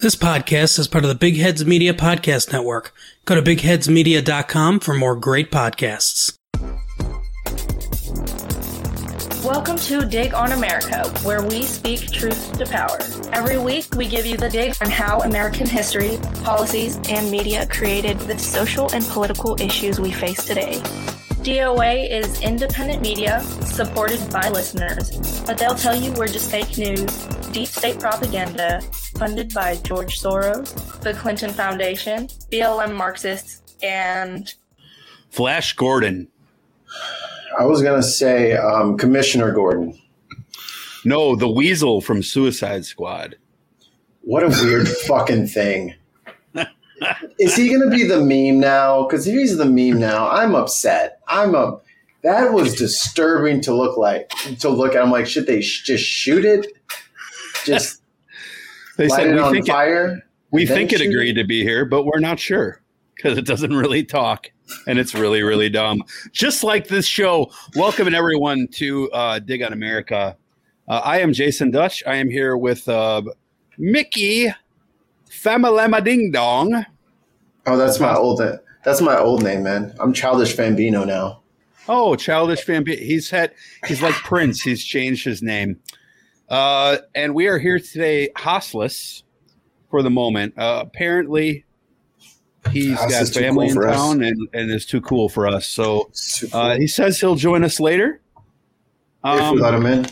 This podcast is part of the Big Heads Media Podcast Network. Go to bigheadsmedia.com for more great podcasts. Welcome to Dig on America, where we speak truth to power. Every week, we give you the dig on how American history, policies, and media created the social and political issues we face today. DOA is independent media supported by listeners, but they'll tell you we're just fake news, deep state propaganda, funded by George Soros, the Clinton Foundation, BLM Marxists, and Flash Gordon. I was gonna say um, Commissioner Gordon. No, the Weasel from Suicide Squad. What a weird fucking thing. Is he gonna be the meme now? Because if he's the meme now, I'm upset. I'm a. That was disturbing to look like. To look at. I'm like, should they sh- just shoot it? Just They light said it we on think it, fire? we think it agreed to be here, but we're not sure because it doesn't really talk and it's really really dumb. Just like this show. Welcome everyone to uh, Dig on America. Uh, I am Jason Dutch. I am here with uh, Mickey Famalama Ding Dong. Oh, that's my old. That's my old name, man. I'm Childish Fambino now. Oh, childish Fambino. He's had. He's like Prince. He's changed his name. Uh, and we are here today, hostless for the moment. Uh, apparently, he's House got family cool in us. town and, and is too cool for us. So uh, he says he'll join us later. if we Um, let him in,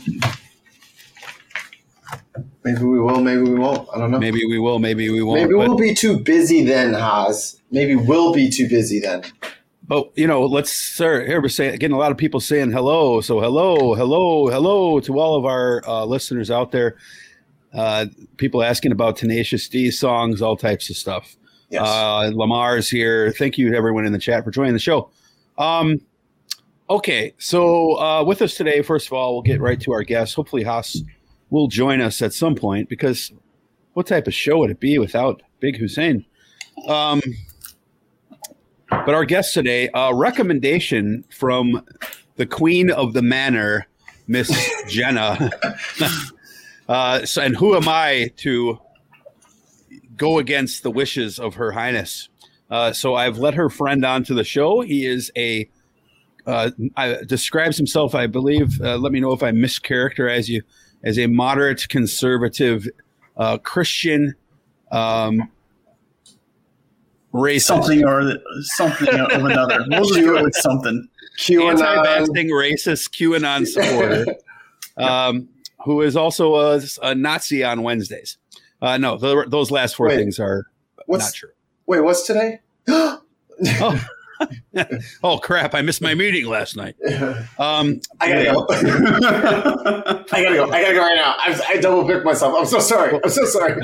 maybe we will. Maybe we won't. I don't know. maybe we will. Maybe we won't. Maybe we'll be too busy then, Haas. Maybe we'll be too busy then. but you know, let's sir. Here we're saying getting a lot of people saying hello. So hello, hello, hello to all of our uh, listeners out there. Uh, people asking about Tenacious D songs, all types of stuff. Yes. Uh, Lamar's here. Thank you to everyone in the chat for joining the show. Um, okay, so uh, with us today, first of all, we'll get right to our guest. Hopefully, Haas will join us at some point because what type of show would it be without Big Hussein? Um, but our guest today, a recommendation from the Queen of the Manor, Miss Jenna. uh, so, and who am I to go against the wishes of Her Highness? Uh, so I've let her friend onto the show. He is a uh, I, describes himself, I believe. Uh, let me know if I mischaracterize you as a moderate conservative uh, Christian um, racist, something or something of another. We'll just go with something. QAnon. anti-vaxxing racist QAnon supporter, um, who is also a, a Nazi on Wednesdays. Uh, no, th- those last four Wait, things are not true. wait? What's today? Oh. oh crap! I missed my meeting last night. Um, I gotta go. I gotta go. I gotta go right now. I, I double picked myself. I'm so sorry. I'm so sorry.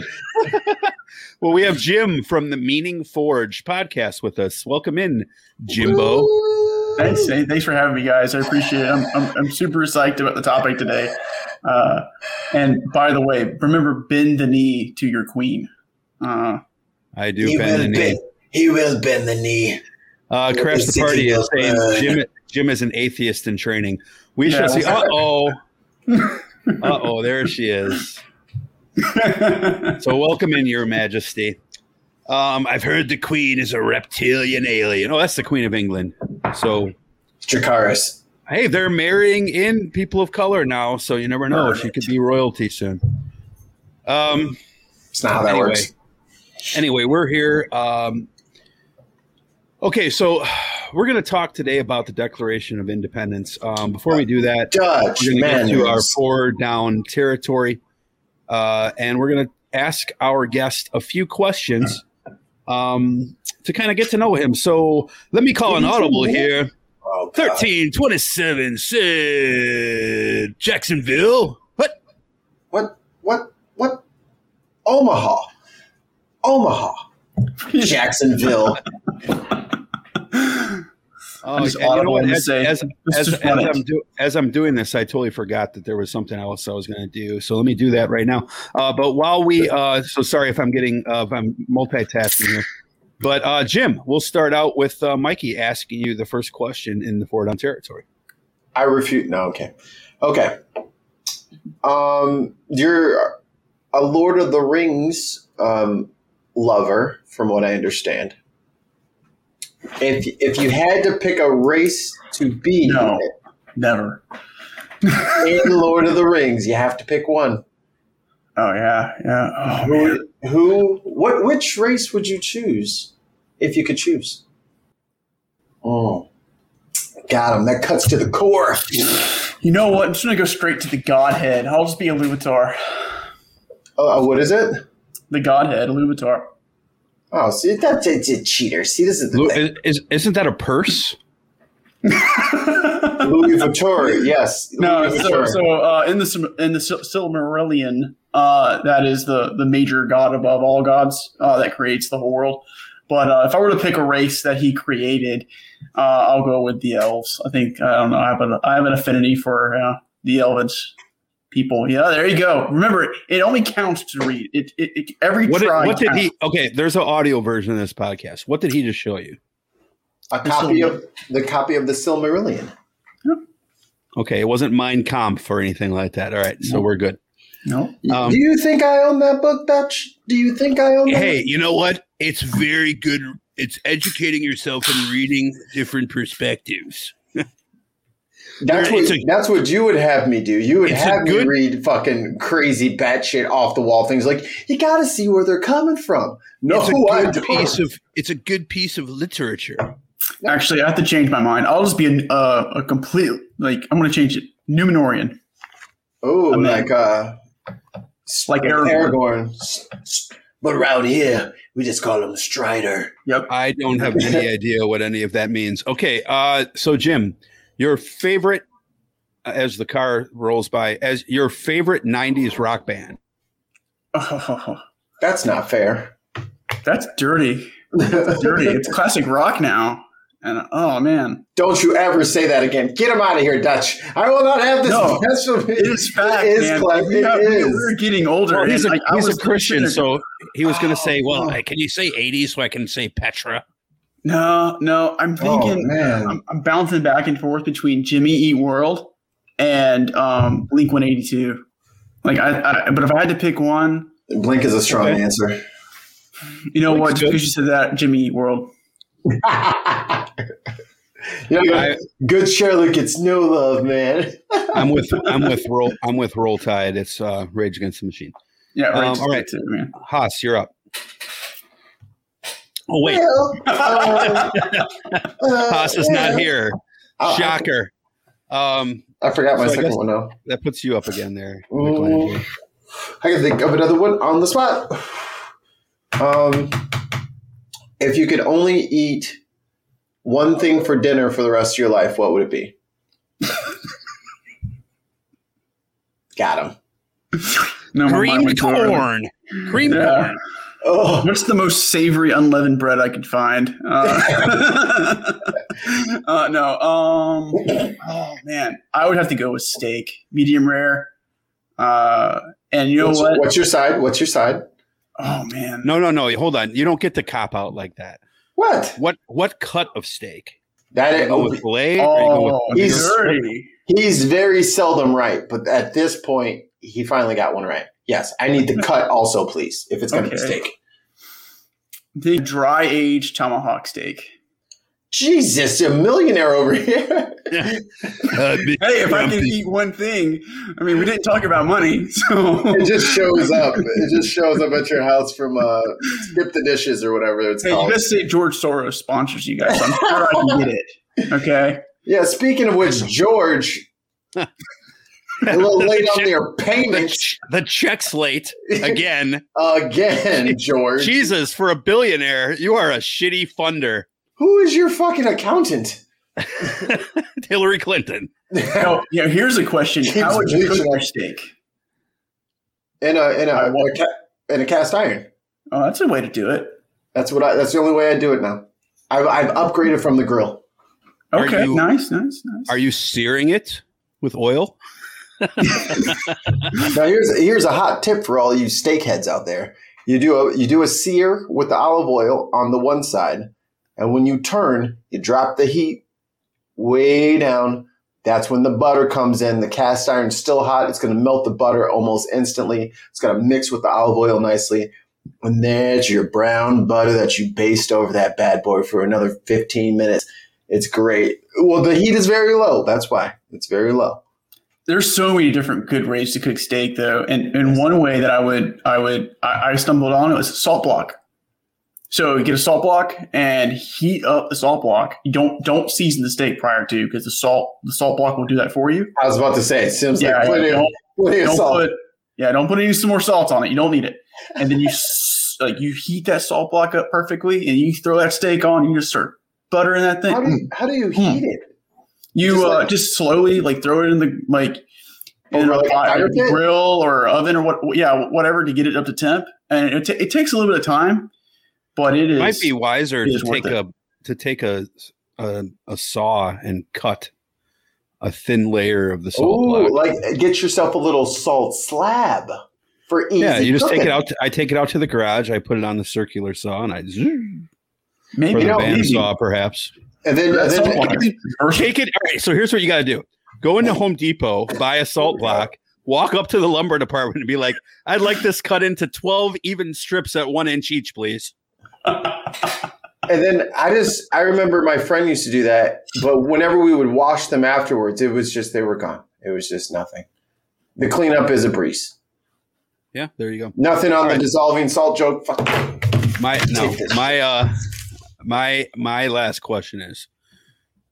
well, we have Jim from the Meaning Forge podcast with us. Welcome in, Jimbo. Thanks, hey, thanks for having me, guys. I appreciate it. I'm, I'm, I'm super psyched about the topic today. Uh, and by the way, remember bend the knee to your queen. Uh, I do He bend the knee. bend. He will bend the knee. Uh, Crash the the party is saying uh, Jim, Jim is an atheist in training. We shall see. Uh oh. Uh oh, there she is. So welcome in, Your Majesty. Um, I've heard the Queen is a reptilian alien. Oh, that's the Queen of England. So Dracarys. hey, they're marrying in people of color now, so you never know. She could be royalty soon. Um, It's not how that Anyway. works. anyway, we're here. Um, okay, so we're going to talk today about the Declaration of Independence. Um, before we do that, Dutch we're going to get to our manners. four down territory, uh, and we're going to ask our guest a few questions um, to kind of get to know him. So let me call an audible here. Oh, God. Thirteen twenty-seven said Jacksonville. What? What? What? What? Omaha. Omaha. Jacksonville. Oh, I'm just and you know what? As, say, as, as, as. I'm do, as I'm doing this, I totally forgot that there was something else I was going to do. So let me do that right now. Uh, but while we, uh, so sorry if I'm getting, uh, if I'm multitasking here. But uh, Jim, we'll start out with uh, Mikey asking you the first question in the four down territory. I refute. No. Okay. Okay. Um, you're a Lord of the Rings um, lover, from what I understand. If if you had to pick a race to be No. Never. in Lord of the Rings, you have to pick one. Oh yeah, yeah. Oh. Who, who what which race would you choose if you could choose? Oh, got him. That cuts to the core. You know what? I'm just gonna go straight to the Godhead. I'll just be a Luvatar. Oh, uh, what is it? The Godhead, Luvatar. Oh, see, that's it's a cheater. See, this is the Lu- thing. is, isn't that a purse? Louis Vuitton. Yes, No, Louis so, so uh, in the Sim- in the Silmarillion, uh, that is the the major god above all gods uh, that creates the whole world. But uh, if I were to pick a race that he created, uh, I'll go with the elves. I think I don't know. I have an I have an affinity for uh, the elves people. Yeah, there you go. Remember, it only counts to read. It, it, it every What did, try. what did he? Okay, there's an audio version of this podcast. What did he just show you? a copy of the copy of the Silmarillion. Okay, it wasn't Mein Kampf or anything like that. All right, so No. we're good. No. Um, Do you think I own that book, Dutch? Do you think I own that? Hey, you know what? It's very good. It's educating yourself and reading different perspectives. That's what a- that's what you would have me do. You would It's a have me read fucking crazy batshit off the wall things like you got to see where they're coming from. No, it's a I good don't. piece of it's a good piece of literature. Actually, I have to change my mind. I'll just be a, uh, a complete like I'm going to change it. Numenorean, oh, I mean- like uh, like Aragorn. Aragorn. S- s- But around here, we just call him Strider. Yep. I don't have any idea what any of that means. Okay, uh, so Jim, your favorite, uh, as the car rolls by, as your favorite '90s rock band. Oh, That's not fair. that's dirty. dirty. It's classic rock now. And oh man, Don't you ever say that again. Get him out of here, Dutch. I will not have this. No, That's what- it is fact, It is man. class- We it got- we- is. We're getting older. Well, he's a like, he's a Christian, so he was going to say, "Well, Well, like, can you say '80s so I can say Petra? No, no. I'm Oh thinking. man, I'm, I'm bouncing back and forth between Jimmy Eat World and um, Blink 182. Like I, I, but if I had to pick one, Blink is a strong Okay. answer. you know what? Blink's Just good. because you said that, Jimmy Eat World. you know, I- good Charlotte gets no love, man. I'm with I'm with roll I'm with Roll Tide. It's uh, Rage Against the Machine. Yeah, right. Um, all right. too, man. Haas, you're up. Oh wait, Well, uh, uh, Haas is not here. Shocker. Um, I, I forgot my So second one now. that puts you up again there. Mm. I can think of another one on the spot. Um, if you could only eat one thing for dinner for the rest of your life, what would it be? Got him. No, Green went to it. corn, green Yeah. corn. Oh, What's the most savory unleavened bread I could find? Uh, uh, no. Um. Oh man, I would have to go with steak, medium rare. Uh, and you know what's, what? what's your side? What's your side? Oh man, No, no, no. Hold on. You don't get to cop out like that. What? What what cut of steak? That Are you is, going with filet? Or are you going Oh, with he's- dirty. he's very seldom right, but at this point, he finally got one right. Yes, I need the cut also, please, if it's going to be steak. The dry aged tomahawk steak. Jesus, a millionaire over here. Uh, Hey, if I can eat one thing, I mean, we didn't talk about money, so it just shows up. It just shows up at your house from uh, Skip the Dishes or whatever it's hey, you called. just say George Soros sponsors you guys. So I'm sure I can get it. Okay. Yeah, speaking of which, George, a little late on their the, payments ch- the check's late again. again, George. Jesus, for a billionaire, you are a shitty funder. Who is your fucking accountant? Hillary Clinton. No, yeah, here's a question. Keeps How would you cook bleaching your steak? in a in a, I in a, in a cast iron. Oh, that's a way to do it. That's what I. That's the only way I do it now. I've, I've upgraded from the grill. Okay, you- nice, nice, nice. Are you searing it with oil? Now here's here's a hot tip for all you steak heads out there. You do a you do a sear with the olive oil on the one side, and when you turn, you drop the heat way down, That's when the butter comes in. The cast iron's still hot. It's going to melt the butter almost instantly. It's going to mix with the olive oil nicely. And there's your brown butter that you baste over that bad boy for another 15 minutes. It's great. Well, the heat is very low. That's why it's very low. There's so many different good ways to cook steak, though, and and one way that I would I would I, I stumbled on it was salt block. So you get a salt block and heat up the salt block. You don't don't season the steak prior to because the salt the salt block will do that for you. I was about to say, it seems Yeah, like plenty, don't- plenty Don't salt. put yeah, don't put any some more salt on it. You don't need it. And then you s- like you heat that salt block up perfectly, and you throw that steak on. and You just start buttering that thing. how, do you, how do you hmm. heat it? You Just uh, like- just slowly like throw it in the like in Over a like a fire- fire grill or oven or what yeah whatever to get it up to temp and it, ta- it takes a little bit of time but it is might be wiser to take a to take a, a a saw and cut a thin layer of the salt Oh, block. like get yourself a little salt slab for easy. Yeah, you just take it out. To, I take it out to the garage. I put it on the circular saw, and I zzz, maybe or the band saw, perhaps. And then, and then Take it. All right. So here's what you got to do: go into Home Depot, buy a salt block, walk up to the lumber department, and be like, "I'd like this cut into twelve even strips at one inch each, please." And then I just I remember my friend used to do that, but whenever we would wash them afterwards, it was just they were gone. It was just nothing. The cleanup is a breeze. Yeah, there you go. Nothing on the dissolving salt joke. Fuck. My no, my uh, my my last question is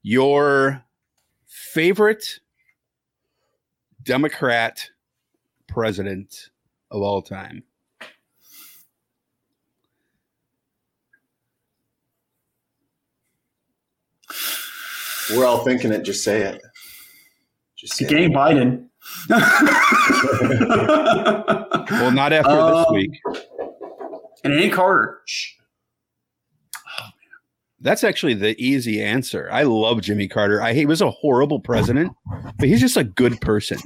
your favorite Democrat president of all time. We're all thinking it. Just say it. Just say Game Biden. Well, not after this Um, week. and it ain't Carter. That's actually the easy answer. I love Jimmy Carter. I he was a horrible president, but he's just a good person.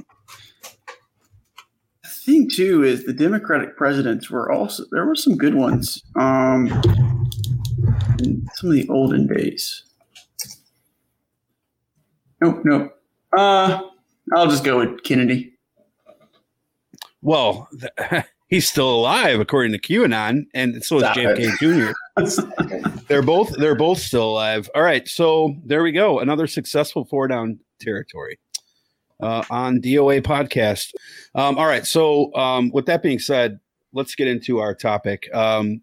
The thing too is the Democratic presidents were also there were some good ones. Um, in some of the olden days. Nope, nope. Uh, I'll just go with Kennedy. Well, th- he's still alive according to QAnon, and so is Stop JFK Jr. they're both they're both still alive. All right, so there we go. Another successful four down territory uh, on DOA podcast. Um, all right, so um, with that being said, let's get into our topic. Um,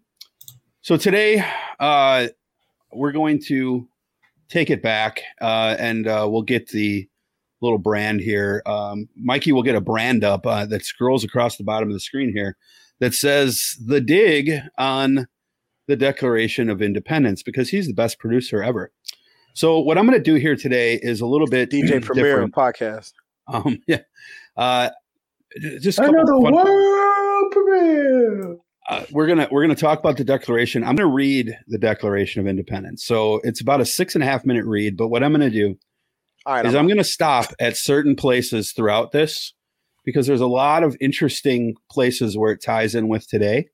so today uh, we're going to take it back uh, and uh, we'll get the little brand here. Um, Mikey will get a brand up uh, that scrolls across the bottom of the screen here that says the dig on the Declaration of Independence because he's the best producer ever. So what I'm going to do here today is a little bit DJ Premier podcast. Um, yeah, uh, just Another world premiere. uh, we're gonna we're gonna talk about the Declaration. I'm gonna read the Declaration of Independence. So it's about a six and a half minute read. But what I'm gonna do All right, is I'm, I'm going to stop at certain places throughout this because there's a lot of interesting places where it ties in with today.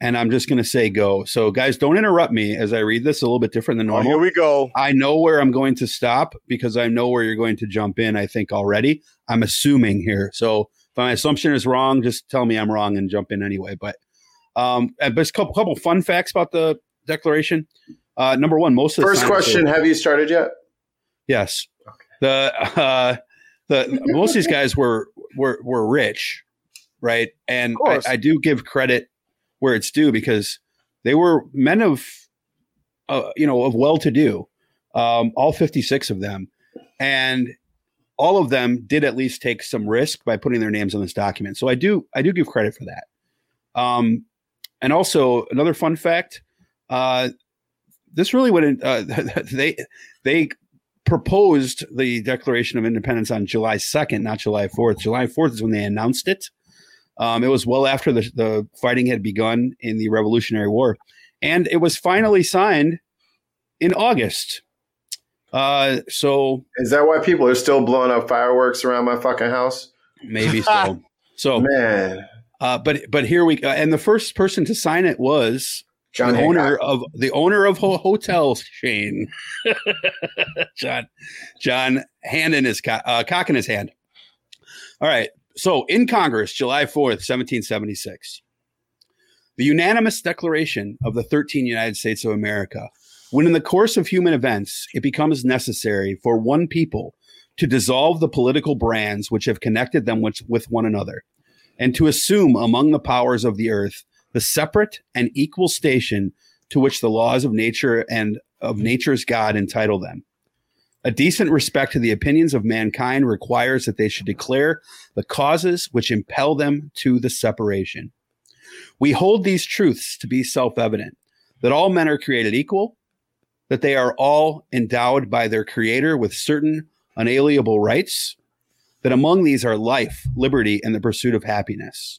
And I'm just going to say go. So, guys, don't interrupt me as I read this a little bit different than oh, normal. here we go. I know where I'm going to stop because I know where you're going to jump in, I think already. I'm assuming here. So, if my assumption is wrong, just tell me I'm wrong and jump in anyway. But, um, and just a couple, couple fun facts about the Declaration. Uh, number one, most of the First question: Have you started yet? Yes. The uh the most of these guys were were were rich, right? And I. I do give credit where it's due because they were men of uh, you know of well to do. Um, all 56 of them. And all of them did at least take some risk by putting their names on this document. So I do I do give credit for that. Um, and also another fun fact, uh, this really went. Uh, they they proposed the Declaration of Independence on July second, not July fourth. July fourth is when they announced it. Um, it was well after the the fighting had begun in the Revolutionary War, and it was finally signed in August. Uh, so Is that why people are still blowing up fireworks around my fucking house? maybe so. So Man, Uh, but but here we uh, and the first person to sign it was John the Hancock. owner of the owner of ho- hotel chain, John John hand in his co- uh, cock in his hand. All right. So in Congress, July fourth, seventeen seventy six, the unanimous declaration of the thirteen United States of America. When in the course of human events it becomes necessary for one people to dissolve the political brands which have connected them with, with one another, and to assume among the powers of the earth the separate and equal station to which the laws of nature and of nature's God entitle them. A decent respect to the opinions of mankind requires that they should declare the causes which impel them to the separation. We hold these truths to be self evident that all men are created equal, that they are all endowed by their Creator with certain unalienable rights, that among these are life, liberty, and the pursuit of happiness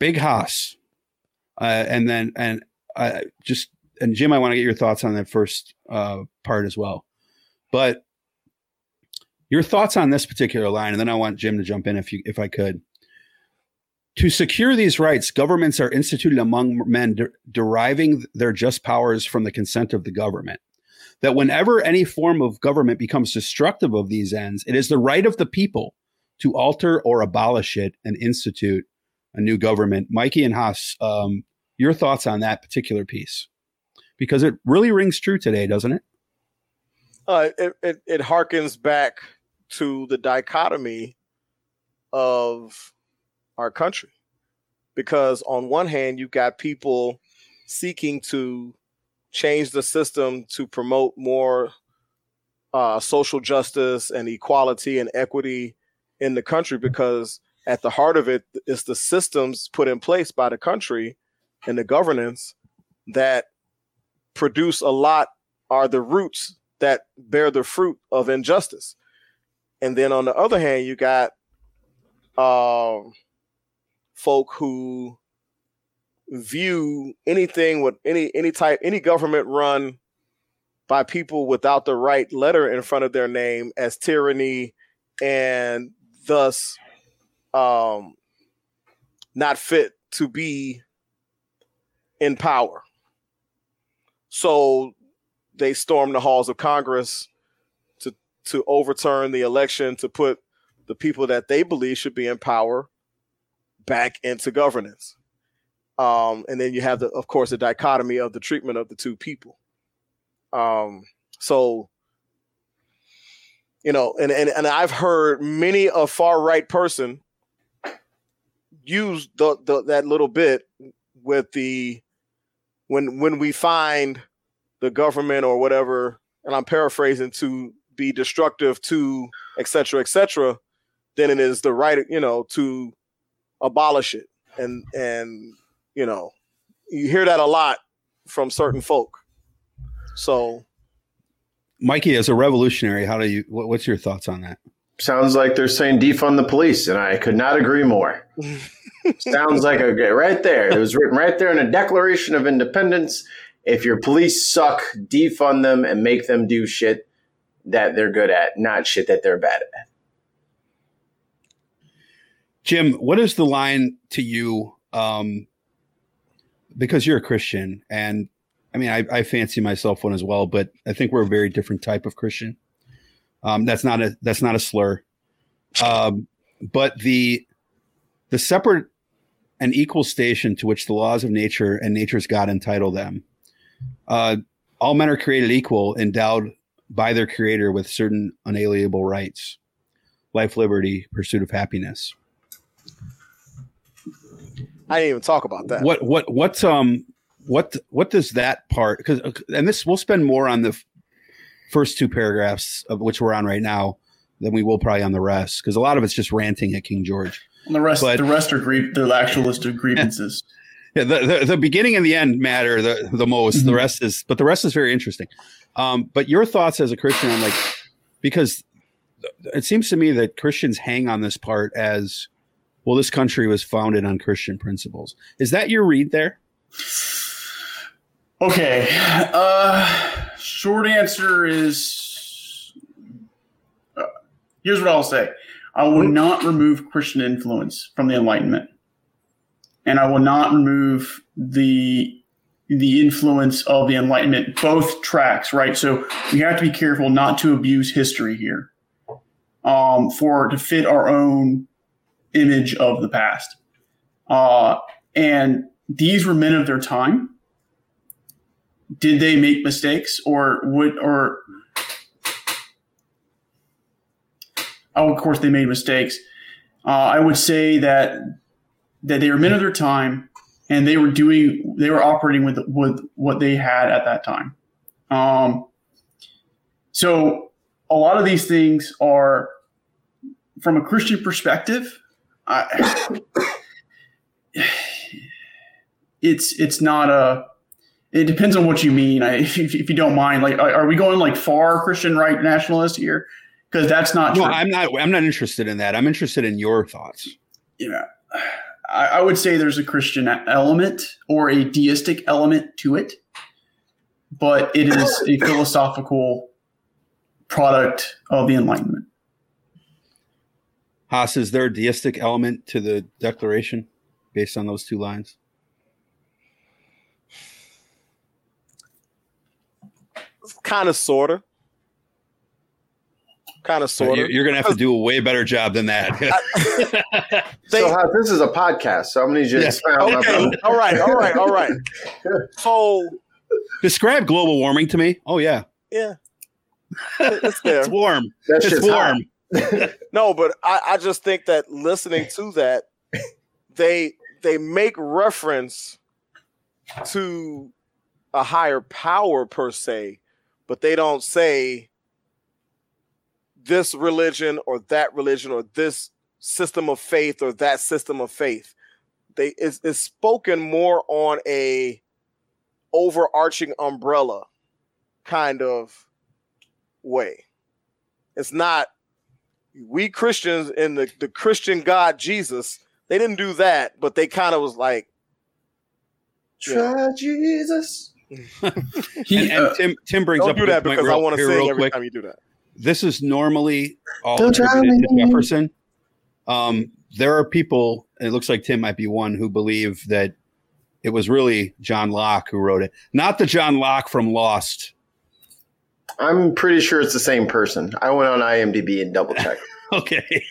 Big Haas, uh, and then and uh, just and Jim, I want to get your thoughts on that first uh, part as well. But your thoughts on this particular line, and then I want Jim to jump in if you if I could. To secure these rights, governments are instituted among men, de- deriving their just powers from the consent of the government. That whenever any form of government becomes destructive of these ends, it is the right of the people to alter or abolish it and institute a new government. Mikey and Haas, um, your thoughts on that particular piece? Because it really rings true today, doesn't it? Uh, it, it it harkens back to the dichotomy of our country, because on one hand you've got people seeking to change the system to promote more uh, social justice and equality and equity in the country, because at the heart of it is the systems put in place by the country and the governance that produce a lot are the roots that bear the fruit of injustice. And then on the other hand, you got um, folk who view anything with any any type any government run by people without the right letter in front of their name as tyranny and thus um not fit to be in power. So they stormed the halls of Congress to to overturn the election to put the people that they believe should be in power back into governance. Um, and then you have the, of course, the dichotomy of the treatment of the two people. Um, so, you know, and, and and I've heard many a far right person use the, the that little bit with the when when we find the government or whatever, and I'm paraphrasing to be destructive to et cetera, et cetera, then it is the right, you know, to abolish it. And and you know, you hear that a lot from certain folk. So Mikey, as a revolutionary, how do you? What, what's your thoughts on that? Sounds like they're saying defund the police, and I could not agree more. Sounds like a right there. It was written right there in a Declaration of Independence. If your police suck, defund them and make them do shit that they're good at, not shit that they're bad at. Jim, what is the line to you? Um, because you're a Christian, and I mean, I, I fancy myself one as well, but I think we're a very different type of Christian. Um, that's not a that's not a slur. Um, but the the separate and equal station to which the laws of nature and nature's God entitle them. Uh, all men are created equal, endowed by their Creator with certain unalienable rights, life, liberty, pursuit of happiness. I didn't even talk about that. What what what um what what does that part because and this we'll spend more on the first two paragraphs of which we're on right now than we will probably on the rest because a lot of it's just ranting at King George. And the rest, But- the rest are grief. The actual list of grievances. Yeah, the, the, the beginning and the end matter the, the most. The Mhm. rest is, but the rest is very interesting. Um, but your thoughts as a Christian on like, because it seems to me that Christians hang on this part as, well, this country was founded on Christian principles. Is that your read there? Okay. Uh, short answer is uh, here's what I'll say I will not remove Christian influence from the Enlightenment, and I will not remove the the influence of the Enlightenment. Both tracks, right? So we have to be careful not to abuse history here, um, for to fit our own image of the past. Uh, and these were men of their time did they make mistakes or would or oh of course they made mistakes. Uh, i would say that that they were men of their time and they were doing they were operating with with what they had at that time. Um, so a lot of these things are from a christian perspective I, it's it's not a it depends on what you mean. I, if, if you don't mind, like, are, we going like far Christian right nationalist here? Because that's not No, true. I'm not. I'm not interested in that. I'm interested in your thoughts. yeah, I, I would say there's a Christian element or a deistic element to it, but it is a philosophical product of the Enlightenment. Haas, is there a deistic element to the Declaration based on those two lines? Kind of, sort of. Kind of, sort You're, of. you're going to have to do a way better job than that. They- so, Hal, this is a podcast, so I'm going to just Yeah. okay, all right, all right, all right. So, Describe global warming to me. Oh yeah, yeah, it's there. it's warm. that It's warm. No, but I, I just think that listening to that, they they make reference to a higher power per se, but they don't say this religion or that religion or this system of faith or that system of faith. They it's spoken more on a overarching umbrella kind of way. It's not we Christians in the, the Christian God Jesus, they didn't do that, but they kind of was like, Try Jesus. He, And, and uh, Tim Tim brings don't up do a good that point because I want to here sing real every quick. time you do that. This is normally all attributed to. Jefferson. Um, there are people, and it looks like Tim might be one, who believe that it was really John Locke who wrote it, not the John Locke from Lost. I'm pretty sure it's the same person. I went on IMDb and double checked. Okay.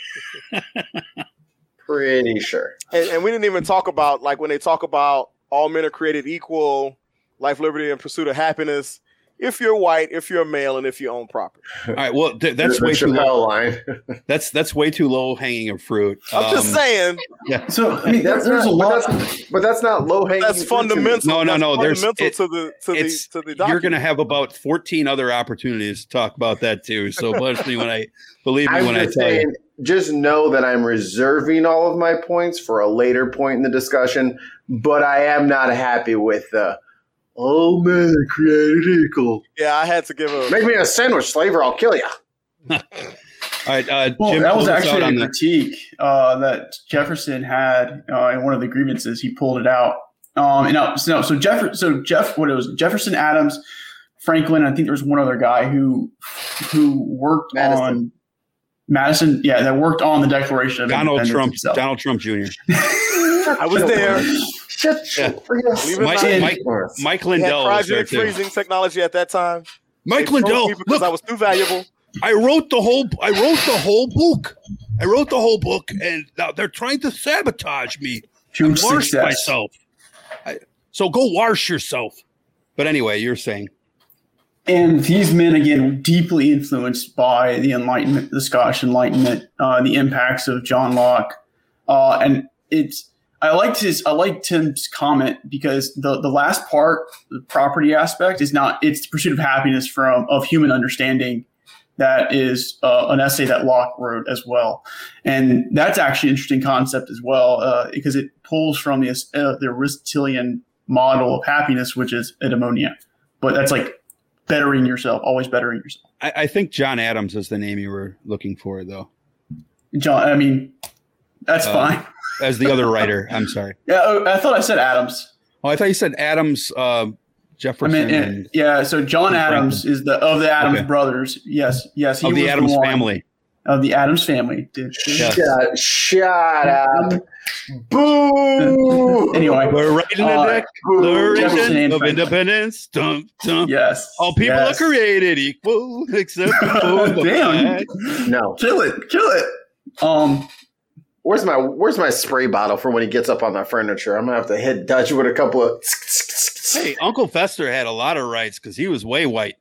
pretty sure. And, and we didn't even talk about like when they talk about all men are created equal, life, liberty, and pursuit of happiness. If you're white, if you're a male, and if you own property. All right. Well, th- that's way too low. line. That's that's way too low hanging of fruit. I'm just um, saying. Yeah. so I mean, That's there's not, a lot. But that's, but that's not low hanging. that's fundamental. No, no, that's no, there's- fundamental it- to the to the to the You're going to have about 14 other opportunities to talk about that too. So believe me when I believe me I'm when I just tell saying, you. just know that I'm reserving all of my points for a later point in the discussion, but I am not happy with the oh man, they're created equal. yeah, I had to give a Make me a sandwich, slaver. I'll kill you. All right, uh, Well, Jim, that was close us out actually a on the- critique uh, that Jefferson had uh, in one of the grievances. He pulled it out. Um, and now, so, so Jeff, so Jeff, what it was Jefferson, Adams, Franklin. I think there was one other guy who who worked Madison. on Madison. Yeah, that worked on the Declaration of Donald Independence Trump, himself. Donald Trump Jr. I was there. Shut Yeah. Believe it or Mike, Mike, Mike We had Lindell was there cryogenic too. freezing technology at that time. Mike They Lindell, because look, I was too valuable. I wrote the whole. I wrote the whole book. I wrote the whole book, and now they're trying to sabotage me. Huge I success. myself. I, so go wash yourself. but anyway, you're saying And these men, again, deeply influenced by the Enlightenment, the Scottish Enlightenment, uh, the impacts of John Locke, uh, and it's. I liked his. I liked Tim's comment because the the last part, the property aspect, is not. It's the pursuit of happiness from of human understanding that is uh, an essay that Locke wrote as well, and that's actually an interesting concept as well uh, because it pulls from the uh, the Aristotelian model of happiness, which is eudaimonia, but that's like bettering yourself, always bettering yourself. I, I think John Adams is the name you were looking for, though. John, I mean, that's Uh, fine. As the other writer, I'm sorry. Yeah, oh, I thought I said Adams. Oh, I thought you said Adams, uh, I Jefferson, mean, eh, and yeah. So John and Adams is the of the Adams Okay. brothers. Yes, yes. He of was the Adams one family. of the Adams family. Did- Yeah. Shut, shut up. Boo. Anyway, We're writing Uh, the Jefferson Declaration of Franklin. Independence. Dum, dum. Yes. All people yes. are created equal except for the Damn. flag. No. Kill it, kill it. Um, Where's my Where's my spray bottle for when he gets up on that furniture? I'm gonna have to hit Dutch with a couple of. Hey, Uncle Fester had a lot of rights because he was way white.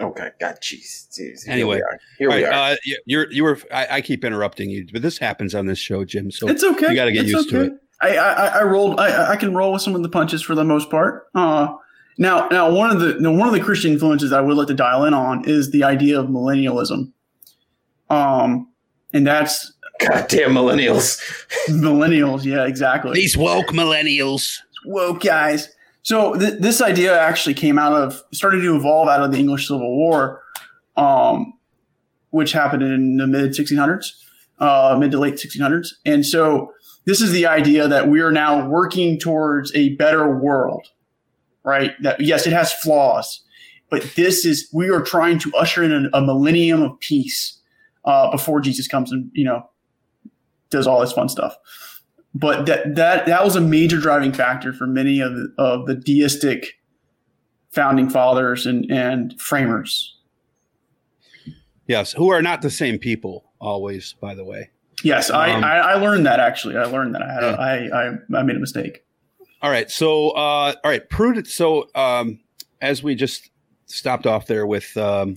Okay, God, jeez, jeez. Here Anyway. we are. Here All we right, are. uh, you- you're you were. I, I keep interrupting you, but this happens on this show, Jim. So it's okay. you gotta get It's used to it. I, I I rolled. I I can roll with some of the punches for the most part. Uh, now now one of the now, one of the Christian influences I would like to dial in on is the idea of millennialism. Um, and that's Goddamn millennials. millennials. Yeah, exactly. These woke millennials. woke guys. So th- this idea actually came out of started to evolve out of the English Civil War, um, which happened in the mid 1600s, uh, mid to late 1600s. And so this is the idea that we are now working towards a better world, right? That yes, it has flaws, but this is we are trying to usher in a, a millennium of peace uh, before Jesus comes and you know does all this fun stuff but that that that was a major driving factor for many of the, of the deistic founding fathers and and framers. yes, who are not the same people always, by the way. Yes, I, Um, I I learned that actually. I learned that I had Yeah. a, I, I I made a mistake. All right. So, uh, all right, prudent. So, um, as we just stopped off there with um,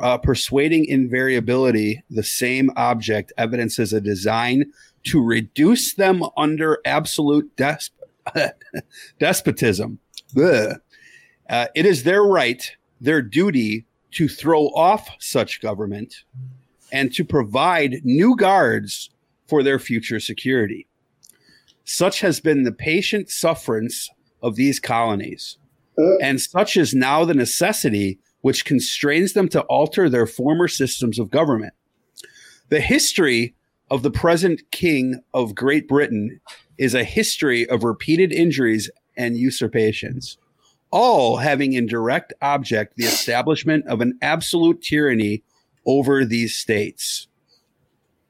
uh, persuading invariability, the same object evidences a design to reduce them under absolute desp- despotism. Uh, it is their right, their duty to throw off such government and to provide new guards for their future security. Such has been the patient sufferance of these colonies. And such is now the necessity which constrains them to alter their former systems of government. The history of the present king of Great Britain is a history of repeated injuries and usurpations, all having in direct object the establishment of an absolute tyranny over these states.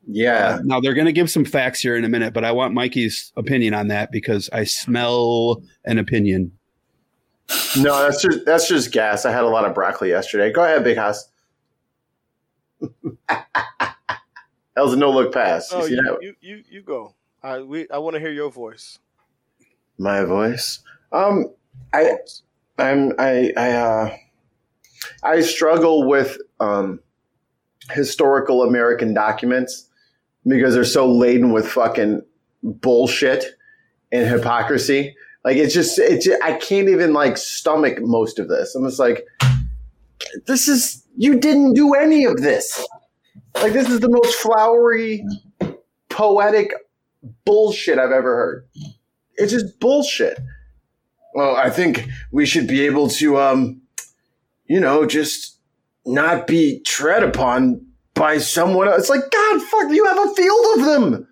Yeah. Uh, now they're going to give some facts here in a minute, but I want Mikey's opinion on that because I smell an opinion. No, that's just that's just gas. I had a lot of broccoli yesterday. Go ahead, Big Haas. that was a no look pass. You see you, that? you, you, you go. I we I want to hear your voice. My voice. Um, I, I'm I I uh, I struggle with um historical American documents because they're so laden with fucking bullshit and hypocrisy. Like it's just it's I can't even like stomach most of this. I'm just like, this is you didn't do any of this. Like this is the most flowery, poetic bullshit I've ever heard. It's just bullshit. Well, I think we should be able to, um, you know, just not be tread upon by someone else. It's like, God, fuck, you have a field of them.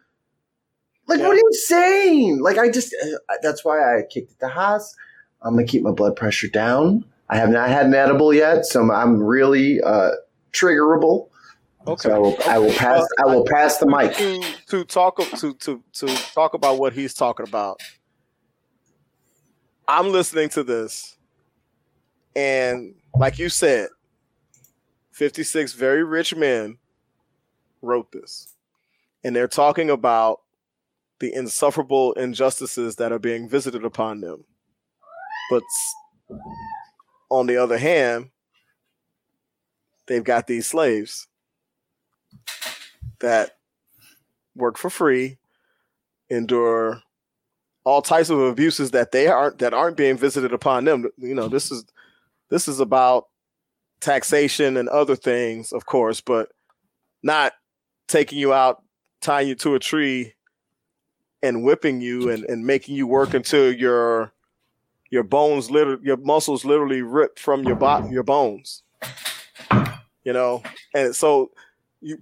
Like, what are you saying? Like, I just, uh, that's why I kicked it to Haas. I'm going to keep my blood pressure down. I have not had an edible yet, so I'm really uh, triggerable. Okay. So I will, I will pass. I will pass the mic. to, to talk to to to talk about what he's talking about. I'm listening to this, and like you said, 56 very rich men wrote this. And they're talking about the insufferable injustices that are being visited upon them. But on the other hand, they've got these slaves that work for free, endure all types of abuses that they aren't that aren't being visited upon them. You know, this is this is about taxation and other things, of course, but not taking you out, tying you to a tree, and whipping you and, and making you work until your your bones literally your muscles literally rip from your bo- your bones. You know, and so you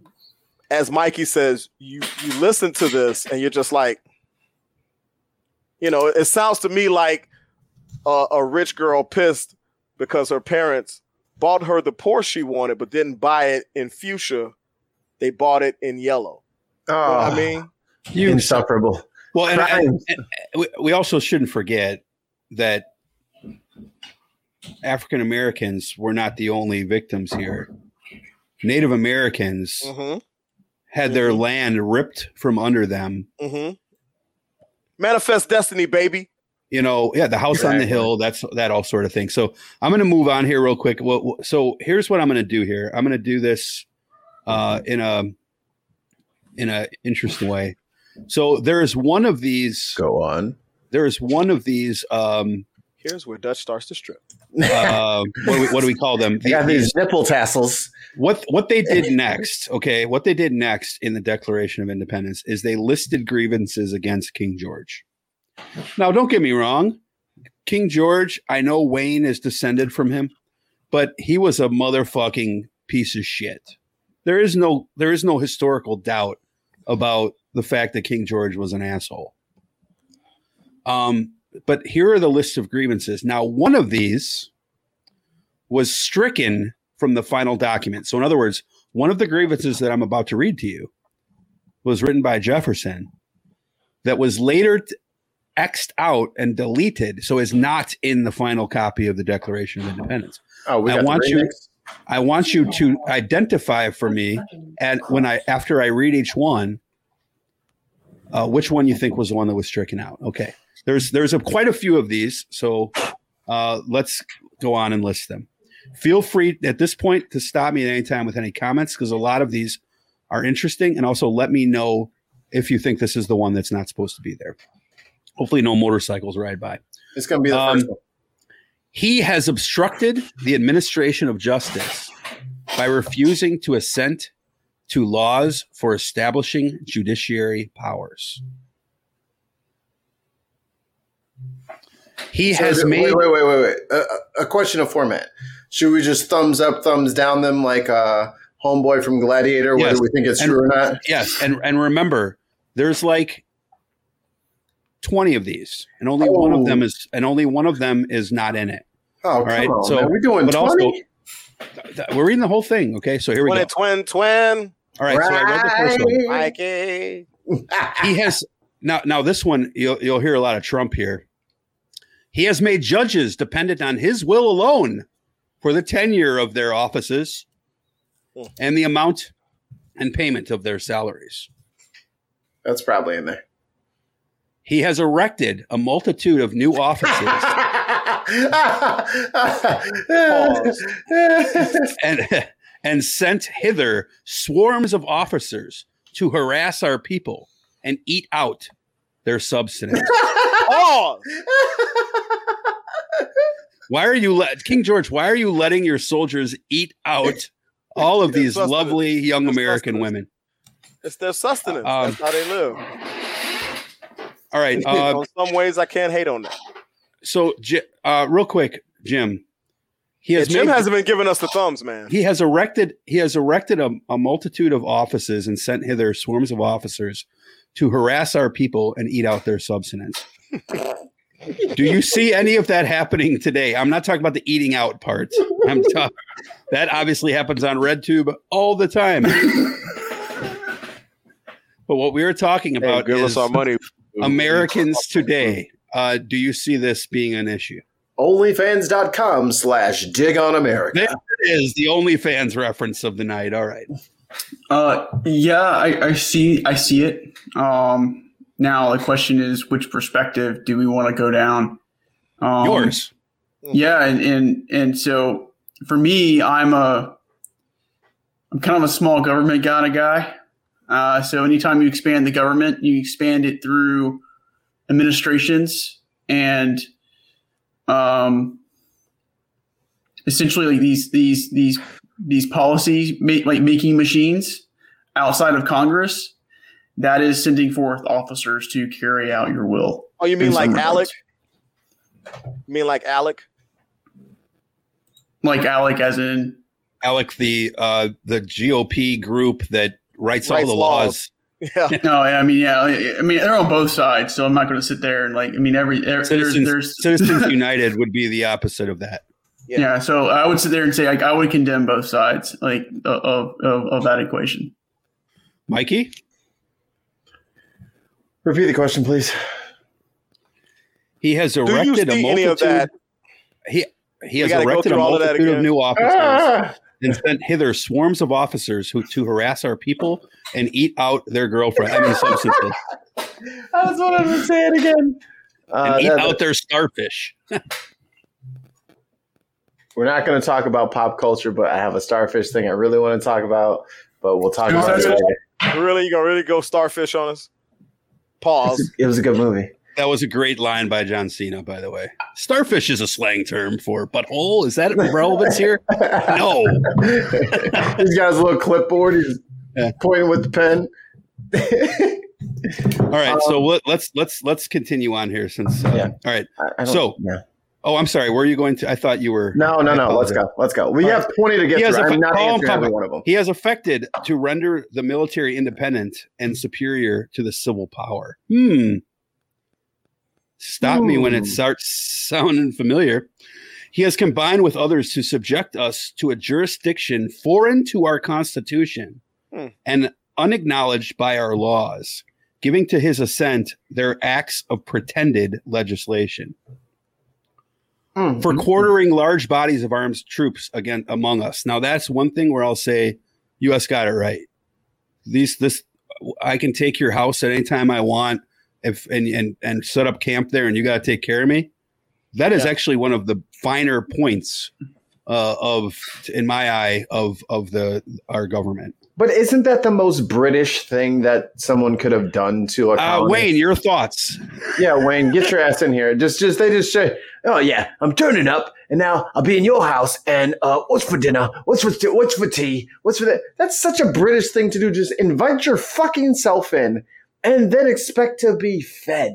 as Mikey says, you you listen to this and you're just like, you know, it sounds to me like a, a rich girl pissed because her parents bought her the Porsche she wanted, but didn't buy it in fuchsia. They bought it in yellow. You know what I ah. mean? You insufferable. Well, and, and- and we, we also shouldn't forget that African Americans were not the only victims here. Native Americans Mm-hmm. had their land ripped from under them. Mm-hmm. Manifest destiny, baby. You know, yeah, the house on the hill, that's that all sort of thing. So I'm going to move on here real quick. Well, so here's what I'm going to do here. I'm going to do this uh, in a in a interesting way. So there's one of these. Go on. There is one of these. Um, Here's where Dutch starts to strip. uh, what, do we, what do we call them? I got these nipple tassels. what what they did next okay what they did next in the declaration of independence is they listed grievances against king george now don't get me wrong king george i know wayne is descended from him but he was a motherfucking piece of shit there is no there is no historical doubt about the fact that king george was an asshole um but here are the list of grievances now one of these was stricken from the final document. So, in other words, one of the grievances that I'm about to read to you was written by Jefferson that was later t- X'd out and deleted, so is not in the final copy of the Declaration of Independence. Oh, we I want you- I want you to identify for me, and when I after I read each one, uh, which one you think was the one that was stricken out. Okay, there's there's a, quite a few of these, so uh, let's go on and list them. Feel free at this point to stop me at any time with any comments because a lot of these are interesting, and also let me know if you think this is the one that's not supposed to be there. Hopefully, no motorcycles ride by. It's gonna be the Um, first one. He has obstructed the administration of justice by refusing to assent to laws for establishing judiciary powers. He So has it- made Wait, wait, wait, wait, wait. A, a question of format. Should we just thumbs up, thumbs down them like uh, homeboy from Gladiator, whether Yes. we think it's And- true or not? yes, and and remember, there's like twenty of these, and only one Oh. of them is, and only one of them is not in it. Oh, come right, on, so- man. We're doing but also- 20? We're reading the whole thing, okay? So here we go. twin, twin. All right, so I read the first one. Mikey. he has now now this one you'll you'll hear a lot of Trump here. He has made judges dependent on his will alone for the tenure of their offices hmm. and the amount and payment of their salaries. That's probably in there. He has erected a multitude of new offices and and sent hither swarms of officers to harass our people and eat out their substance. Pause. Why are you let King George? Why are you letting your soldiers eat out all of these Sustenance. lovely young It's American sustenance. women? It's their sustenance. Um, That's how they live. All right. Uh, In some ways, I can't hate on that. so, uh, real quick, Jim. He Yeah, has Jim made- hasn't been giving us the thumbs, man. he has erected he has erected a, a multitude of offices and sent hither swarms of officers to harass our people and eat out their subsistence. Do you see any of that happening today? I'm not talking about the eating out part. I'm talking that obviously happens on RedTube all the time. but what we are talking Hey, about give is us our money. Americans today. Uh, do you see this being an issue? onlyfans.com slash dig on America. There it is, the OnlyFans reference of the night. All right. Uh, yeah, I, I see. I see it. Um, now the question is, which perspective do we want to go down? Um, Yours. Yeah, and, and and so for me, I'm a I'm kind of a small government kind of guy. Uh, so anytime you expand the government, you expand it through administrations and um, essentially like these these these these policies make like making machines outside of Congress. That is sending forth officers to carry out your will. Oh, you mean like some Alec? You mean like Alec? Like Alec, as in Alec, the uh, the GOP group that writes all the laws. laws. Yeah. No, I mean, yeah, I mean, they're on both sides, so I'm not going to sit there and like, I mean, every there, there's, Citizens, there's, Citizens United would be the opposite of that. Yeah. yeah. So I would sit there and say, like, I would condemn both sides, like, of of, of that equation. Mikey, Repeat the question, please. he has you erected a see any of multitude. that? He he We has erected a through all of that multitude of new officers Ah! And sent hither swarms of officers who to harass our people and eat out their girlfriend. I mean, substances That's what I've been saying again. Uh, and eat that- out their starfish. we're not going to talk about pop culture, but I have a starfish thing I really want to talk about. But we'll talk about it later. Really? You gonna really go starfish on us? Pause. It was a good movie. That was a great line by John Cena, by the way. Starfish is a slang term for butthole. Is that relevance here? No. He's got his little clipboard. He's Yeah. pointing with the pen. All right, so let, let's let's let's continue on here. Since uh, Yeah. all right. I- I So- yeah. Oh, I'm sorry. Where are you going to? I thought you were. no, no, no. Let's go. Let's go. We All have 20 to get He has through. a- I'm not him answering every one of them. He has affected to render the military independent and superior to the civil power. Hmm. Stop me when it starts sounding familiar. He has combined with others to subject us to a jurisdiction foreign to our Constitution Hmm. and unacknowledged by our laws, giving to his assent their acts of pretended legislation Mm. for quartering large bodies of armed troops again among us. Now that's one thing where I'll say US got it right. These this I can take your house at any time I want if and and and set up camp there and you got to take care of me. That is Yeah. actually one of the finer points uh, of in my eye of of the our government. But isn't that the most British thing that someone could have done to a Uh. Wayne, your thoughts? Yeah, Wayne, get your ass in here. Just, just they just say, "Oh yeah, I'm turning up, and now I'll be in your house. And uh, what's for dinner? What's for what's for tea? What's for that?" That's such a British thing to do. Just invite your fucking self in, and then expect to be fed.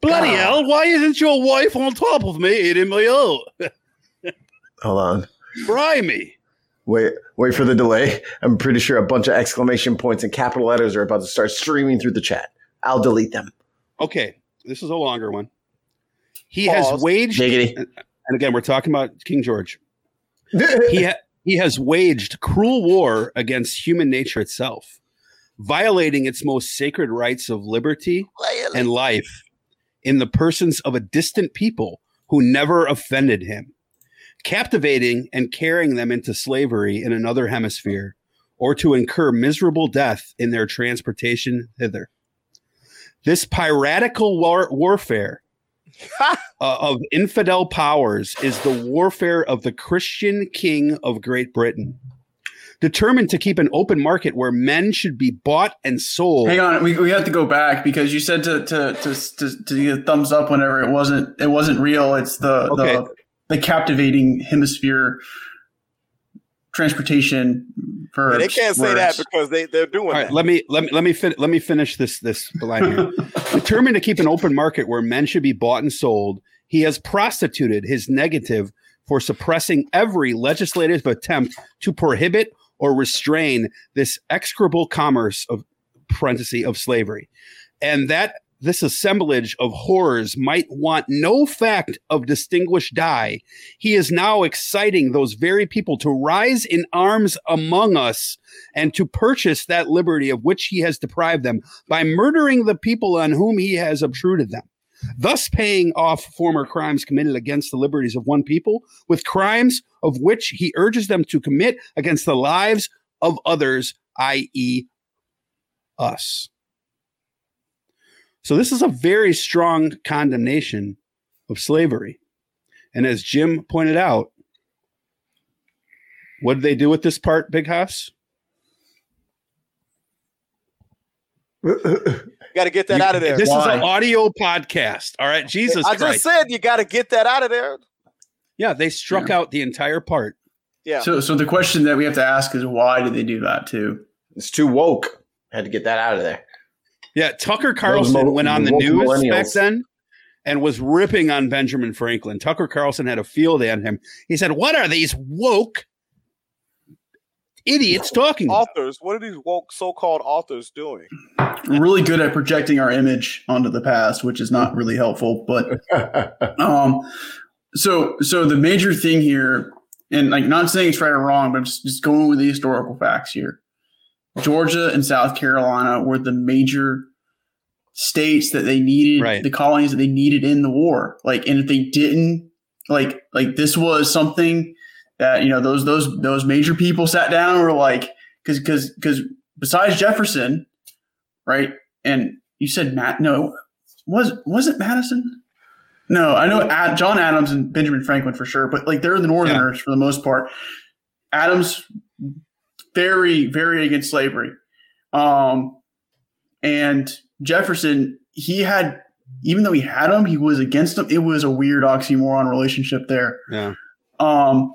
Bloody God. hell! Why isn't your wife on top of me eating me out? Hold on, Fry me. wait, wait for the delay. I'm pretty sure a bunch of exclamation points and capital letters are about to start streaming through the chat. I'll delete them. Okay, this is a longer one. He Pause. has waged, Giggity. and again, we're talking about King George. He ha- he has waged cruel war against human nature itself, violating its most sacred rights of liberty and life in the persons of a distant people who never offended him, captivating and carrying them into slavery in another hemisphere, or to incur miserable death in their transportation thither. This piratical war- warfare uh, of infidel powers is the warfare of the Christian king of Great Britain. Determined to keep an open market where men should be bought and sold. Hang on, we, we have to go back because you said to to to to, to get a thumbs up whenever it wasn't it wasn't real. It's the Okay. the the captivating hemisphere transportation for And they can't say that because they they're doing All right, that. let me let me let me fin- let me finish this this line here. Determined to keep an open market where men should be bought and sold, he has prostituted his negative for suppressing every legislative attempt to prohibit or restrain this execrable commerce of parenthesis of slavery, and that this assemblage of horrors might want no fact of distinguished dye. He is now exciting those very people to rise in arms among us and to purchase that liberty of which he has deprived them by murdering the people on whom he has obtruded them. thus paying off former crimes committed against the liberties of one people with crimes of which he urges them to commit against the lives of others, i.e., us. So, this is a very strong condemnation of slavery. And as Jim pointed out, what did they do with this part, Big House? got to get that out of there. This Why? is an audio podcast. All right, Jesus I Christ. just said you got to get that out of there. Yeah, they struck out the entire part. Yeah. So, so the question that we have to ask is why did they do that too? It's too woke. Had to get that out of there. Yeah, Tucker Carlson mo- went on the news back then and was ripping on Benjamin Franklin. Tucker Carlson had a field day on him. He said, "What are these woke idiots talking about?" authors. What are these woke so-called authors doing? Really good at projecting our image onto the past, which is not really helpful. But um, so so the major thing here, and like not saying it's right or wrong, but just, just going with the historical facts here. Georgia and South Carolina were the major states that they needed Right. the colonies that they needed in the war. Like, and if they didn't, like, like this was something that you know those those those major people sat down and were like, because because because besides Jefferson, right? And you said Matt, no, was was it Madison? No, I know Ad, John Adams and Benjamin Franklin for sure, but like they're the Northerners for the most part. Adams very very against slavery, um, and Jefferson he had even though he had him, he was against him. It was a weird oxymoron relationship there. Yeah. Um,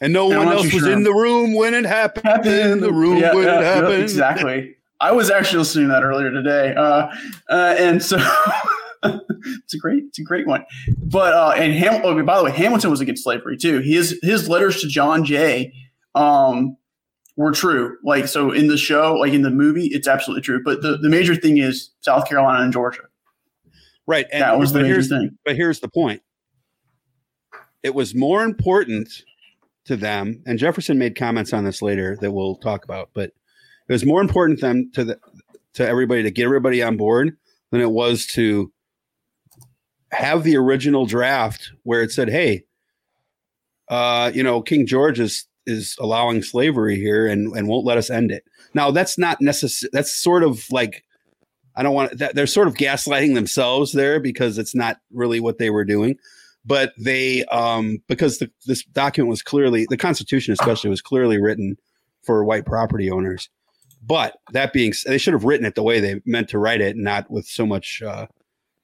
And no I'm one else was sure. in the room when it happened. In the room Yeah, when yeah, it yeah, happened. exactly. I was actually listening to that earlier today, uh, uh, and so it's a great, it's a great one. But uh, and Ham- oh, by the way, Hamilton was against slavery too. His his letters to John Jay um, were true. Like so, in the show, like in the movie, it's absolutely true. But the, the major thing is South Carolina and Georgia. Right. And, that was the major thing. but here's the point. It was more important to them, and Jefferson made comments on this later that we'll talk about, but it was more important to them to the to everybody to get everybody on board than it was to have the original draft where it said, "Hey, uh, you know, King George is is allowing slavery here and and won't let us end it." Now, that's not necessary. That's sort of like I don't want that. They're sort of gaslighting themselves there because it's not really what they were doing. But they, um, because the, this document was clearly the Constitution, especially, was clearly written for white property owners. But that being, they should have written it the way they meant to write it, not with so much, uh,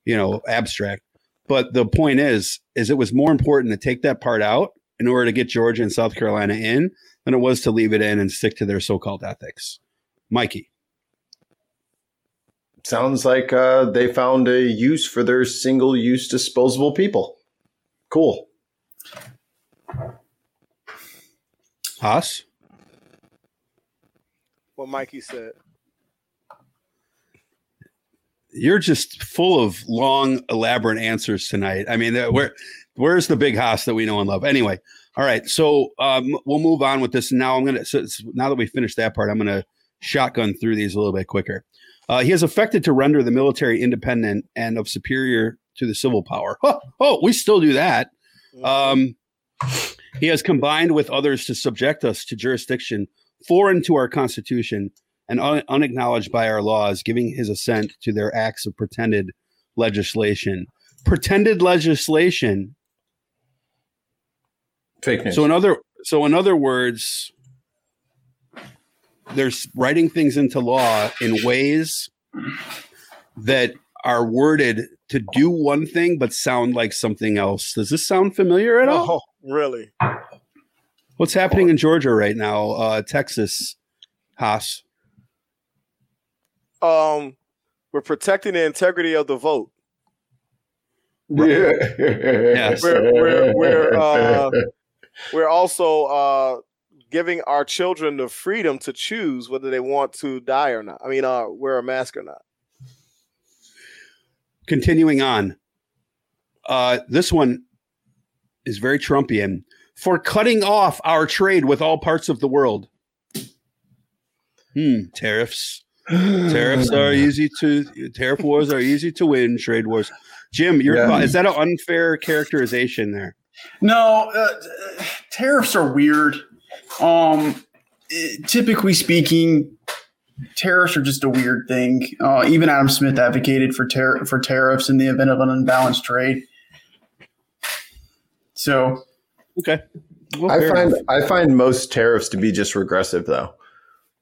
you know, abstract. But the point is, is it was more important to take that part out in order to get Georgia and South Carolina in than it was to leave it in and stick to their so-called ethics. Mikey. Sounds like uh, they found a use for their single use disposable people. Cool. Haas. What Mikey said. You're just full of long, elaborate answers tonight. I mean, where where's the big house that we know and love? Anyway, all right. So um, we'll move on with this. Now I'm gonna. So now that we finished that part, I'm gonna shotgun through these a little bit quicker. Uh, he has affected to render the military independent and of superior to the civil power. Oh, oh we still do that. Um, he has combined with others to subject us to jurisdiction foreign to our constitution and un- unacknowledged by our laws, giving his assent to their acts of pretended legislation. Pretended legislation. Fake news. So in other so in other words, there's writing things into law in ways that are worded to do one thing but sound like something else. Does this sound familiar at all? Oh, really? What's happening in Georgia right now? Uh, Texas, Haas. Um, we're protecting the integrity of the vote. Yes. We're we're we're uh, we're also uh giving our children the freedom to choose whether they want to die or not. I mean, uh, wear a mask or not. continuing on. Uh, this one is very Trumpian for cutting off our trade with all parts of the world. Hmm, tariffs. Tariffs are easy to tariff wars are easy to win. Trade wars. Jim, your Yeah. is that an unfair characterization there? No, uh, tariffs are weird. Um, typically speaking, tariffs are just a weird thing. Uh, even Adam Smith advocated for tar- for tariffs in the event of an unbalanced trade. So Okay. Well, I find enough. I find most tariffs to be just regressive though.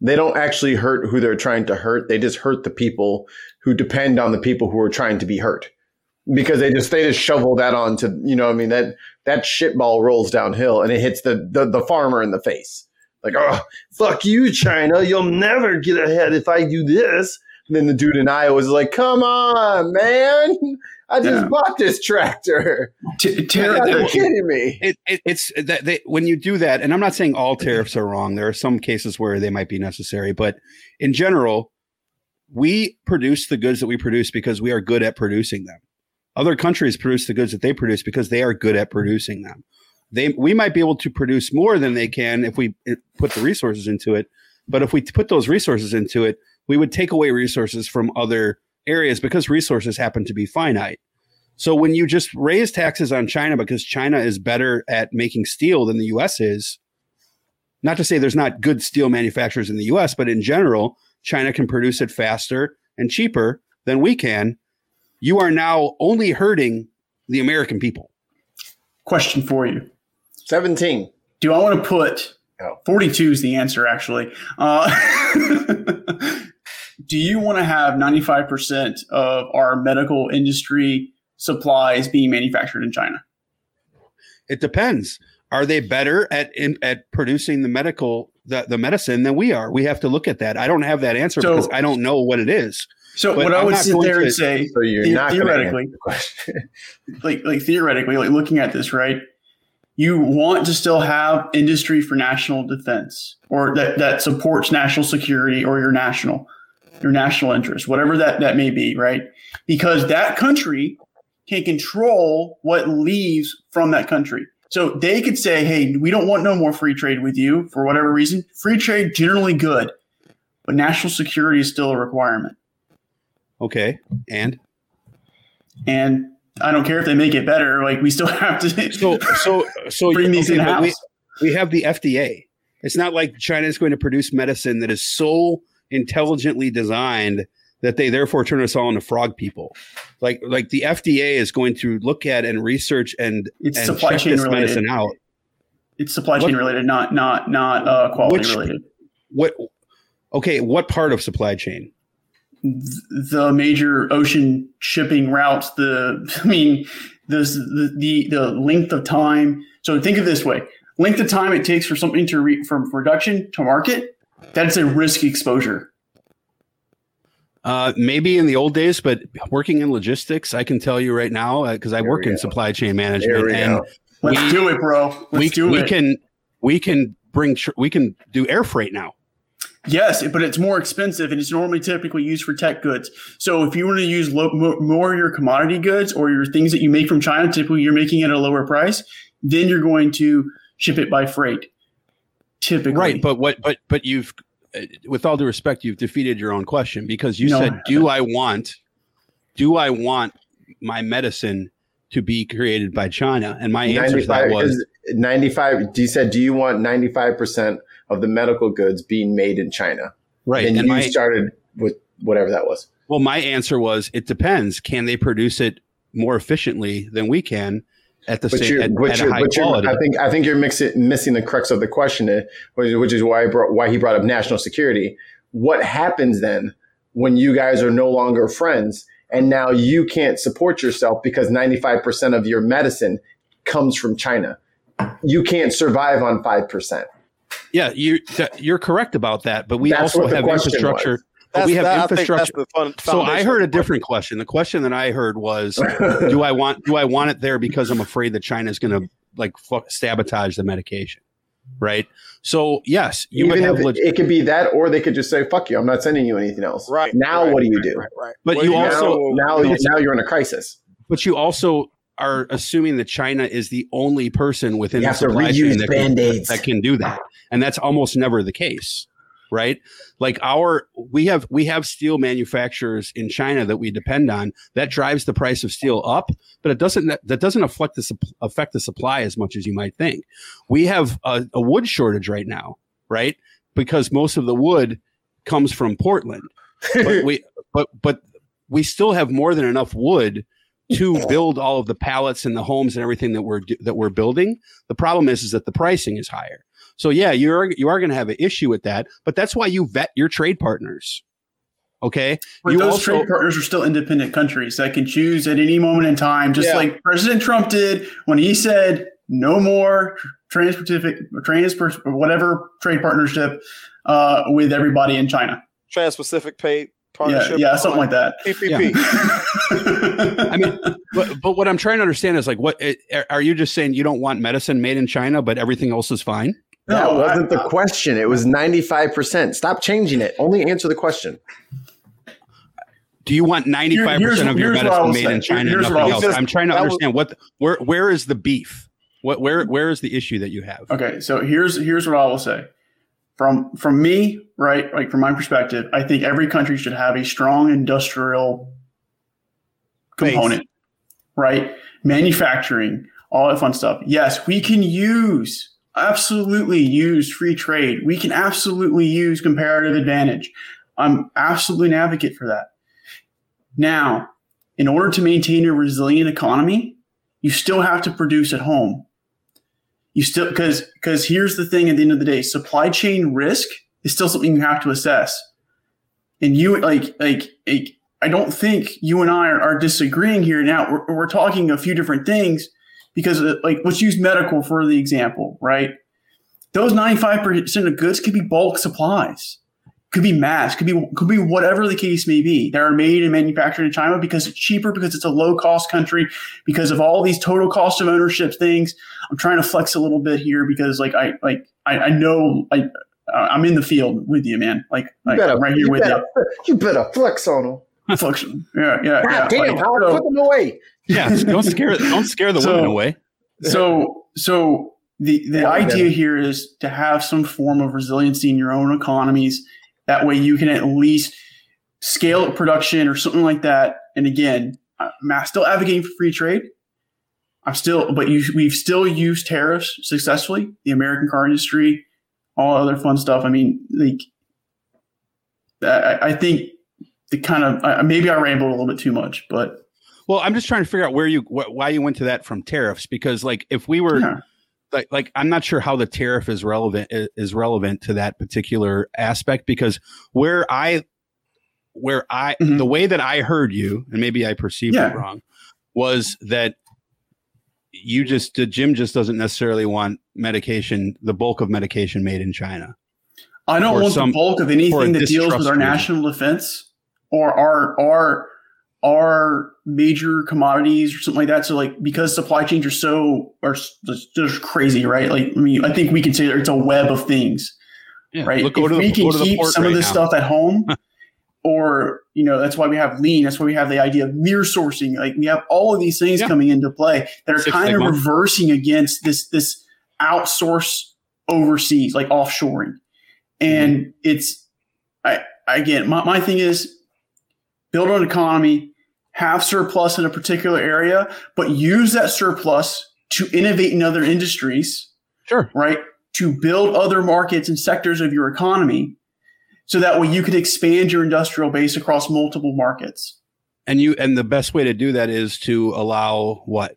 They don't actually hurt who they're trying to hurt. They just hurt the people who depend on the people who are trying to be hurt. Because they just they just shovel that onto you know, I mean that that shitball rolls downhill and it hits the, the the farmer in the face. Like, oh fuck you, China. You'll never get ahead if I do this. And then the dude in Iowa is like, come on, man. I just Yeah. bought this tractor. t- You tariff. gotta kidding me. It, it, it's that they, when you do that, and I'm not saying all tariffs are wrong. There are some cases where they might be necessary, but in general, we produce the goods that we produce because we are good at producing them. Other countries produce the goods that they produce because they are good at producing them. They we might be able to produce more than they can if we eh, put the resources into it, but if we put those resources into it, we would take away resources from other areas because resources happen to be finite. So when you just raise taxes on China because China is better at making steel than the US is, not to say there's not good steel manufacturers in the US, but in general, China can produce it faster and cheaper than we can. You are now only hurting the American people. Question for you: 17. Do I want to put Oh. 42 is the answer, actually. Uh, do you want to have 95% of our medical industry supplies being manufactured in China? It depends. Are they better at in, at producing the medical the, the medicine than we are? We have to look at that. I don't have that answer So- because I don't know what it is. So But what I I'm would sit there to- and say, So you're The- not theoretically. the like, like theoretically, like looking at this, right? You want to still have industry for national defense or that, that supports national security or your national, your national interest, whatever that, that may be, right? Because that country can control what leaves from that country. So they could say, hey, we don't want no more free trade with you for whatever reason. Free trade generally good, but national security is still a requirement. Okay. And And I don't care if they make it better. Like we still have to so so so bring these okay, in house. we, we have the FDA. It's not like China is going to produce medicine that is so intelligently designed that they therefore turn us all into frog people. Like like the FDA is going to look at and research and, It's and supply check chain this related. medicine out. It's supply chain What- related, not not not uh, quality Which- related. What okay, what part of supply chain? The major ocean shipping routes, the I mean, this the, the the length of time. So think of it this way: length of time it takes for something to re, from production to market. That's a risk exposure. Uh, maybe in the old days, but working in logistics, I can tell you right now because I There work in go. supply chain management, we and go. Let's We- do it, bro. Let's we do we it. can we can bring tr- we can do air freight now. Yes, but it's more expensive and it's normally typically used for tech goods. So if you want to use low, more your commodity goods or your things that you make from China, typically you're making it at a lower price, then you're going to ship it by freight. Typically. Right, but what? But but you've, uh, with all due respect, you've defeated your own question because you No, said, "Do I want, do I want my medicine to be created by China?" And my answer to that 95 was, 95. You said, do you want 95% of the medical goods being made in China? right. And, And you my started with whatever that was. well, my answer was, it depends. Can they produce it more efficiently than we can at the But same at, but at a high but quality? I think I think you're mixing, missing the crux of the question, eh, which, which is why I brought, why he brought up national security. What happens then when you guys are no longer friends and now you can't support yourself because 95% of your medicine comes from China? You can't survive on 5%. yeah, you you're correct about that. But we That's also have infrastructure. was. But we have that- I think that's infrastructure. the fun, So I heard a different question. The question that I heard was, do I want do I want it there because I'm afraid that China's going to like fu- sabotage the medication, right? So yes, you would Even have, if leg- it could be that, or they could just say, "Fuck you! I'm not sending you anything else." Right. now, right, what do you do? Right, right. But Well, you now- also- Now, No. now you're in a crisis. but you also are assuming that China is the only person within You the supply chain that can, that can do that, and that's almost never the case. Right? Like our we have we have steel manufacturers in China that we depend on. That drives the price of steel up, but it doesn't that doesn't affect the affect the supply as much as you might think. We have a, a wood shortage right now, right? Because most of the wood comes from Portland. But we but but we still have more than enough wood to build all of the pallets and the homes and everything that we're that we're building. The problem is is that the pricing is higher. So yeah, you're you are going to have an issue with that, but that's why you vet your trade partners. Okay, But you those also trade partners are still independent countries that can choose at any moment in time, just Yeah. like President Trump did when he said no more trans-Pacific, trans whatever trade partnership uh, with everybody in China. Trans-Pacific Pay Yeah, Partnership. yeah, something like that. PPP. I mean, but, but what I'm trying to understand is like, what eh, are you just saying? You don't want medicine made in China, but everything else is fine? That No, wasn't I- the question. It was 95%. Stop changing it. Only answer the question. Do you want 95 here's- percent of your here's medicine made say. in China and Here's what nothing I will else? say. I'm trying to That was- understand what where where is the beef? What where where is the issue that you have? Okay, so here's here's what I will say. From from me, right, like from my perspective, I think every country should have a strong industrial Base. component, right? Manufacturing, all that fun stuff. Yes, we can use absolutely use free trade. We can absolutely use comparative advantage. I'm absolutely an advocate for that. Now, in order to maintain a resilient economy, you still have to produce at home you still because because here's the thing at the end of the day supply chain risk is still something you have to assess and you like like, like i don't think you and i are, are disagreeing here now we're, we're talking a few different things because uh, like let's use medical for the example right those 95% of goods could be bulk supplies could be mass could be could be whatever the case may be They are made and manufactured in china because it's cheaper because it's a low cost country because of all these total cost of ownership things I'm trying to flex a little bit here because like I like I, I know uh, I'm in the field with you, man. Like, like I'm right here you with better, you better flex on them. you. Flex- Yeah, yeah, yeah. God damn, Like, Howard, so- put them away. Yeah, don't scare don't scare the So- women away. so so the the Yeah, idea okay. here is to have some form of resiliency in your own economies. That way you can at least scale up production or something like that. And again i'm still advocating for free trade. I'm still but you, we've still used tariffs successfully. The american car industry all other fun stuff. I mean like i, I think the kind of I- maybe i rambled a little bit too much but Well, I'm just trying to figure out where you wh- why you went to that from tariffs because like if we were yeah. like like I'm not sure how the tariff is relevant is relevant to that particular aspect because where I where I Mhm. the way that I heard you and maybe I perceived Yeah. it wrong was that you just the Jim just doesn't necessarily want medication the bulk of medication made in China. I don't want some- the bulk of anything that deals with our national defense or our our our major commodities or something like that. So like because supply chains are so are just, crazy, right? Like I mean, I think we can say it's a web of things, Yeah, right? Look, if to the, we can go to the keep some of this now. stuff at home, or you know, that's why we have lean. That's why we have the idea of near sourcing. Like we have all of these things Yeah. coming into play that are Six kind of reversing against this this outsource overseas, like offshoring. And mm-hmm. it's I again, my, my thing is build an economy, have surplus in a particular area, but use that surplus to innovate in other industries Sure. right? To build other markets and sectors of your economy so that way you could expand your industrial base across multiple markets. And you and the best way to do that is to allow what?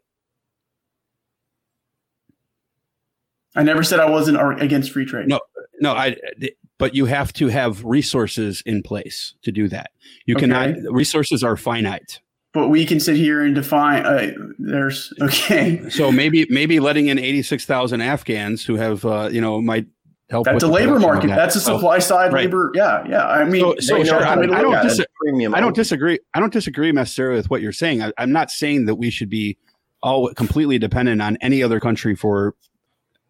I never said I wasn't against free trade. No. No, I but you have to have resources in place to do that. You Okay. cannot resources are finite. But we can sit here and define uh, there's okay. So maybe maybe letting in 86,000 Afghans who have uh, you know might help That's with a the labor market. that. That's a So- supply side right. labor. Yeah, yeah. I mean, So- so sure, I- to I don't at dis- I don't disagree. I don't disagree necessarily with what you're saying. I, I'm not saying that we should be all completely dependent on any other country for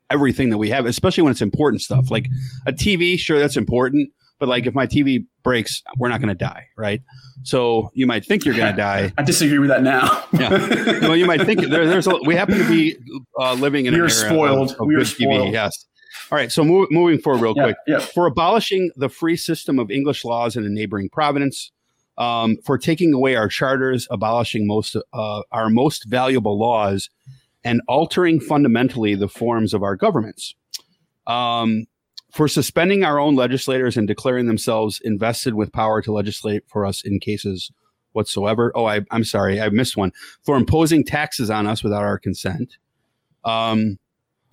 everything that we have, especially when it's important stuff. Like a TV, sure, that's important, but like if my TV breaks, we're not going to die, right? So you might think you're going to die. I disagree with that now. Yeah. Well, you might think there, there's a, we happen to be uh, living in We an are spoiled. Of, of We are spoiled. TV, yes. All right, so move, moving forward real Yeah, quick. yeah. For abolishing the free system of English laws in a neighboring province, um, for taking away our charters, abolishing most uh, our most valuable laws, and altering fundamentally the forms of our governments. Um, for suspending our own legislators and declaring themselves invested with power to legislate for us in cases whatsoever. Oh, I, I'm sorry, I missed one. For imposing taxes on us without our consent. Um,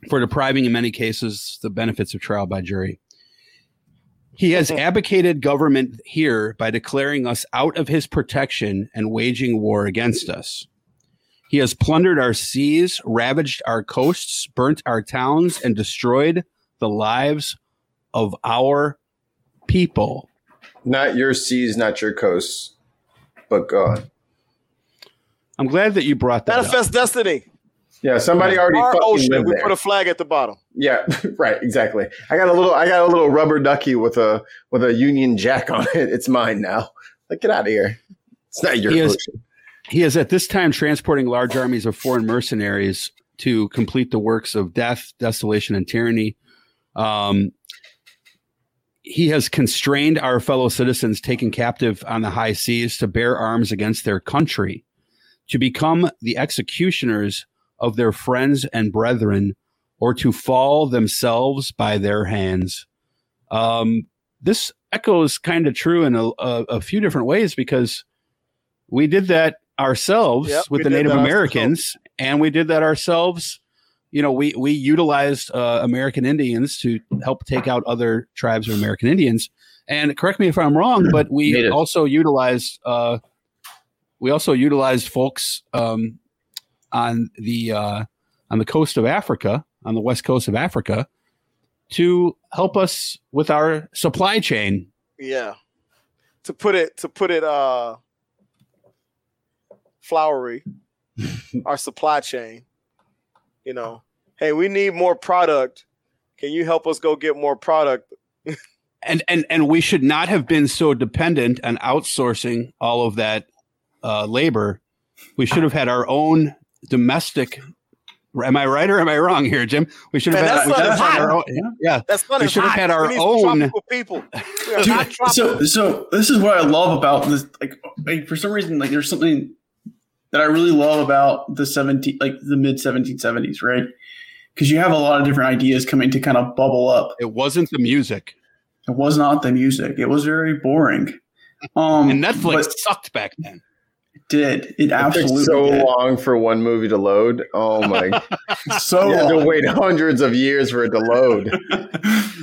for depriving, in many cases, the benefits of trial by jury. He has abdicated government here by declaring us out of his protection and waging war against us. He has plundered our seas, ravaged our coasts, burnt our towns, and destroyed the lives of our people. Not your seas, not your coasts, but God. I'm glad that you brought that up. Manifest destiny. Yeah, somebody already Our fucking ocean. lived We there. put a flag at the bottom. Yeah, right, exactly. I got a little I got a little rubber ducky with a with a Union Jack on it. It's mine now. Like get out of here. It's not your He is- ocean. He is at this time transporting large armies of foreign mercenaries to complete the works of death, desolation, and tyranny. Um, he has constrained our fellow citizens taken captive on the high seas to bear arms against their country, to become the executioners of their friends and brethren, or to fall themselves by their hands. Um, this echoes kind of true in a, a, a few different ways because we did that ourselves Yep, with the Native Americans, and we did that ourselves. You know, we we utilized uh, American Indians to help take out other tribes of American Indians. And correct me if I'm wrong, but we Native. also utilized uh, we also utilized folks um, on the uh, on the coast of Africa, on the west coast of Africa, to help us with our supply chain. Yeah. To put it to put it uh flowery, our supply chain. You know, hey, we need more product. Can you help us go get more product? and and and we should not have been so dependent on outsourcing all of that uh, labor. We should have had our own domestic. Am I right or am I wrong here, Jim? We should have Man, had, we should have had our own. Yeah, That's funny. We should have had our we need some own- people. Dude, so so this is what I love about this. Like, like for some reason, like there's something that I really love about the 17 like the mid 1770s, right? Because you have a lot of different ideas coming to kind of bubble up. it wasn't the music, It was not the music; it was very boring. Um, and Netflix but sucked back then. it did it It absolutely took so did. long for one movie to load. Oh my! so you had to wait hundreds of years for it to load.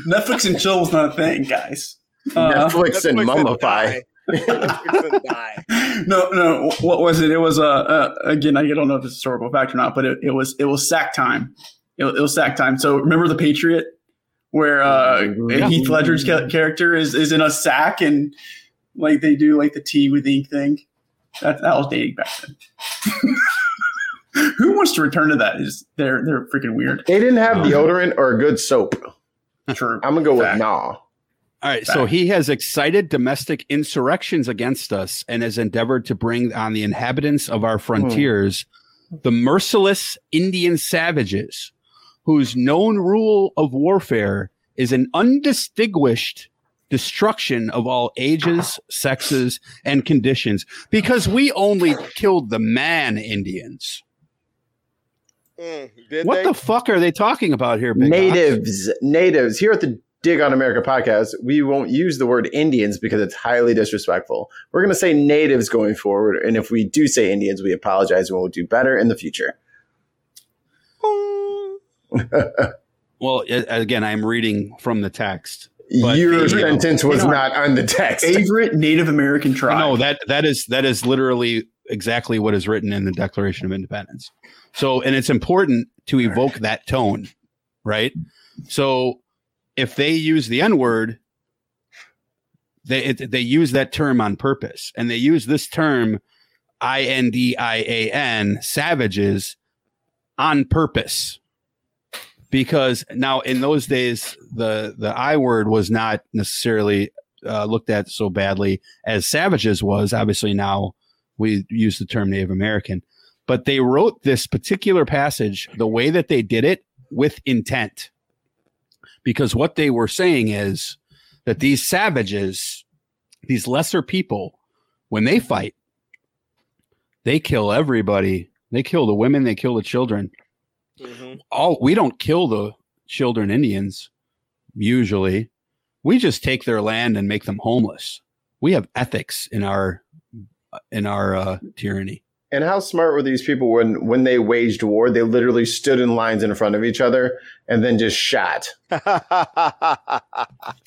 Netflix and chill was not a thing, guys. Uh, Netflix and Netflix mummify. and die. no, no. What was it? It was uh, uh again. I don't know if it's historical fact or not, but it, it was it was sack time. It, it was sack time. So remember the Patriot, where uh, Yeah. Heath Ledger's ca- character is is in a sack and like they do like the tea with ink thing. That that was dating back then. Who wants to return to that? Is they're they're freaking weird. They didn't have deodorant or a good soap. True. I'm gonna go with nah. All right, so he has excited domestic insurrections against us and has endeavored to bring on the inhabitants of our frontiers the merciless Indian savages, whose known rule of warfare is an undistinguished destruction of all ages, sexes, and conditions, because we only killed the man Indians. Mm, What they? the fuck are they talking about here, Big Ox? natives, natives. Here at the Dig on America podcast, we won't use the word Indians because it's highly disrespectful. We're going to say natives going forward, and if we do say Indians, we apologize and we'll do better in the future. Well, again, I'm reading from the text. But Your favorite- sentence was you know, not on the text. Favorite Native American tribe. No, that that is that is literally exactly what is written in the Declaration of Independence. So, and it's important to evoke that tone, right? So, if they use the N word, they it, they use that term on purpose, and they use this term I N D I A N savages on purpose. Because now in those days the the I word was not necessarily uh, looked at so badly as savages was. Obviously now we use the term Native American, but they wrote this particular passage the way that they did it with intent because what they were saying is that these savages, these lesser people, when they fight, they kill everybody. They kill the women, they kill the children. Mhm. All we don't kill the children Indians usually. We just take their land and make them homeless. We have ethics in our in our uh, tyranny. And how smart were these people when when they waged war? They literally stood in lines in front of each other and then just shot.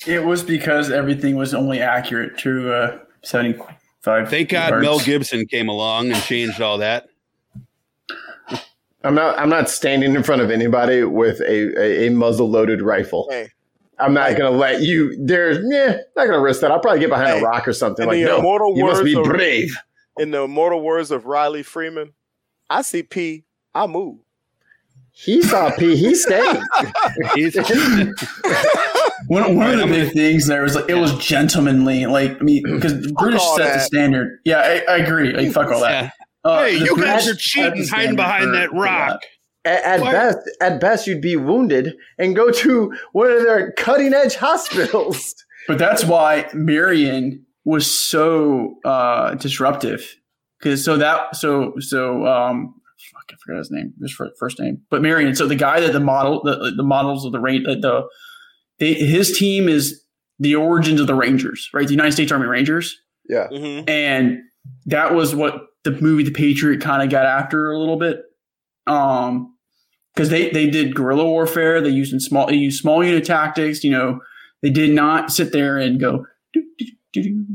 It was because everything was only accurate to uh, 75. Thank God yards. Mel Gibson came along and changed all that. I'm not I'm not standing in front of anybody with a, a, a muzzle loaded rifle. Hey. I'm not Hey. gonna let you there's yeah, not gonna risk that. I'll probably get behind Hey. a rock or something. In Like, the no, you must be words of- brave. In the immortal words of Riley Freeman, I see P, I move. He saw P, he stayed. He's, One, one of the I'm big things there was like it was gentlemanly. Like I mean, because British all set the standard. Yeah, I, I agree. Like fuck all that. yeah. Uh, hey, the you guys are cheating, hiding behind for- that rock. At, at best, at best, you'd be wounded and go to one of their cutting edge hospitals. But that's why Marion was so uh, disruptive. Because so that so so um fuck I forgot his name his fir- first name but Marion so the guy that the model the, the models of the rate the, the his team is the origins of the Rangers right the United States Army Rangers Yeah. Mhm. and that was what the movie The Patriot kind of got after a little bit, um, because they they did guerrilla warfare. They used in small they used small unit tactics. You know, they did not sit there and go. "Do, do, do, do,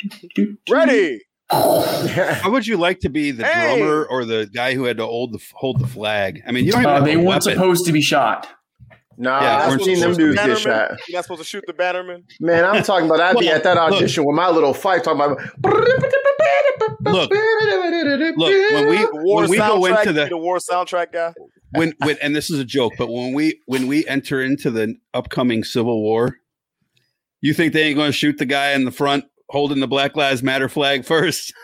do, do, do." Ready. How would you like to be the Hey! drummer or the guy who had to hold the hold the flag? I mean, you don't Uh, have they weren't weapon. supposed to be shot. Nah, Yeah, I've seen them dudes get shot. You're not supposed to shoot the bannerman. Man, I'm talking about I'd be at that look. audition with my little fight talking about Look, Look, when we war when we go into the the war soundtrack guy. when, when and this is a joke, but when we when we enter into the upcoming Civil War, you think they ain't going to shoot the guy in the front holding the Black Lives Matter flag first?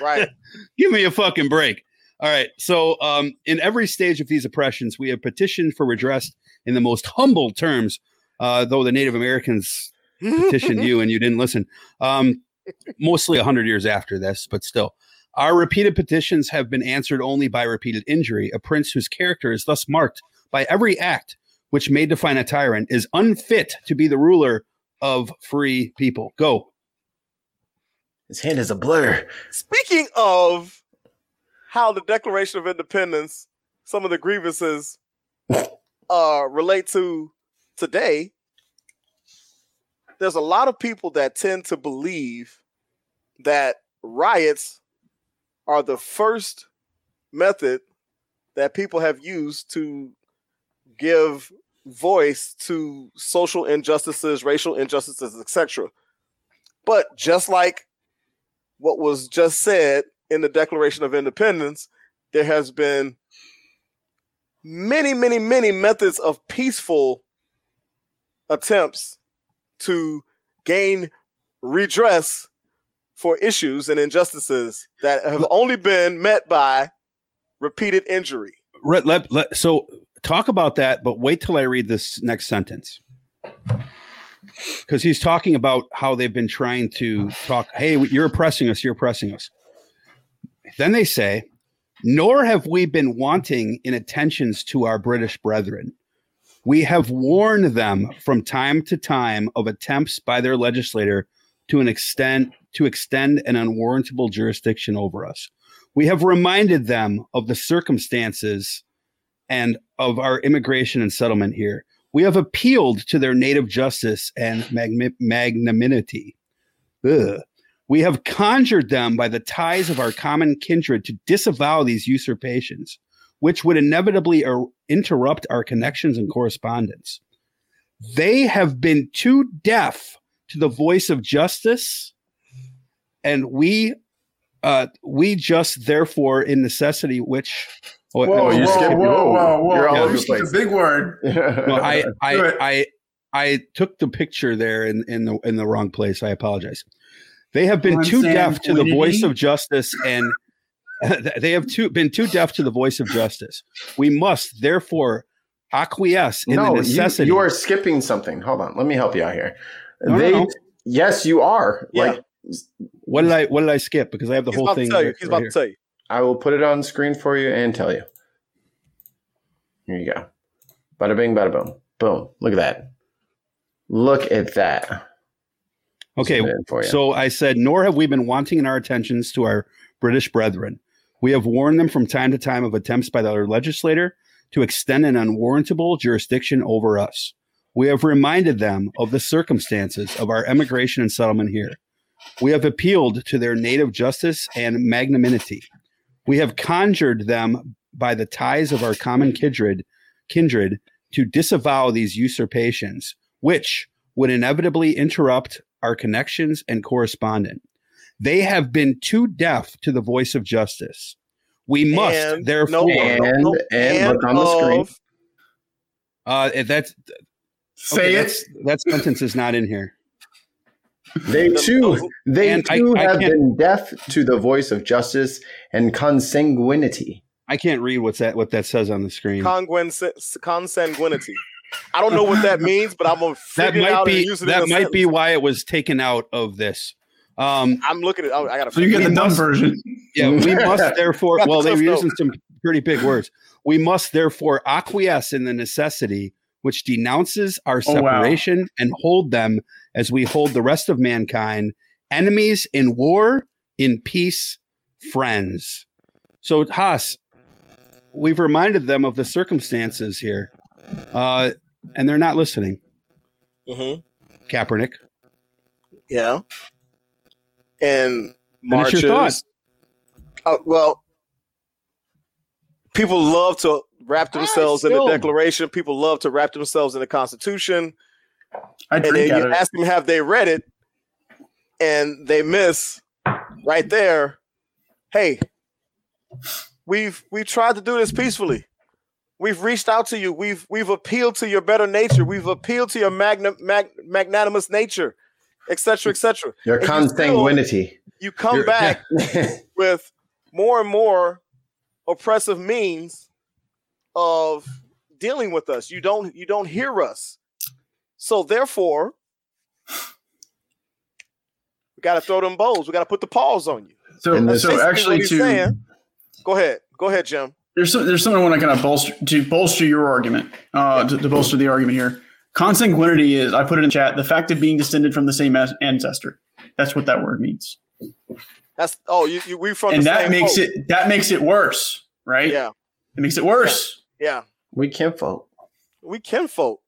Right. Give me a fucking break. All right. So, um, in every stage of these oppressions, we have petitioned for redress in the most humble terms. Uh, though the Native Americans petitioned you and you didn't listen. Um, mostly a hundred years after this, but still. Our repeated petitions have been answered only by repeated injury. A prince whose character is thus marked by every act which may define a tyrant is unfit to be the ruler of free people. Go. His hand is a blur. Speaking of how the Declaration of Independence, some of the grievances uh, relate to today, there's a lot of people that tend to believe that riots are the first method that people have used to give voice to social injustices, racial injustices, etc. But just like what was just said in the Declaration of Independence, there has been many, many, many methods of peaceful attempts to gain redress for issues and injustices that have only been met by repeated injury. Let, let, let- so talk about that, but wait till I read this next sentence. Because he's talking about how they've been trying to talk, hey, you're oppressing us, you're oppressing us. Then they say, nor have we been wanting in attentions to our British brethren. We have warned them from time to time of attempts by their legislator to an extent to extend an unwarrantable jurisdiction over us. We have reminded them of the circumstances and of our immigration and settlement here. We have appealed to their native justice and magnanimity. Ugh. We have conjured them by the ties of our common kindred to disavow these usurpations, which would inevitably er- interrupt our connections and correspondence. They have been too deaf to the voice of justice, and we, uh, we just therefore, in necessity, which oh, Whoa, I- you whoa, skipped- whoa, whoa, whoa, whoa! you're all whoa. over You the skipped place. a big word. no, I, I. I, I took the picture there in, in the in the wrong place. I apologize. They have been too deaf to the voice of justice, and they have too, been too deaf to the voice of justice. We must therefore acquiesce in no, the you, necessity. you are skipping something. Hold on, let me help you out here. No, no, they, no. yes, you are. Yeah. Like what did I what did I skip? Because I have the He's whole thing. to tell you. right- He's right about here. to tell you. I will put it on screen for you and tell you. Here you go. Bada bing, bada boom. Boom. Look at that. Look at that. Okay, so I said, nor have we been wanting in our attentions to our British brethren. We have warned them from time to time of attempts by their legislator to extend an unwarrantable jurisdiction over us. We have reminded them of the circumstances of our emigration and settlement here. We have appealed to their native justice and magnanimity. We have conjured them by the ties of our common kindred, kindred to disavow these usurpations, which would inevitably interrupt our connections and correspondence. They have been too deaf to the voice of justice. We must, And- therefore, no, And- no, no, and look on the screen. of- uh, that's Say okay, it. that's, that sentence is not in here. They too, they And too I have can't- been deaf to the voice of justice and consanguinity. I can't read what's that what that says on the screen. Conguen- consanguinity. I don't know what that means, but I'm gonna that figure it might out and be use it. that in a might be why it was taken out of this. Um, I'm looking at. oh, I gotta. So you get the it out. dumb version. yeah, we must therefore. Well, they were Cliff using some pretty big words. We must therefore acquiesce in the necessity which denounces our Oh, wow. separation and hold them as we hold the rest of mankind enemies in war, in peace, friends. So Haas, we've reminded them of the circumstances here, uh, and they're not listening. Mhm. Kaepernick. Yeah. And Finish your marches. Oh, well, people love to wrap themselves in the Declaration. People love to wrap themselves in the Constitution. I and then out you of it. ask them, have they read it? And they miss right there. Hey, we've we tried to do this peacefully. We've reached out to you. We've we've appealed to your better nature. We've appealed to your magna, mag, magnanimous nature, etc., etc. Your And you still- consanguinity. You come You're- back with more and more oppressive means of dealing with us. You don't you don't hear us. So therefore, we got to throw them bows. We got to put the paws on you. So, so actually, to saying. Go ahead. Go ahead, Jim. there's some, there's something I want to kind of bolster to bolster your argument, uh, to, to bolster the argument here. Consanguinity is I put it in chat. The fact of being descended from the same ancestor. That's what that word means, That's oh, you, you we from and the that same makes boat. it that makes it worse, right? Yeah, it makes it worse. yeah. we can't vote. We kinfolk.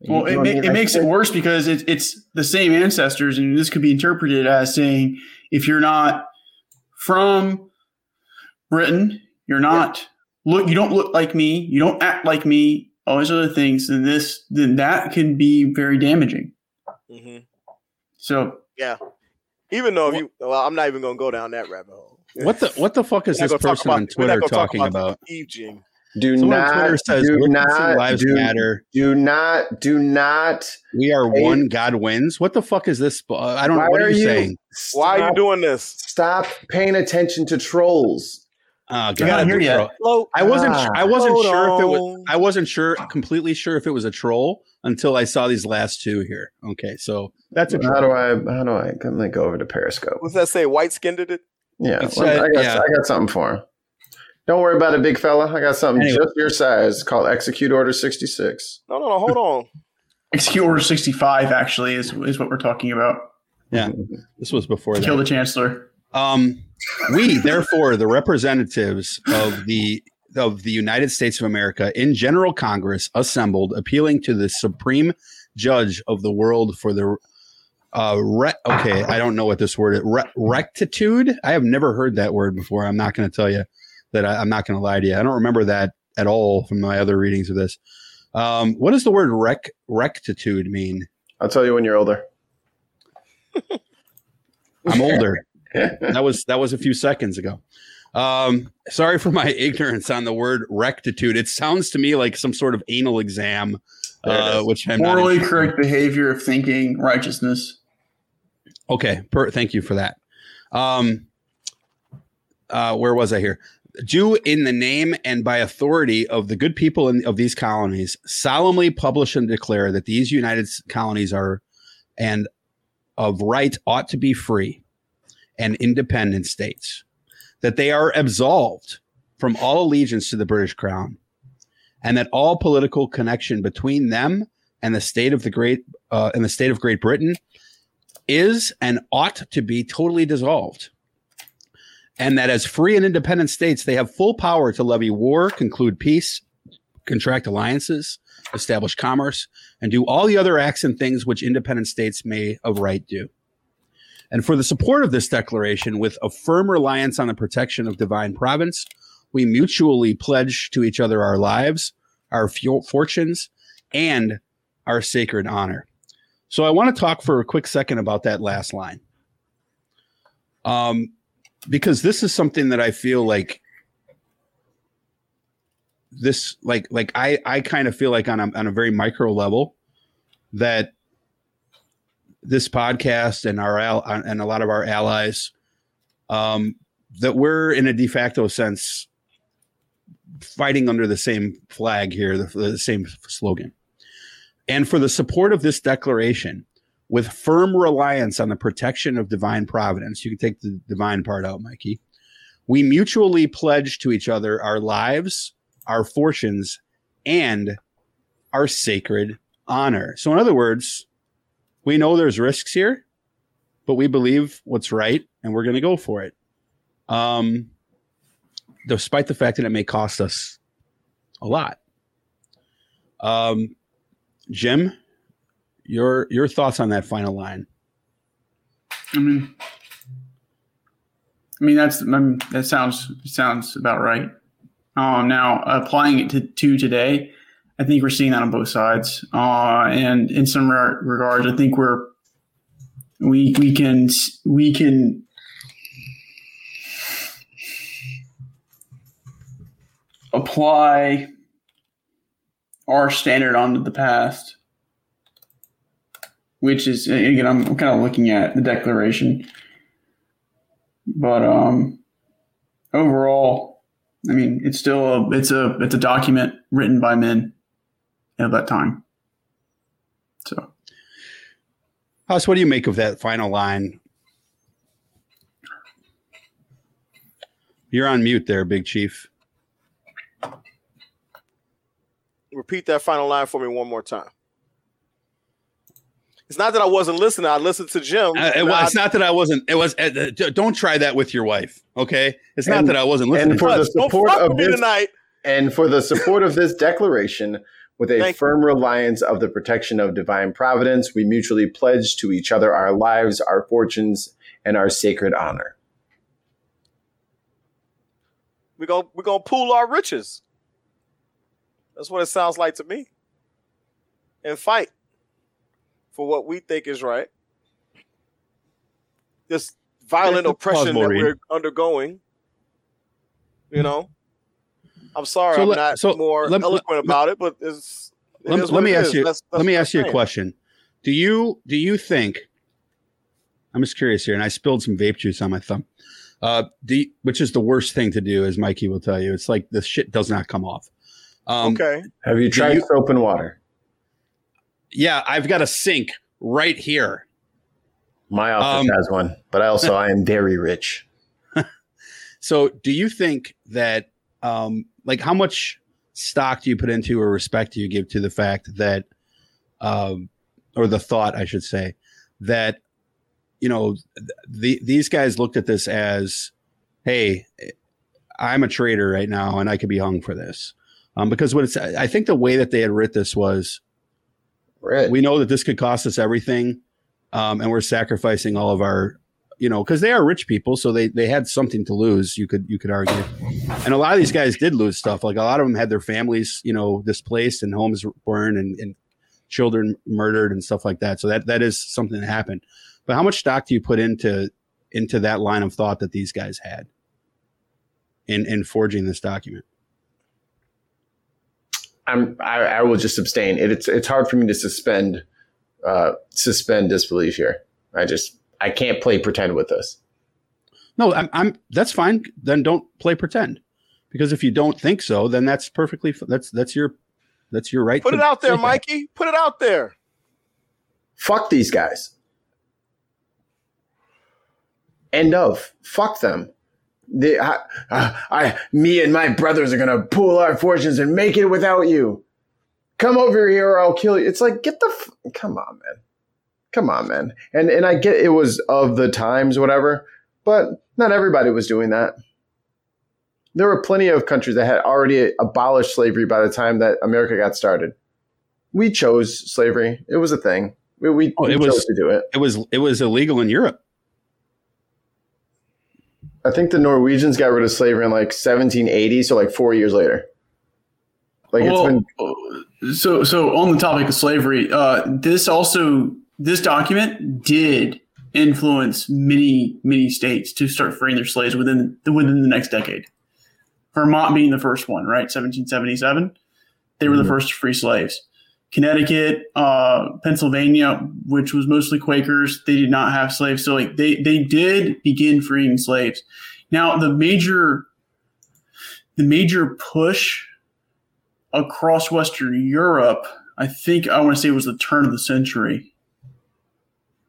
Well, it, ma- it makes it worse because it, it's the same ancestors, and this could be interpreted as saying if you're not from Britain, you're not look, you don't look like me, you don't act like me, all these other things, then this, then that can be very damaging. hmm So yeah, Even though if you, well, I'm not even gonna go down that rabbit hole. What the what the fuck is this not gonna talk person about- on Twitter talk talking about? Eve Jing. Do Someone not Twitter says do not lives do, matter. do not do not. We are Hey. one. God wins. What the fuck is this? I don't know. What are are you you- saying? Why are you doing this? Stop paying attention to trolls. Oh, You're God. not here yet. Flo- I wasn't. Ah, I wasn't hold sure if it was. I wasn't sure completely sure if it was a troll until I saw these last two here. Okay, so that's a How do I? How do I? Let me go over to Periscope. What's that say? White skinned it? Yeah, well, I got yeah. I got something for him. Don't worry about it, big fella. I got something Anyway. just your size called Execute Order sixty six. No, no, no. Hold on. execute order 65 actually is, is what we're talking about. Yeah, this was before that. Kill the chancellor. Um, we, therefore, the representatives of the of the United States of America in General Congress assembled, appealing to the Supreme Judge of the world for the uh, re- okay, I don't know what this word is. Re- rectitude. I have never heard that word before. I'm not going to tell you that. I, I'm not going to lie to you. I don't remember that at all from my other readings of this. Um, what does the word rec- rectitude mean? I'll tell you when you're older. I'm older. that was that was a few seconds ago. Um, sorry for my ignorance on the word rectitude. It sounds to me like some sort of anal exam, uh, which I'm Morally interested correct behavior of thinking, righteousness. Okay, per, thank you for that. Um, uh, where was I here? Do in the name and by authority of the good people in, of these colonies solemnly publish and declare that these United colonies are and of right ought to be free and independent states, that they are absolved from all allegiance to the British crown, and that all political connection between them and the state of the great uh, and the state of Great Britain is and ought to be totally dissolved and that as free and independent states, they have full power to levy war, conclude peace, contract alliances, establish commerce, and do all the other acts and things which independent states may of right do. And for the support of this declaration, with a firm reliance on the protection of divine providence, we mutually pledge to each other our lives, our fortunes, and our sacred honor. So I want to talk for a quick second about that last line. Um, because this is something that I feel like this like like I I kind of feel like on a on a very micro level that this podcast and our and a lot of our allies um that we're in a de facto sense fighting under the same flag here the, the same slogan. And for the support of this declaration with firm reliance on the protection of divine providence. You can take the divine part out, Mikey. We mutually pledge to each other our lives, our fortunes, and our sacred honor. So, in other words, we know there's risks here, but we believe what's right and we're going to go for it. Um, despite the fact that it may cost us a lot. Um, Jim, your your thoughts on that final line? I mean, I mean that's I mean, that sounds sounds about right. Um, now applying it to, to today, I think we're seeing that on both sides. Uh, and in some re- regards, I think we're we we can we can apply our standard onto the past which is again I'm kind of looking at the declaration, but um, overall, I mean it's still a, it's a it's a document written by men at that time. So, Haas, what do you make of that final line? You're on mute there, Big Chief. Repeat that final line for me one more time. It's not that I wasn't listening. I listened to Jim. Uh, it was, it's not that I wasn't. It was. Uh, uh don't try that with your wife. Okay. It's and, not that I wasn't listening. And for the support of this tonight. And for the support of this declaration, with a Thank firm you. reliance of the protection of divine providence, we mutually pledge to each other our lives, our fortunes, and our sacred honor. We're gonna we're gonna pool our riches. That's what it sounds like to me. And fight for what we think is right. This violent yeah, oppression that we're undergoing. You know, I'm sorry so I'm let, not so more let, eloquent let, about it, but it's. It let, let me ask is. you. That's, that's let me ask you a question. Do you do you think? I'm just curious here, and I spilled some vape juice on my thumb. Uh, you, which is the worst thing to do, as Mikey will tell you. It's like the shit does not come off. Um, okay. Have you tried you, soap and water? Yeah, I've got a sink right here. My office um, has one, but I also I am dairy rich. so, do you think that, um, like, how much stock do you put into or respect do you give to the fact that, um, or the thought, I should say, that you know the, these guys looked at this as, hey, I'm a traitor right now, and I could be hung for this. Um, because what it's, I think the way that they had writ this was Right. We know that this could cost us everything, um, and we're sacrificing all of our, you know, because they are rich people, so they they had something to lose. You could you could argue, and a lot of these guys did lose stuff. Like a lot of them had their families, you know, displaced and homes burned and, and children murdered and stuff like that. So that that is something that happened. But how much stock do you put into into that line of thought that these guys had in in forging this document? I'm I, I will just abstain. It, it's it's hard for me to suspend uh, suspend disbelief here. I just I can't play pretend with this. No, I'm, I'm that's fine. Then don't play pretend. Because if you don't think so, then that's perfectly that's that's your that's your right. Put it out there, think that. Mikey. Put it out there. Fuck these guys. End of. Fuck them. They, I, I, I, me and my brothers are gonna pool our fortunes and make it without you. Come over here, or I'll kill you. It's like get the. F- come on, man. Come on, man. And and I get it was of the times, whatever, but not everybody was doing that. There were plenty of countries that had already abolished slavery by the time that America got started. We chose slavery; it was a thing. We, we, Oh, it chose was- to do it. It was it was illegal in Europe. I think the Norwegians got rid of slavery in like 1780, so like four years later. Like it's Well, been so so on the topic of slavery, uh, this also this document did influence many many states to start freeing their slaves within the, within the next decade. Vermont being the first one, right? 1777, they were the first to free slaves. Connecticut, uh, Pennsylvania, which was mostly Quakers, they did not have slaves. So like they they did begin freeing slaves. Now the major the major push across Western Europe, I think I want to say it was the turn of the century.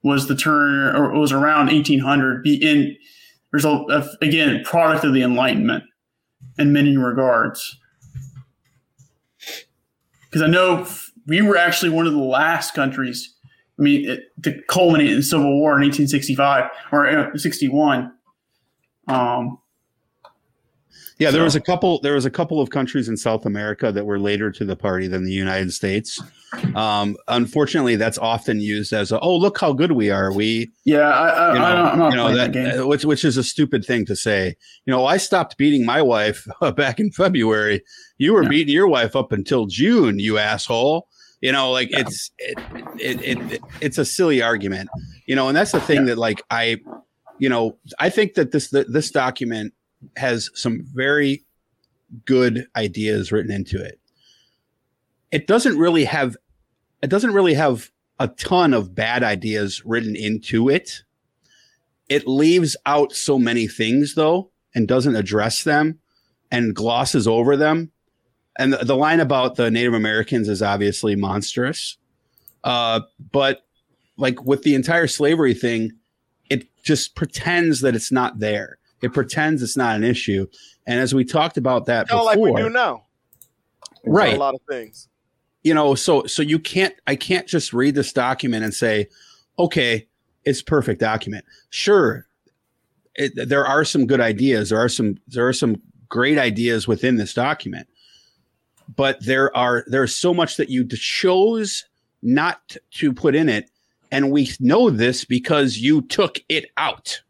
Was the turn or it was around 1800? Be in there's a, again product of the Enlightenment in many regards. Because I know we were actually one of the last countries. I mean, it, to culminate in the Civil War in 1865 or uh, 61. Um, Yeah, there So- was a couple. There was a couple of countries in South America that were later to the party than the United States. Um, unfortunately, that's often used as a, "Oh, look how good we are." We, yeah, I, I, you know, I don't, I'm not you know that, that game. which which is a stupid thing to say. You know, I stopped beating my wife back in February. You were Yeah. beating your wife up until June, you asshole. You know, like it's it, it, it, it's a silly argument. You know, and that's the thing that like I, you know, I think that this that this document has some very good ideas written into it. It doesn't really have it doesn't really have a ton of bad ideas written into it. It leaves out so many things though and doesn't address them and glosses over them. And the, the line about the Native Americans is obviously monstrous. Uh, but like with the entire slavery thing, it just pretends that it's not there. It pretends it's not an issue. And as we talked about that before, like we do now. right? A lot of things. you know so so you can't i can't just read this document and say okay it's perfect document sure it, there are some good ideas there are some there are some great ideas within this document but there are there's so much that you chose not to put in it and we know this because you took it out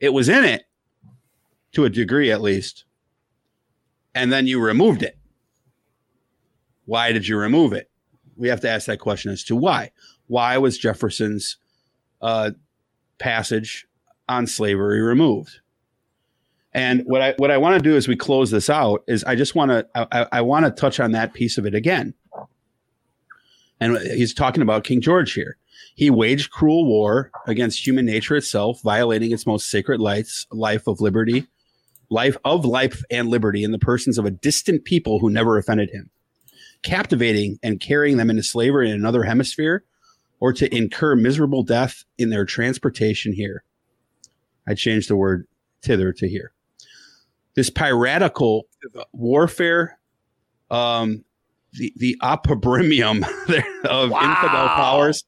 it was in it to a degree at least and then you removed it why did you remove it? We have to ask that question as to why. Why was Jefferson's uh, passage on slavery removed? And what I what I want to do as we close this out is I just want to I, I want to touch on that piece of it again. And he's talking about King George here. He waged cruel war against human nature itself, violating its most sacred lights, life of liberty, life of life and liberty in the persons of a distant people who never offended him captivating and carrying them into slavery in another hemisphere or to incur miserable death in their transportation here. I changed the word thither to here. This piratical warfare, um, the, the opprobrium of infidel powers.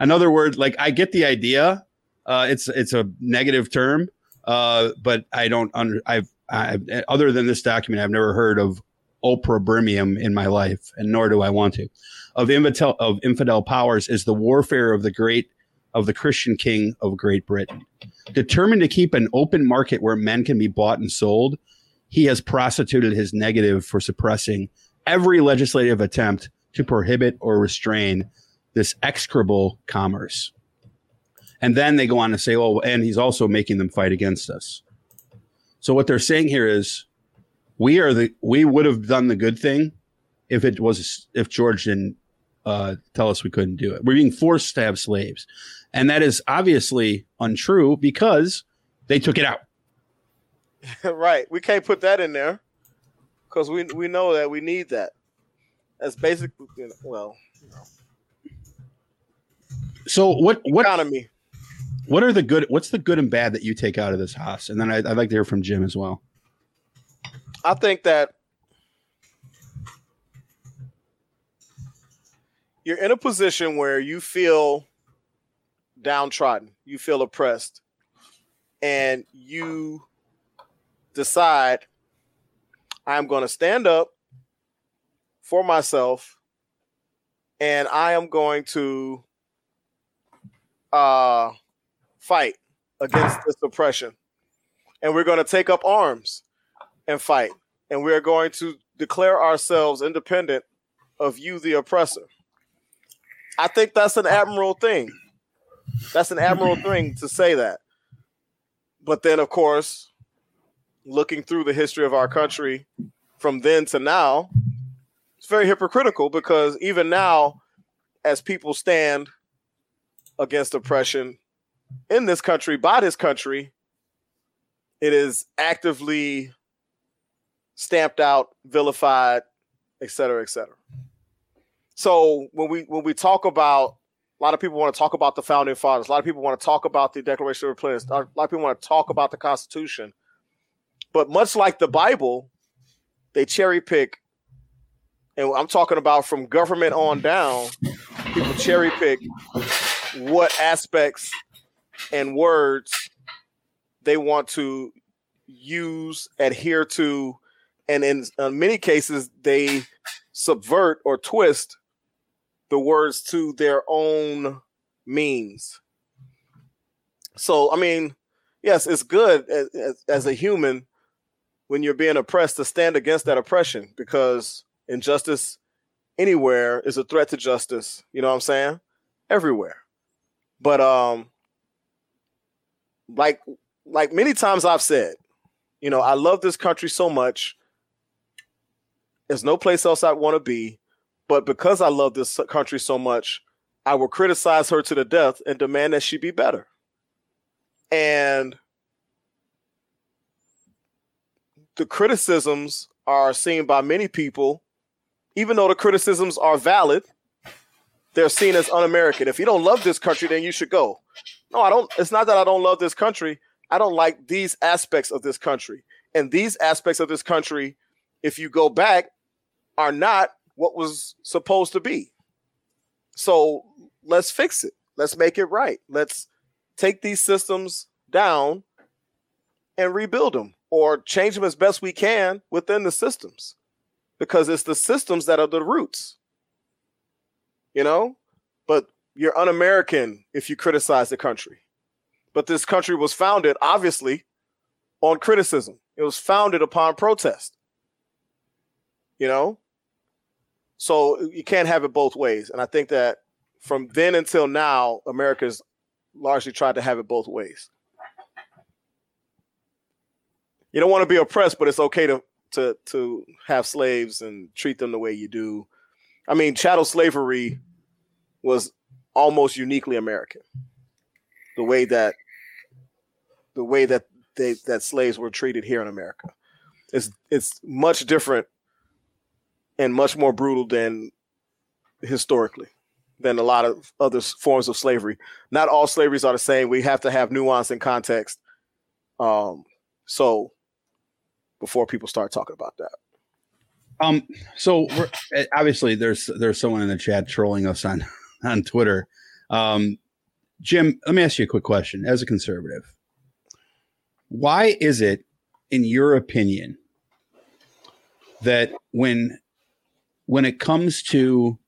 Another word, like I get the idea. Uh, it's it's a negative term, uh, but I don't under I've I, other than this document, I've never heard of opprobrium in my life, and nor do I want to. Of infidel of infidel powers is the warfare of the great of the Christian king of Great Britain. Determined to keep an open market where men can be bought and sold, he has prostituted his negative for suppressing every legislative attempt to prohibit or restrain this execrable commerce. And then they go on to say, oh, and he's also making them fight against us. So what they're saying here is we are the we would have done the good thing if it was if George didn't uh, tell us we couldn't do it. We're being forced to have slaves, and that is obviously untrue because they took it out. right. We can't put that in there. because we we know that we need that. That's basically you know, well So what what economy. what are the good what's the good and bad that you take out of this Haas? And then I, I'd like to hear from Jim as well. I think that you're in a position where you feel downtrodden, you feel oppressed, and you decide I'm going to stand up for myself and I am going to uh fight against this oppression. And we're going to take up arms and fight. And we are going to declare ourselves independent of you, the oppressor. I think that's an admirable thing. That's an admirable thing to say that. But then, of course, looking through the history of our country from then to now, it's very hypocritical because even now, as people stand against oppression in this country, by this country, it is actively stamped out, vilified, et cetera, et cetera. So when we when we talk about a lot of people want to talk about the founding fathers, a lot of people want to talk about the Declaration of Independence, a lot of people want to talk about the Constitution, but much like the Bible, they cherry pick, and I'm talking about from government on down. People cherry pick what aspects and words they want to use, adhere to, and in, in many cases, they subvert or twist the words to their own means. So, I mean, yes, it's good as, as, as a human when you're being oppressed to stand against that oppression because injustice anywhere is a threat to justice. You know what I'm saying? Everywhere. But um like like many times I've said, you know, I love this country so much. There's no place else I want to be, but because I love this country so much, I will criticize her to the death and demand that she be better. And the criticisms are seen by many people, even though the criticisms are valid, they're seen as un-American. If you don't love this country, then you should go. No, I don't. It's not that I don't love this country. I don't like these aspects of this country. And these aspects of this country, if you go back, are not what was supposed to be. So let's fix it. Let's make it right. Let's take these systems down and rebuild them or change them as best we can within the systems because it's the systems that are the roots. You know, but you're un American if you criticize the country. But this country was founded, obviously, on criticism. It was founded upon protest. You know? So you can't have it both ways. And I think that from then until now, America's largely tried to have it both ways. You don't want to be oppressed, but it's okay to to to have slaves and treat them the way you do. I mean, chattel slavery was almost uniquely American. The way that the way that they that slaves were treated here in America. It's it's much different and much more brutal than historically than a lot of other forms of slavery. Not all slaveries are the same. We have to have nuance and context. Um, so before people start talking about that. Um, so eh, obviously there's there's someone in the chat trolling us on on Twitter. Um, Jim, let me ask you a quick question. As a conservative, why is it, in your opinion, that when when it comes to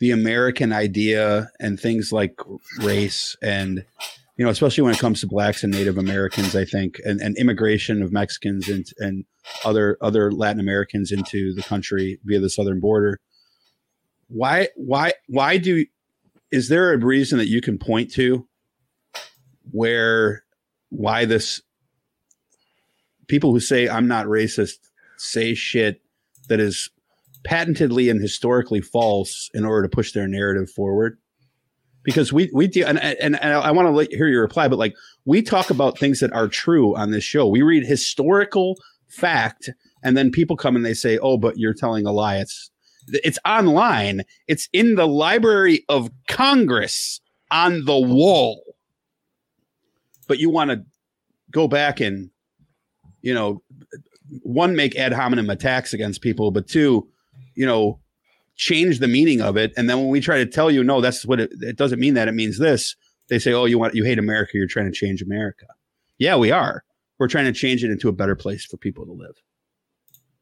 the American idea and things like race and you know, especially when it comes to blacks and Native Americans, I think, and, and immigration of Mexicans and, and other other Latin Americans into the country via the southern border. Why why why do is there a reason that you can point to where why this people who say I'm not racist say shit that is patently and historically false in order to push their narrative forward? Because we we do, and, and, and I want to hear your reply, but like we talk about things that are true on this show. We read historical fact and then people come and they say, "Oh, but you're telling a lie." It's it's online. It's in the Library of Congress on the wall. But you want to go back and you know one make ad hominem attacks against people, but two, you know, change the meaning of it. And then when we try to tell you, no, that's what it, it doesn't mean that it means this. They say, oh, you want you hate America. You're trying to change America. Yeah, we are. We're trying to change it into a better place for people to live.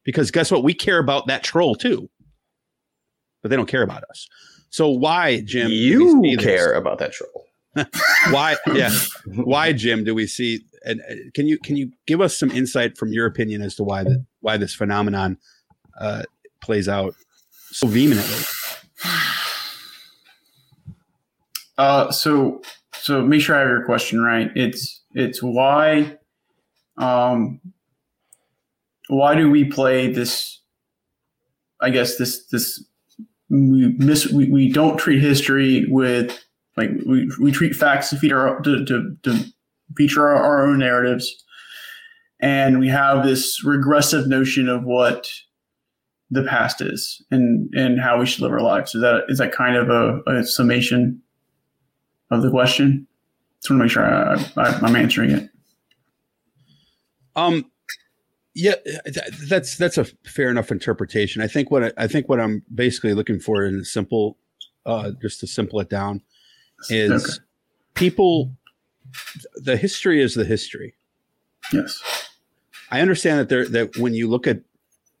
Because guess what? We care about that troll too, but they don't care about us. So why, Jim? You care about that troll. why? Yeah. Why, Jim? Do we see? And uh, can you can you give us some insight from your opinion as to why that why this phenomenon uh, plays out so vehemently? Uh, so so make sure I have your question right. It's it's why, um, why do we play this? I guess this this we miss we, we don't treat history with like we, we treat facts to feed our to to, to feature our, our own narratives, and we have this regressive notion of what the past is and and how we should live our lives. Is that is that kind of a, a summation of the question? Just want to make sure I, I, I'm answering it. Um, yeah, th- that's that's a fair enough interpretation. I think what I, I think what I'm basically looking for in a simple, uh, just to simple it down, is Okay. people. The history is the history. Yes. I understand that there that when you look at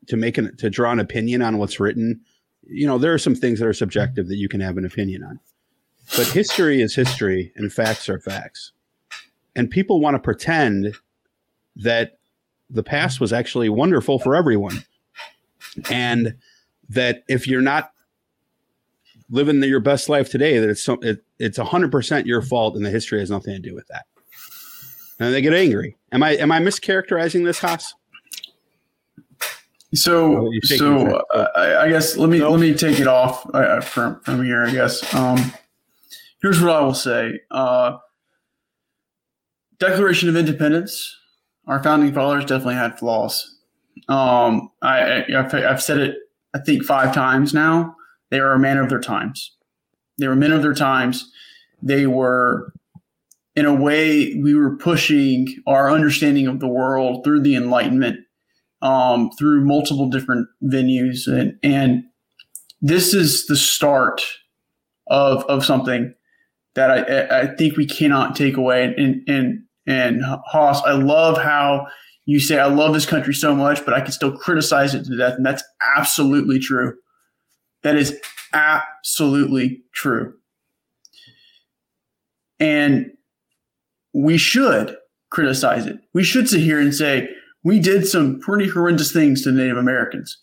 to make an to draw an opinion on what's written, you know there are some things that are subjective that you can have an opinion on. But history is history and facts are facts. And people want to pretend that the past was actually wonderful for everyone. And that if you're not living your best life today, that it's some, it, it's 100% your fault and the history has nothing to do with that. And they get angry. Am I am I mischaracterizing this, Haas? So, you're shaking your so uh, I, I guess let me let me take it off uh, from from here. I guess. Um, here's what I will say: uh, Declaration of Independence. Our founding fathers definitely had flaws. Um, I, I I've, I've said it I think five times now. They were a man of their times. They were men of their times. They were, in a way, we were pushing our understanding of the world through the Enlightenment um, through multiple different venues, and and this is the start of of something that I I- think we cannot take away. And and and Haas, I love how you say I love this country so much, but I can still criticize it to death, and that's absolutely true. That is absolutely true. And we should criticize it. We should sit here and say, we did some pretty horrendous things to Native Americans.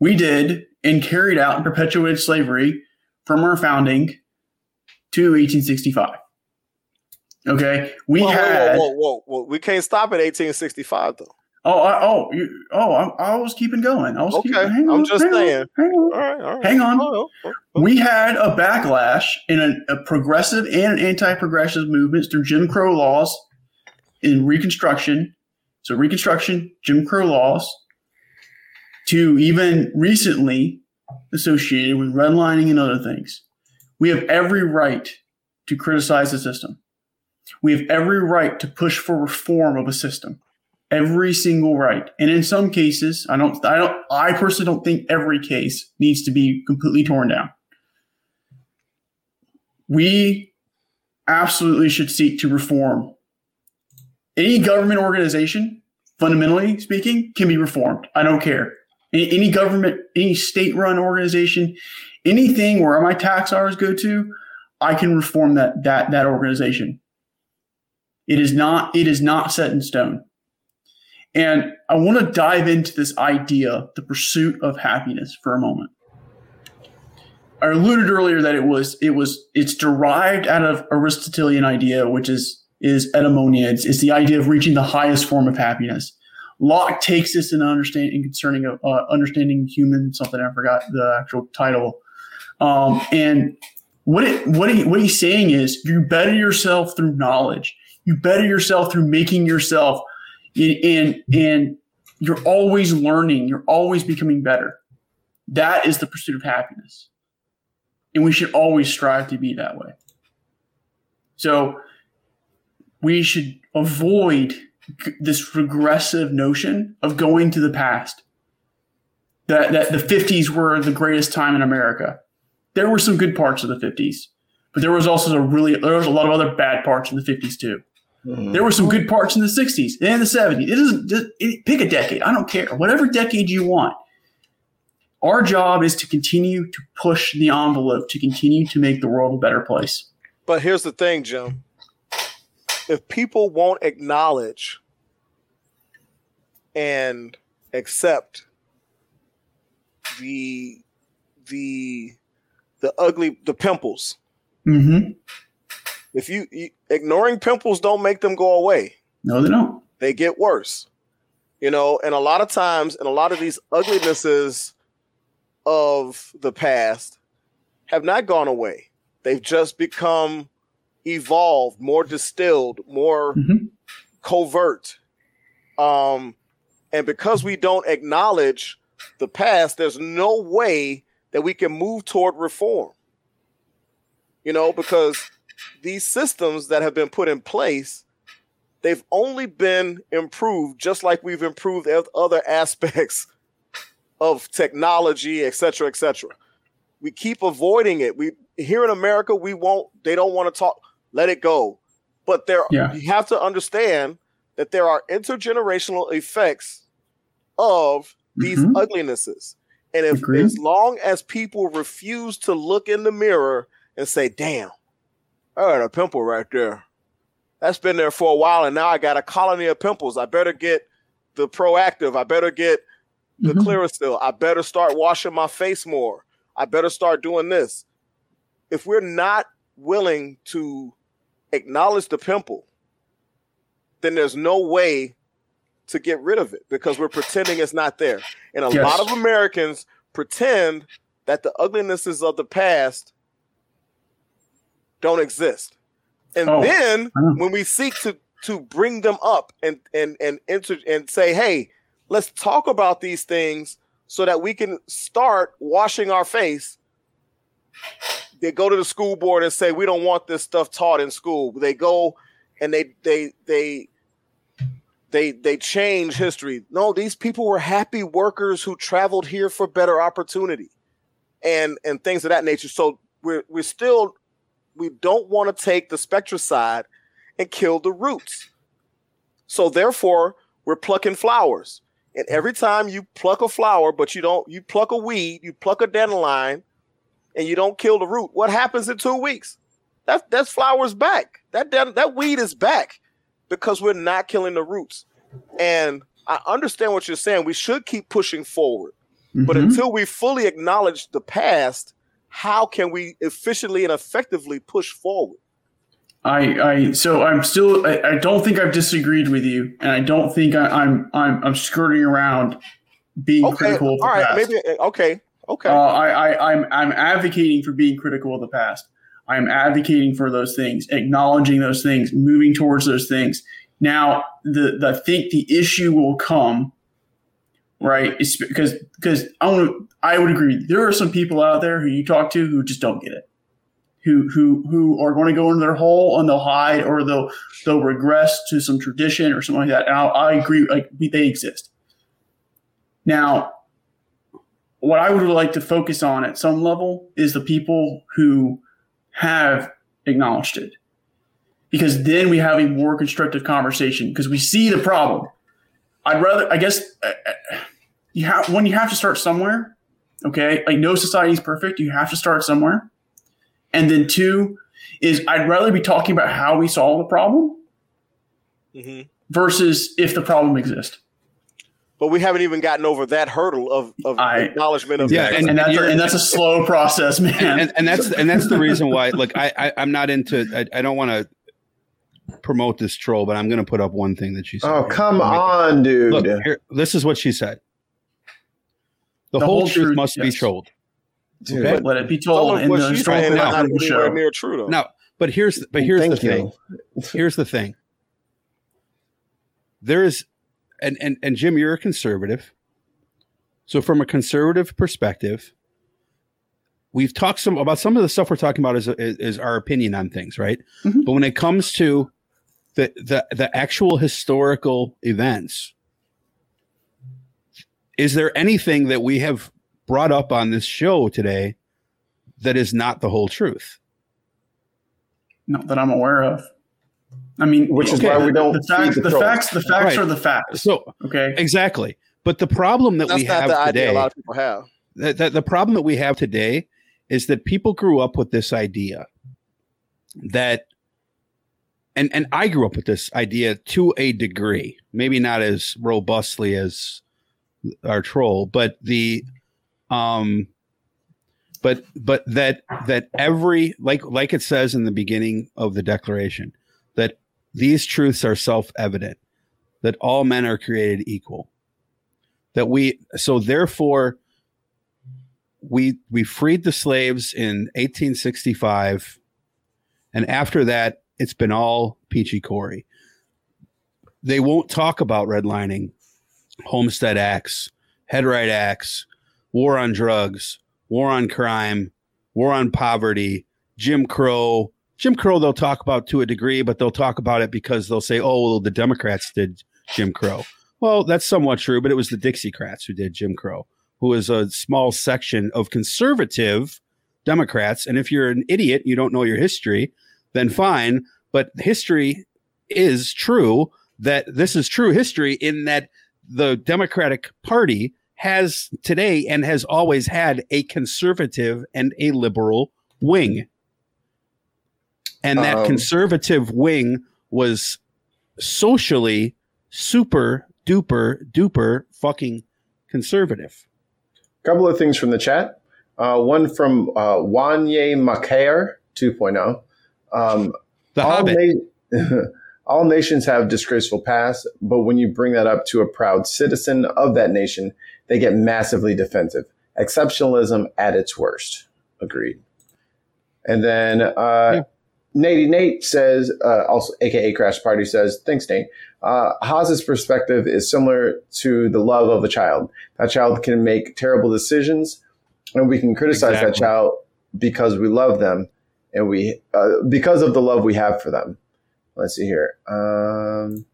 We did and carried out and perpetuated slavery from our founding to 1865. Okay, we whoa, had. whoa, whoa, whoa. We can't stop at 1865 though. Oh, I, oh, you, oh! I, I was keeping going. I was Okay, keeping, hang I'm on, just hang on, saying. hang on. All right, all right. Hang on. Oh. We had a backlash in a, a progressive and an anti-progressive movements through Jim Crow laws in Reconstruction. So Reconstruction, Jim Crow laws, to even recently associated with redlining and other things. We have every right to criticize the system. We have every right to push for reform of a system. Every single right. And in some cases, I don't I don't I personally don't think every case needs to be completely torn down we absolutely should seek to reform. Any government organization, fundamentally speaking, can be reformed. I don't care. Any, any government, any state run organization, anything where my tax dollars go to, I can reform that that that organization. It is not it is not set in stone. And I want to dive into this idea, the pursuit of happiness for a moment. I alluded earlier that it was it was it's derived out of Aristotelian idea, which is is eudaimonia. It's, it's the idea of reaching the highest form of happiness. Locke takes this in understanding concerning uh, understanding human something I forgot the actual title. Um, and what it what he, what he's saying is you better yourself through knowledge. You better yourself through making yourself and in, in you're always learning, you're always becoming better. That is the pursuit of happiness. And we should always strive to be that way. So we should avoid this regressive notion of going to the past. That, that the 50s were the greatest time in America. There were some good parts of the 50s, but there was also a really there was a lot of other bad parts in the 50s too. Mm-hmm. There were some good parts in the 60s and the 70s. It doesn't just, it, pick a decade. I don't care. Whatever decade you want. Our job is to continue to push the envelope, to continue to make the world a better place. But here's the thing, Jim. If people won't acknowledge and accept the the the ugly the pimples. Mm-hmm. If you, you ignoring pimples don't make them go away. No, they don't. They get worse. You know, and a lot of times, and a lot of these uglinesses of the past have not gone away. They've just become evolved, more distilled, more mm-hmm. covert. Um, and because we don't acknowledge the past, there's no way that we can move toward reform. You know, because these systems that have been put in place, they've only been improved just like we've improved other aspects of technology, et cetera, et cetera. We keep avoiding it. We here in America, we won't. They don't want to talk. Let it go. But there, yeah. you have to understand that there are intergenerational effects of these mm-hmm. uglinesses. And if Agreed. as long as people refuse to look in the mirror and say, "Damn, I got a pimple right there," that's been there for a while, and now I got a colony of pimples. I better get the Proactiv. I better get the mm-hmm. Clearasil. I better start washing my face more. I better start doing this. If we're not willing to acknowledge the pimple, then there's no way to get rid of it because we're pretending it's not there. And a yes. lot of Americans pretend that the uglinesses of the past don't exist. And oh, then when we seek to to bring them up and and and and say, "Hey, let's talk about these things so that we can start washing our face. They go to the school board and say, we don't want this stuff taught in school. They go and they they they they they change history. No, these people were happy workers who traveled here for better opportunity and and things of that nature. So we're we're still we don't want to take the Spectracide and kill the roots. So therefore, we're plucking flowers. And every time you pluck a flower, but you don't, you pluck a weed, you pluck a dandelion, and you don't kill the root, what happens in two weeks? That that flower's back. That that, that weed is back because we're not killing the roots. And I understand what you're saying. We should keep pushing forward. Mm-hmm. But until we fully acknowledge the past, how can we efficiently and effectively push forward? I, I so I'm still I, I, don't think I've disagreed with you, and I don't think I, am I'm, I'm I'm skirting around being okay. critical of the All right, past. maybe okay, okay. Uh, I, I I'm I'm advocating for being critical of the past. I'm advocating for those things, acknowledging those things, moving towards those things. Now, the, the I think the issue will come, right? It's because because I want I would agree. There are some people out there who you talk to who just don't get it who who who are going to go into their hole and they'll hide or they'll they'll regress to some tradition or something like that. And I, I agree, like they exist. Now, what I would like to focus on at some level is the people who have acknowledged it, because then we have a more constructive conversation because we see the problem. I'd rather, I guess, uh, uh, you have when you have to start somewhere. Okay, like no society is perfect. You have to start somewhere and then two is I'd rather be talking about how we solve the problem mm-hmm. versus if the problem exists. But we haven't even gotten over that hurdle of, of I, acknowledgement of yeah, and, and, that's a, and that's a slow process, man. And, and, that's and that's the reason why. Look, I, I am not into. I, I don't want to promote this troll, but I'm going to put up one thing that she said. Oh come on, dude! Look, here, this is what she said. The, the whole, whole, truth, truth must yes. be told. Dude, okay? let it be told in the saying not anywhere near true though. No, but here's but here's Thank the you. thing. Here's the thing. There is and and and Jim, you're a conservative. So from a conservative perspective, we've talked some about some of the stuff we're talking about is is, is our opinion on things, right? Mhm. But when it comes to the the the actual historical events, is there anything that we have brought up on this show today that is not the whole truth? Not that I'm aware of. I mean, Which is why we don't The facts, feed the the facts, the facts Right. are the facts. So Okay. exactly. But the problem that That's we not have the idea today, a lot of people have. the, the, the problem that we have today is that people grew up with this idea that and and I grew up with this idea to a degree, maybe not as robustly as our troll, but the um but but that that every like like it says in the beginning of the declaration that these truths are self-evident that all men are created equal. That we so therefore we we freed the slaves in 1865 and after that it's been all peachy cory. They won't talk about redlining homestead acts headright acts war on drugs war on crime war on poverty jim crow jim crow they'll talk about to a degree but they'll talk about it because they'll say oh well, the democrats did jim crow well, that's somewhat true, but it was the Dixiecrats who did Jim Crow, who is a small section of conservative Democrats. And if you're an idiot, you don't know your history, then fine. But history is true that this is true history in that the Democratic Party has today and has always had a conservative and a liberal wing. And that Um, conservative wing was socially super duper duper fucking conservative. A couple of things from the chat. Uh, one from uh, Wanye Makayer 2.0. Um, The all, Hobbit. na- all nations have disgraceful past, but when you bring that up to a proud citizen of that nation, they get massively defensive. Exceptionalism at its worst. Agreed. And then uh, Yeah. Nate Nate says, uh, also AKA Crash Party says, thanks Nate. Uh, Haas's perspective is similar to the love of a child. That child can make terrible decisions, and we can criticize that child because we love them and we uh, because of the love we have for them. Let's see here. Um,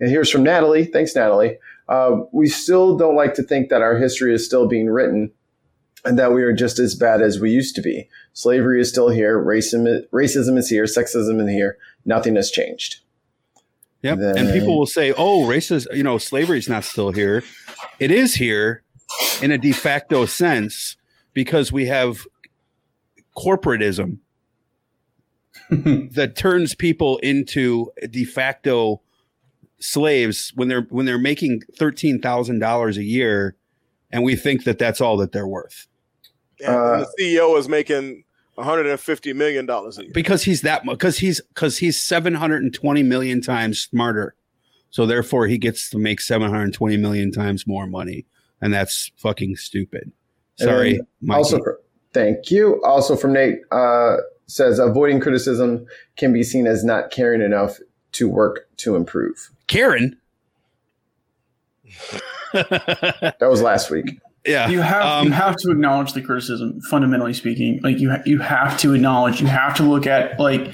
and here's from Natalie. Thanks, Natalie. Uh, we still don't like to think that our history is still being written and that we are just as bad as we used to be. Slavery is still here. Racism, racism is here. Sexism is here. Nothing has changed. Yep. Then- and people will say, "Oh, racism, you know, slavery's not still here." It is here in a de facto sense because we have corporatism that turns people into de facto slaves when they're when they're making $13,000 a year and we think that that's all that they're worth. And, and the CEO is making 150 million dollars a year. because he's that because he's because he's 720 million times smarter so therefore he gets to make 720 million times more money and that's fucking stupid sorry And Mikey. Also, fr- thank you. Also from Nate uh, says avoiding criticism can be seen as not caring enough to work to improve. karen That was last week. Yeah You have Um, you have to acknowledge the criticism. Fundamentally speaking, like you ha- you have to acknowledge. You have to look at like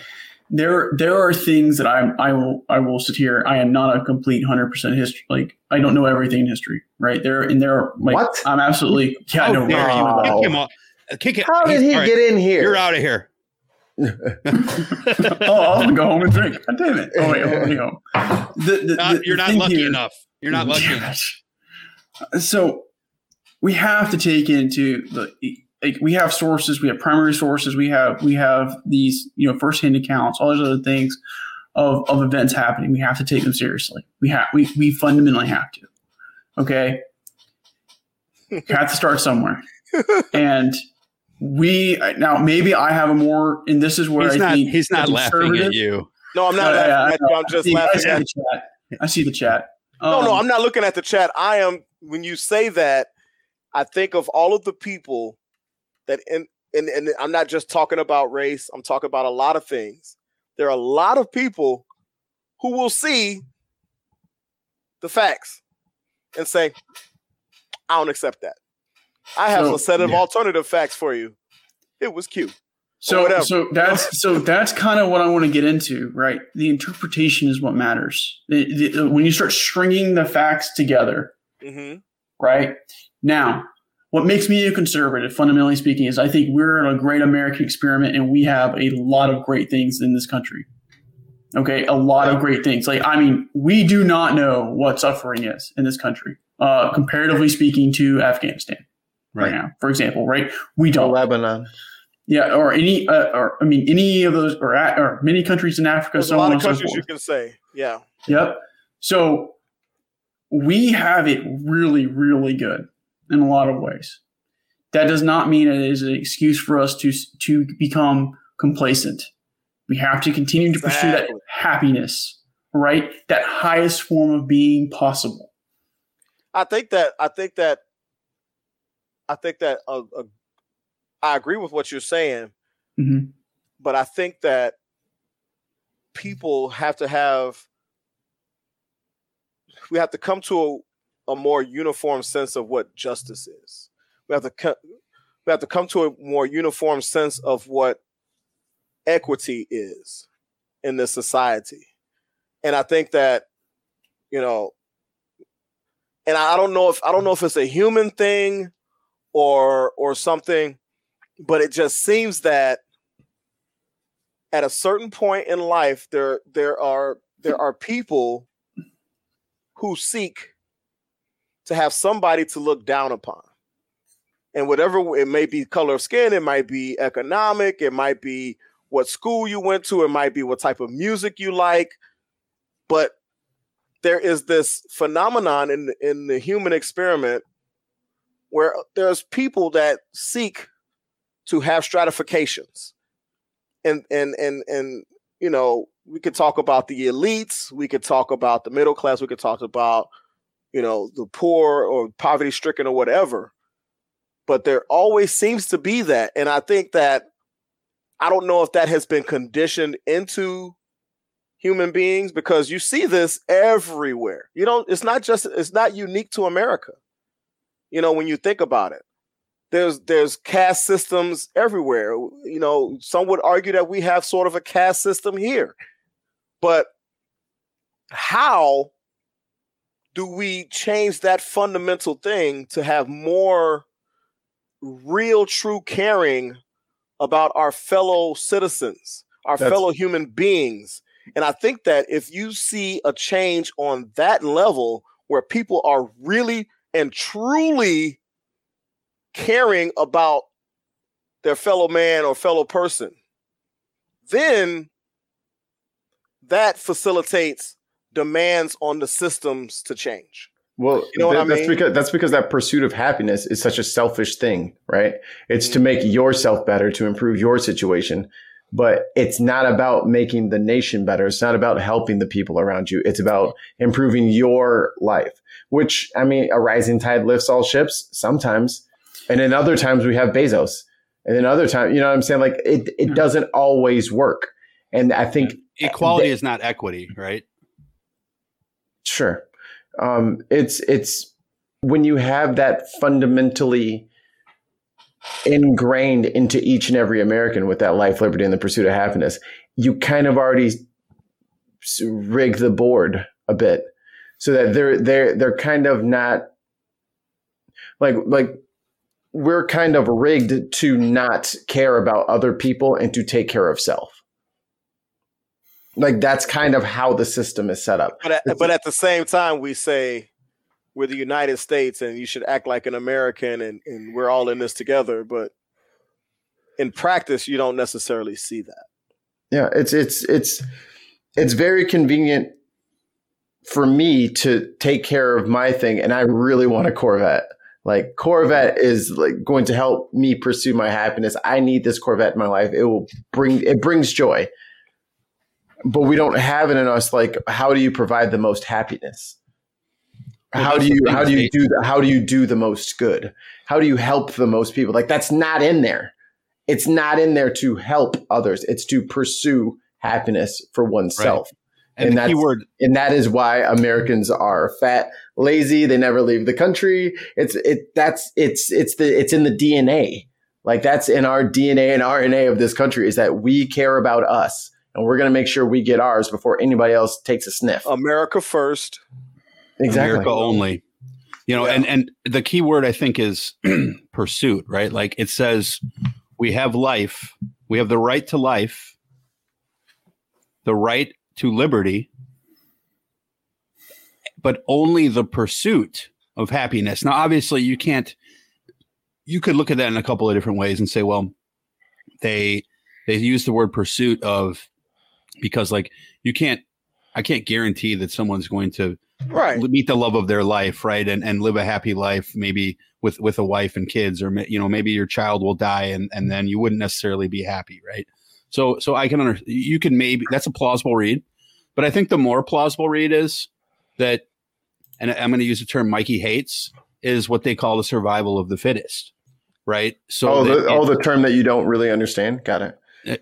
there there are things that I I will I will sit here. I am not a complete hundred percent history. Like I don't know everything in history. Right there and there are like What? I'm absolutely yeah. how no, dare you Wow. kick him off kick it How did he's- he all right, get in here? you're out of here oh, I was gonna go home and drink. God damn it! Oh wait, let me go. The, the, Not- the- you're not lucky here- enough you're not lucky enough. So we have to take into the like we have sources, we have primary sources, we have we have these you know firsthand accounts, all those other things of of events happening. We have to take them seriously. We have we we fundamentally have to. Okay, you have to start somewhere, and we now maybe I have a more, and this is where he's I not think he's not laughing at you No, I'm not Uh, laughing I at you. I'm I just see- I laughing see at the chat. I see the chat. No, no, Um, I'm not looking at the chat. I am when you say that, I think of all of the people that in and, and I'm not just talking about race, I'm talking about a lot of things. There are a lot of people who will see the facts and say, I don't accept that. I have So- a set of yeah. alternative facts for you. It was cute. So, so that's so that's kind of what I want to get into, right? The interpretation is what matters. The- the- when you start stringing the facts together, hmm right? Now, what makes me a conservative, fundamentally speaking, is I think we're a great American experiment and we have a lot of great things in this country. Okay, a lot of great things. Like, I mean, we do not know what suffering is in this country, uh, comparatively speaking to Afghanistan right, Right. now, for example, right? We don't. Lebanon. Yeah, or any, uh, or I mean, any of those, or, or many countries in Africa, There's so a lot on of and so countries forth. you can say, yeah. Yep. So we have it really, really good in a lot of ways. That does not mean it is an excuse for us to to become complacent. We have to continue to pursue that happiness, right? That highest form of being possible. I think that I think that I think that uh, uh, I agree with what you're saying, hmm but I think that people have to have we have to come to a, a more uniform sense of what justice is. We have to co- we have to come to a more uniform sense of what equity is in this society. And I think that you know and I I don't know if I don't know if it's a human thing or or something, but it just seems that at a certain point in life there there are there are people who seek to have somebody to look down upon. And whatever it may be color of skin, it might be economic, it might be what school you went to, it might be what type of music you like, but there is this phenomenon in in the human experiment where there's people that seek to have stratifications and and and and you know we could talk about the elites we could talk about the middle class we could talk about you know the poor or poverty stricken or whatever. But there always seems to be that. And i think that i don't know if that has been conditioned into human beings because you see this everywhere. You know it's not just it's not unique to america you know when you think about it. There's there's caste systems everywhere. You know some would argue that we have sort of a caste system here. But how do we change that fundamental thing to have more real true caring about our fellow citizens our That's- fellow human beings? And i think that if you see a change on that level where people are really and truly caring about their fellow man or fellow person, then that facilitates demands on the systems to change. Well, You know what that- I that's mean? because that's because that pursuit of happiness is such a selfish thing, right? It's Mm-hmm. to make yourself better, to improve your situation, but it's not about making the nation better. It's not about helping the people around you. It's about improving your life. Which I mean, a rising tide lifts all ships sometimes, and then other times we have Bezos, and then other times, you know what I'm saying? Like it, it Yeah. doesn't always work. And I think Equality is not equity, right? Sure. Um, it's it's when you have that fundamentally ingrained into each and every American with that life, liberty, and the pursuit of happiness, you kind of already rig the board a bit so that they're they're they're kind of not like like we're kind of rigged to not care about other people and to take care of self. Like that's kind of how the system is set up. But at, but at the same time, we say we're the United States and you should act like an American and, and we're all in this together. But in practice, you don't necessarily see that. Yeah, it's it's it's it's very convenient for me to take care of my thing, and I really want a Corvette. Like Corvette is like going to help me pursue my happiness. I need this Corvette in my life. It will bring it brings joy. But we don't have it in us like how do you provide the most happiness? Well, how do you how do you do the, how do you do the most good? How do you help the most people? Like that's not in there. It's not in there to help others. It's to pursue happiness for oneself. And, And the that's- keyword and that is why Americans are fat, lazy. They never leave the country. It's it. That's it's it's the it's in the DNA. Like that's in our DNA and RNA of this country is that we care about us, and we're going to make sure we get ours before anybody else takes a sniff. America first. exactly. America only. You know, Yeah. and and the key word I think is pursuit, right? Like it says we have life, we have the right to life, the right to liberty, but only the pursuit of happiness. Now, obviously, you can't. You could look at that in a couple of different ways and say, well, they they use the word pursuit of because like you can't I can't guarantee that someone's going to Right. meet the love of their life, right, and and live a happy life, maybe with with a wife and kids, or you know maybe your child will die, and and then you wouldn't necessarily be happy, right? So so I can under you can maybe that's a plausible read, but I think the more plausible read is that, and I'm going to use the term Mikey hates is what they call the survival of the fittest, right? So oh, that the, oh, it- oh, the term that you don't really understand. Got it. Eh,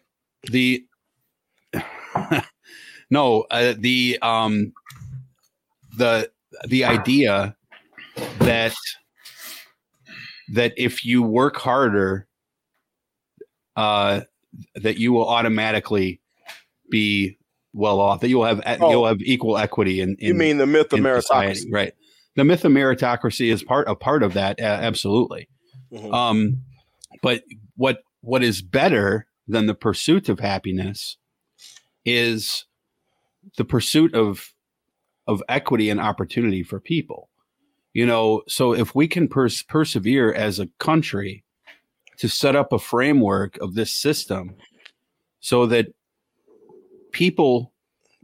the no uh, the um the the idea that that if you work harder uh that you will automatically be well off that you'll have Oh. you'll have equal equity in, in you mean the myth of meritocracy? society, right the myth of meritocracy is part a part of that uh, absolutely Mhm. um, but what what is better than the pursuit of happiness is the pursuit of of equity and opportunity for people. You know, so if we can pers- persevere as a country to set up a framework of this system so that people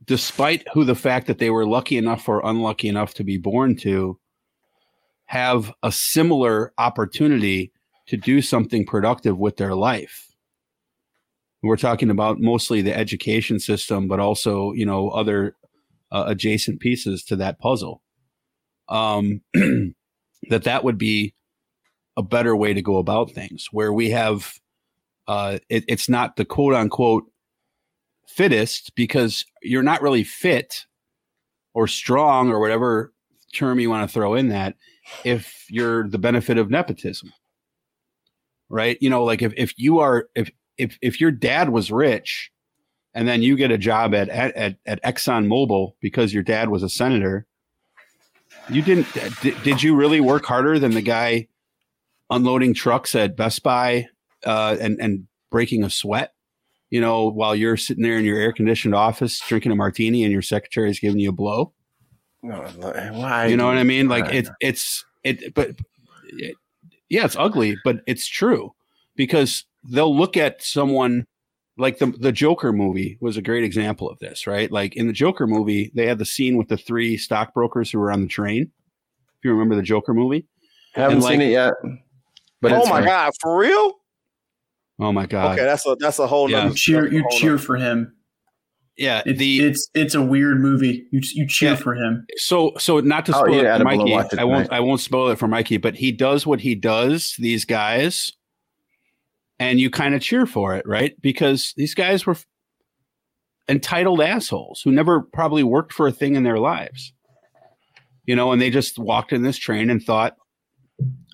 despite who the fact that they were lucky enough or unlucky enough to be born to have a similar opportunity to do something productive with their life. We're talking about mostly the education system, but also, you know, other uh, adjacent pieces to that puzzle. Um, that that would be a better way to go about things, where we have uh, it, it's not the quote unquote fittest because you're not really fit or strong or whatever term you want to throw in that if you're the benefit of nepotism right you know like if, if you are if if if your dad was rich and then you get a job at at at, exxon mobil because your dad was a senator you didn't did, did you really work harder than the guy unloading trucks at best buy uh, and and breaking a sweat you know while you're sitting there in your air conditioned office drinking a martini and your secretary is giving you a blow No, why? you know what I mean? Like it's it's it, but it, yeah, it's ugly, but it's true because they'll look at someone like the the Joker movie was a great example of this, right? Like in the Joker movie, they had the scene with the three stockbrokers who were on the train. If you remember the Joker movie, Haven't and, seen it yet. But oh it's my fine. god, for real? oh my god, okay, that's a that's a whole Yeah. nother You cheer, you whole cheer nother- for him. yeah. It's, the it's it's a weird movie. You you cheer Yeah. for him. so so not to oh, I'll spoil it for edible Mikey, it I won't. I won't spoil it for Mikey, but he does what he does. These guys, and you kind of cheer for it, right? Because these guys were entitled assholes who never probably worked for a thing in their lives, you know, and they just walked in this train and thought,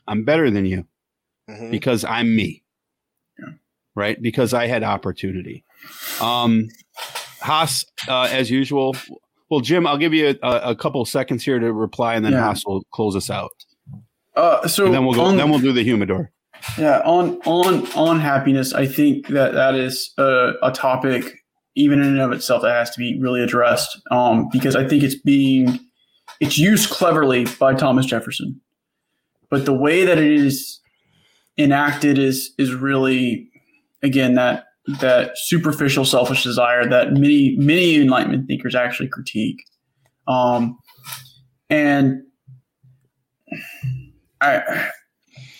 "I'm better than you." Mhm. because I'm me. Yeah. Right? Because I had opportunity. Um Haas, uh, as usual. Well, Jim, I'll give you a, a couple seconds here to reply, and then Yeah. Haas will close us out. Uh, so And then we'll go. on- then we'll do the humidor. Yeah, on on on happiness, I think that that is a, a topic even in and of itself that has to be really addressed. Um, because I think it's being it's used cleverly by Thomas Jefferson, but the way that it is enacted is is really again that that superficial selfish desire that many many enlightenment thinkers actually critique. Um, and I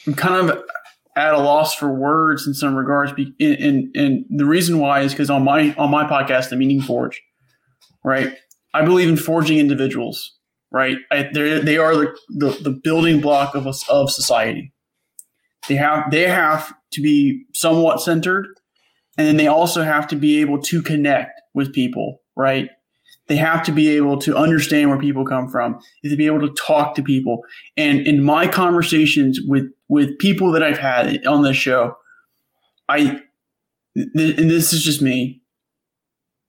I'm kind of at a loss for words in some regards. And, and, and the reason why is because on my on my podcast, The Meaning Forge, right? I believe in forging individuals, right? I, they're- they are the, the, the building block of us of society. They have they have to be somewhat centered, and then they also have to be able to connect with people, right? They have to be able to understand where people come from. Have to be able to talk to people. And in my conversations with with people that I've had on this show, I th- and this is just me.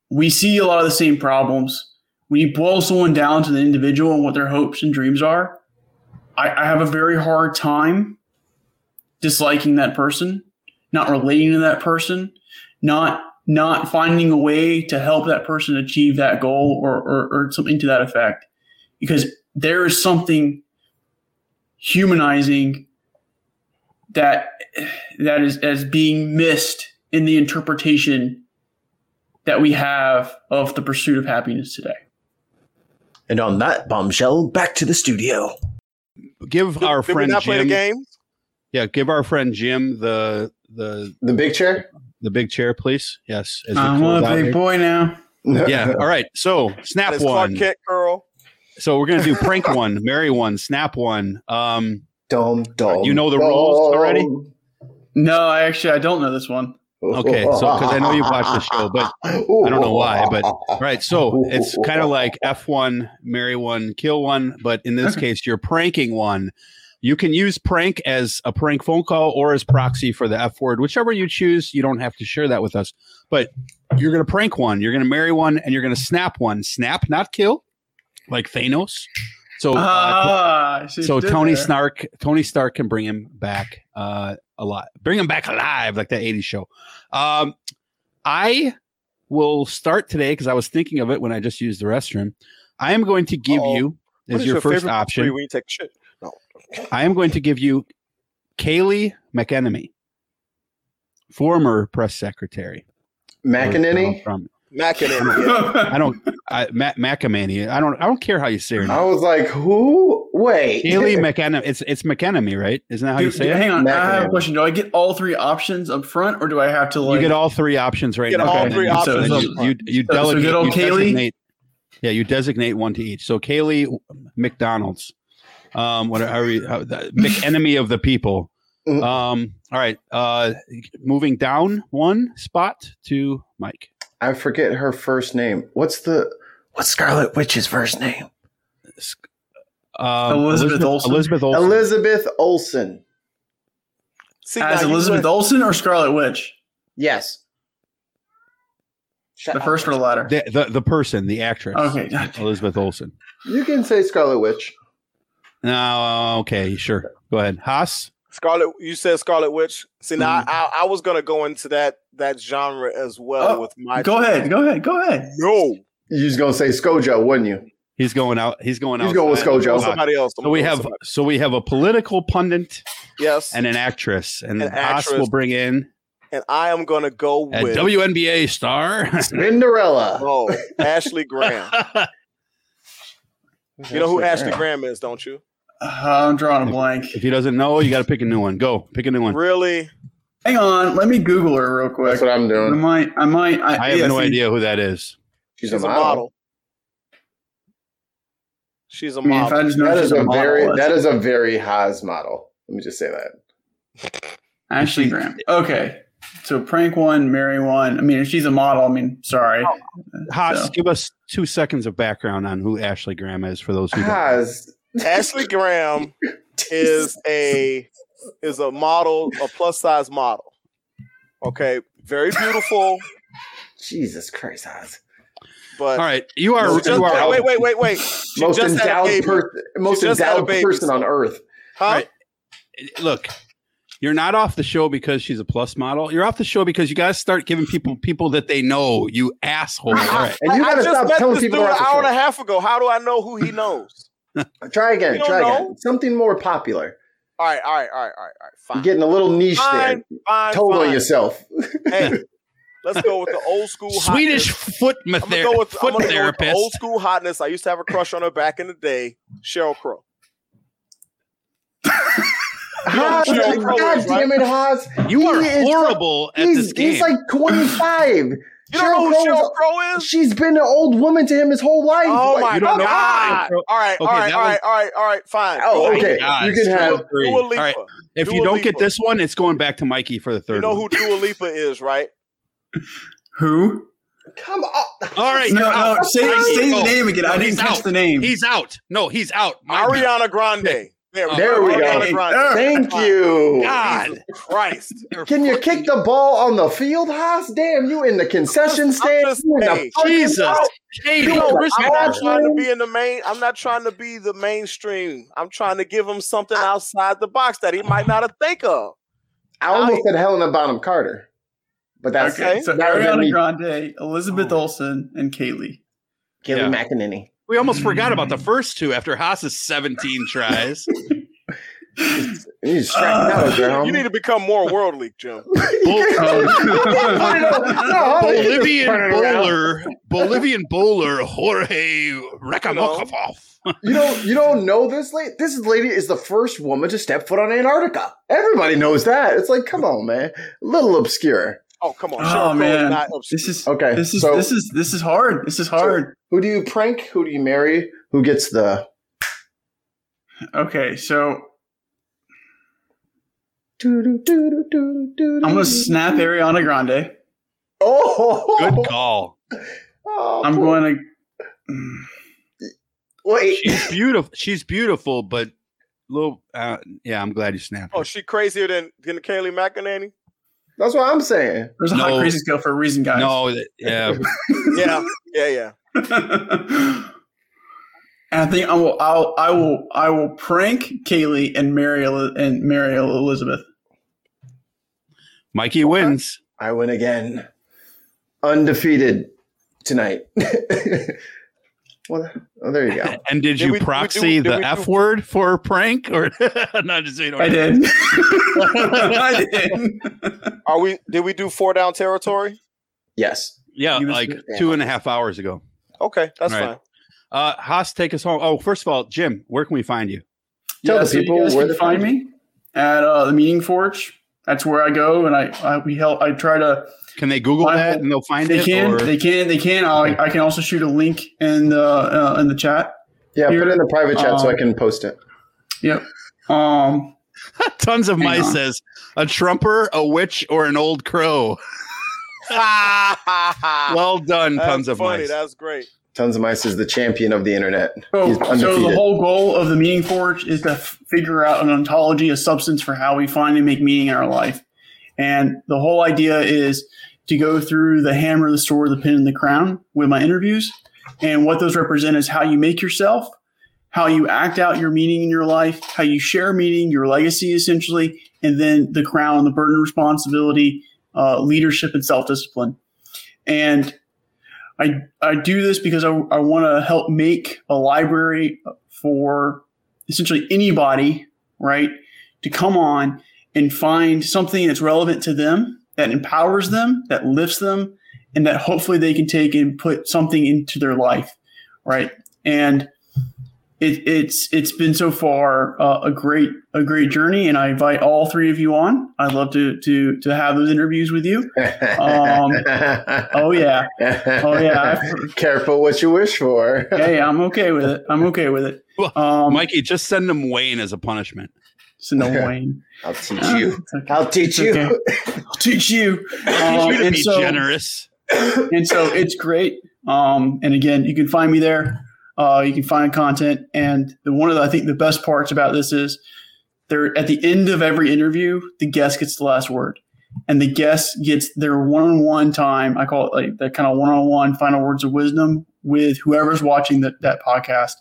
We see a lot of the same problems. When you boil someone down to the individual and what their hopes and dreams are, I, I have a very hard time disliking that person, not relating to that person, not not finding a way to help that person achieve that goal or, or, or something to that effect. Because there is something humanizing that that is as being missed in the interpretation that we have of the pursuit of happiness today. And on that bombshell, back to the studio. Give our Did we friend not play the Jim. game? Yeah, give our friend Jim the the The big chair? The big chair, please. Yes. as I'm a big here. boy now. Yeah. All right. So snap That is Clark one. Kent Curl. So we're gonna do prank one, marry one, snap one. Um, Dome, dome. You know the rules already? No, I actually I don't know this one. Okay, so- 'cause I know you've watched the show, but I don't know why, but- all right. So it's kind of like F one, marry one, kill one, but in this Okay. case, you're pranking one. You can use prank as a prank phone call or as proxy for the F word, whichever you choose. You don't have to share that with us, but you're going to prank one, you're going to marry one, and you're going to snap one. Snap, not kill, like Thanos. So, uh, Ah, so Tony there. Stark, Tony Stark can bring him back uh, alive, bring him back alive, like that '80s show. Um, I will start today because I was thinking of it when I just used the restroom. I am going to give Uh-oh. you as is your, first option. When take shit. No. I am going to give you Kaylee McEnemy, former press secretary. McEnany? From, Mackin' I don't, I, Matt McEnany. I don't, I don't care how you say her I was like, who? Wait. Kaylee McEnemy. It's it's McEnemy, right? Isn't that how you Dude, say it? hang on, I have a question. Do I get all three options up front, or do I have to like? you get all three options right You Get now. all and three options then up You, front. you, you So- so delegate. good old you Kaylee? designate- yeah, you designate one to each. So Kaylee McDonald's, um, whatever, you- how, the enemy of the people. Mhm. Um, all right, uh, moving down one spot to Mike. I forget her first name. What's the What's Scarlet Witch's first name? Um, Elizabeth Olsen? Elizabeth Olsen. Elizabeth Olsen? See, as Elizabeth went- Olsen or Scarlet Witch? Yes. Shut The up. first or the latter? the, the the person, the actress. Okay, Elizabeth Olsen. You can say Scarlet Witch. No, okay, sure. Go ahead, Haas. Scarlet, you said Scarlet Witch. See, now Mhm. I, I was gonna go into that that genre as well Oh, with my. Go ahead, go ahead, go ahead. No, You're just gonna say ScarJo, wouldn't you? He's going out. He's going out. He's going with ScarJo. Go somebody else. So we have so we have a political pundit yes, and an actress, and An Haas actress. will bring in and I am gonna go a with WNBA star. Cinderella. oh Ashley Graham. You know who Ashley Graham is, don't you? Uh, I'm drawing a blank. if he doesn't know, you got to pick a new one. Go pick a new one. Really? Hang on, let me Google her real quick. That's what I'm doing. I might, I might. I, I have yeah, no see, idea who that is. She's, She's a model. She's a I mean, if model. I just know That she's is a a model, very that's- that is a very Haas model. Let me just say that. Ashley Graham. Okay, so prank one, marry one. I mean, if she's a model, I mean, sorry. Haas, So- give us two seconds of background on who Ashley Graham is for those who don't. know. Haas. Ashley Graham is a is a model, a plus size model. Okay, very beautiful, Jesus Christ, Haas. but All right, you are. She just- you are wait, wait, wait, wait. She most just had a endowed baby. person, most just had a endowed person on earth. Huh? Right. Look, you're not off the show because she's a plus model. You're off the show because you got to start giving people people that they know. You asshole. All right. And you I, I gotta just stop met telling this people dude an off the hour and a half ago. How do I know who he knows? Try again. Try know? again. Something more popular. All right, all right, all right, all right, all right. You're getting a little niche fine, there. fine. Total fine. yourself. Hey, let's go with the old school Swedish hotness. foot I'm gonna ther- go with, I'm foot gonna go with the therapist. old school hotness. I used to have a crush on her back in the day, Sheryl Crow. Haas, who Sheryl Crow God is, right? damn it, Haas. You are He is horrible at He's, this game. he's like 25. You don't know who Crow's- Sheryl Crow is? She's been an old woman to him his whole life. Oh Like, my you don't god! Sheryl Crow? All right, all Okay, right, that all was- right, all right, all right. Fine. Oh, okay. God, You can have- three. Dua Lipa. right. If Dua you don't get this one, it's going back to Mikey for the third You know one. who Dua Lipa is, right? Who? Come on. All right, No, no, out. say, Mikey, say the name again. I didn't he's catch out. the name. He's out. No, he's out. My. Ariana Grande. There, There we go. Ariana Grande. Thank you. God. Christ. Can you kick the ball on the field, Haas? Damn, you in the concession I'm stand? just- You in the hey, fucking Jesus. out. You know, I'm not trying to be in the main. I'm not trying to be the mainstream. I'm trying to give him something outside the box that he might not have think of. I almost said Helena Bonham Carter, but that's okay, so Ariana. Grande, Elizabeth Olsen, and Kaylee. Kelly Yeah. McEnany. We almost forgot about the mm. first two after Haas's 17 tries. You need to out. You need to become more worldly, Jim. Bolivian Turn it around. bowler, Bolivian bowler Jorge Rakamokovov. You don't you don't know this lady? This lady is the first woman to step foot on Antarctica. Everybody knows that. It's like, come on, man. A little obscure. Oh, come on. Oh, Sheryl Crow is man. not. This is Okay, This is so- this is this is hard. This is hard. Who do you prank? Who do you marry? Who gets the Okay, so I'm I'm gonna snap Ariana Grande. Oh Good call. Oh, I'm poor- going to. wait. She's beautiful. She's beautiful, but little. Uh, yeah, I'm glad you snapped. Oh, her. she crazier than, than Kaylee McEnany? That's what I'm saying. There's a No. hot crazy scale for a reason, guys. no, that- yeah. Yeah, yeah, yeah. and I think I will. I'll, I will. I will prank Kaylee and marry Eli- and marry Elizabeth. Mikey wins. I win again. Undefeated tonight. well, oh, there you go. And did Did you we- did we proxy do- the we F word for a prank or not? Just so you know. I did. I did. Are we? Did we do four down territory? Yes. Yeah, You like two and a half hours ago. Okay, that's All right. fine. Uh, Haas, take us home. Oh, first of all, Jim, where can we find you? Tell the so people you guys where to find find me at uh, the Meaning Forge. That's where I go, and I, I we help. I try to. Can they Google Find that and they'll find They it? can. or- They can. They can. I, I can also shoot a link in the uh, in the chat. Yeah, Here. put it in the private chat so I Um, can post it. Yep. Um. Tons of mice on. says a trumper, a witch, or an old crow. well done, That's tons of funny. mice. That's great. Tons of Mice is the champion of the internet. So, so the whole goal of the Meaning Forge is to f- figure out an ontology, a substance for how we find and make meaning in our life. And the whole idea is to go through the hammer, the sword, the pin, and the crown with my interviews. And what those represent is how you make yourself, how you act out your meaning in your life, how you share meaning, your legacy essentially, and then the crown, the burden of responsibility, uh, leadership, and self discipline. And I, I do this because I, I want to help make a library for essentially anybody, right, to come on and find something that's relevant to them, that empowers them, that lifts them, and that hopefully they can take and put something into their life, right? And it, it's it's been so far uh, a great a great journey, and I invite all three of you on. I'd love to to to have those interviews with you. Um, Oh yeah, oh yeah. Careful what you wish for. hey, I'm okay with it. I'm okay with it. Well, Um, Mikey, just send them Wayne as a punishment. so no Wayne. I'll teach you. It's okay. I'll teach It's you. okay. I'll teach you. I Um, need you to and be so- generous. and so it's great. Um, and again, you can find me there. Uh, you can find content. And the one of the, I think the best parts about this is there at the end of every interview, the guest gets the last word. And the guest gets their one-on-one time. I call it like that kind of one-on-one final words of wisdom with whoever's watching that that podcast.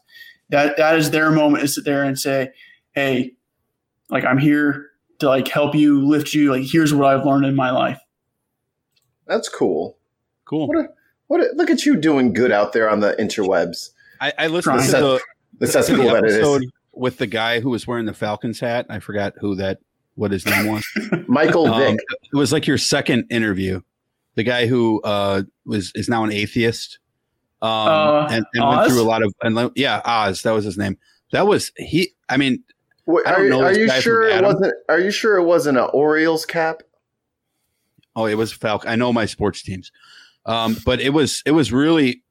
That that is their moment to sit there and say, "Hey, like I'm here to like help you, lift you. Like here's what I've learned in my life." That's cool. Cool. What a, what a, look at you doing good out there on the interwebs. I, I listened Trying. to the, The the cesspool that episode is. with the guy who was wearing the Falcons hat. I forgot who that, what his name was. Michael Um, Vick. it was like your second interview. The guy who uh, was is now an atheist, um, Uh, and, and went through a lot of and le- yeah, Oz. That was his name. That was he. I mean, Wait, I don't are, know are this you sure it wasn't? Are you sure it wasn't an Orioles cap? oh, it was Falcon. I know my sports teams, um, but it was it was really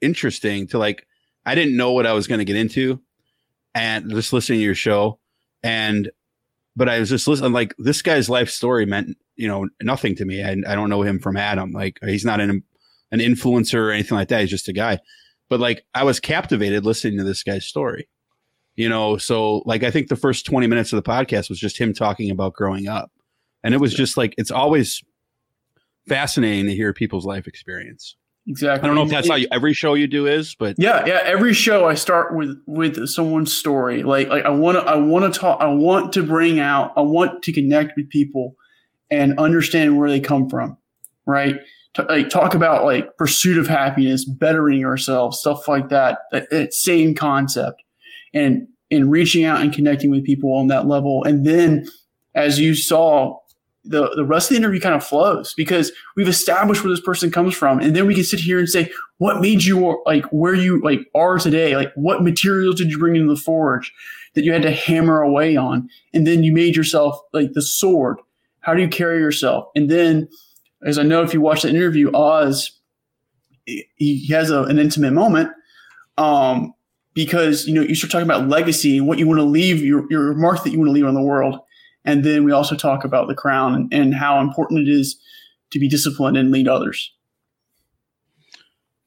interesting to like. I didn't know what I was going to get into, and just listening to your show, and but I was just listening. Like this guy's life story meant you know nothing to me. I, I don't know him from Adam. Like he's not in an influencer or anything like that. He's just a guy. But like I was captivated listening to this guy's story. You know, so like I think the first 20 minutes of the podcast was just him talking about growing up. And it was just like it's always fascinating to hear people's life experience. Exactly. I don't know if that's how you, every show you do is, but Yeah, yeah. Every show I start with with someone's story. Like like I want to I want to talk. I want to bring out. I want to connect with people and understand where they come from. Right. T- like talk about like pursuit of happiness, bettering ourselves, stuff like that. That, that same concept, and and reaching out and connecting with people on that level. And then, as you saw, the the rest of the interview kind of flows because we've established where this person comes from, and then we can sit here and say, what made you like where you like are today? Like what materials did you bring into the forge that you had to hammer away on, and then you made yourself like the sword. How do you carry yourself? And then, as I know, if you watch the interview, Oz he has a, an intimate moment. Um, because you know you start talking about legacy and what you want to leave your, your mark that you want to leave on the world and then we also talk about the crown and, and how important it is to be disciplined and lead others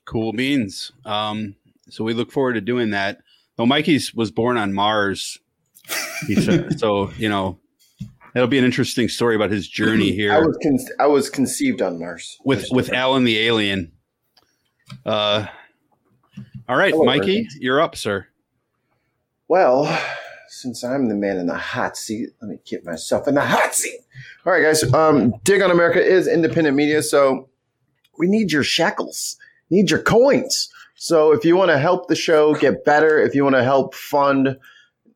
cool beans. Um, so we look forward to doing that. Though Mikey's was born on Mars, he said, so you know it'll be an interesting story about his journey I here was con- I was conceived on Mars with with Alan the alien. Uh, all right, Hello, Mikey, Ernie. you're up, sir. Well, since I'm the man in the hot seat, let me get myself in the hot seat. All right, guys. Um, Dig on America is independent media, so we need your shekels, need your coins. So if you want to help the show get better, if you want to help fund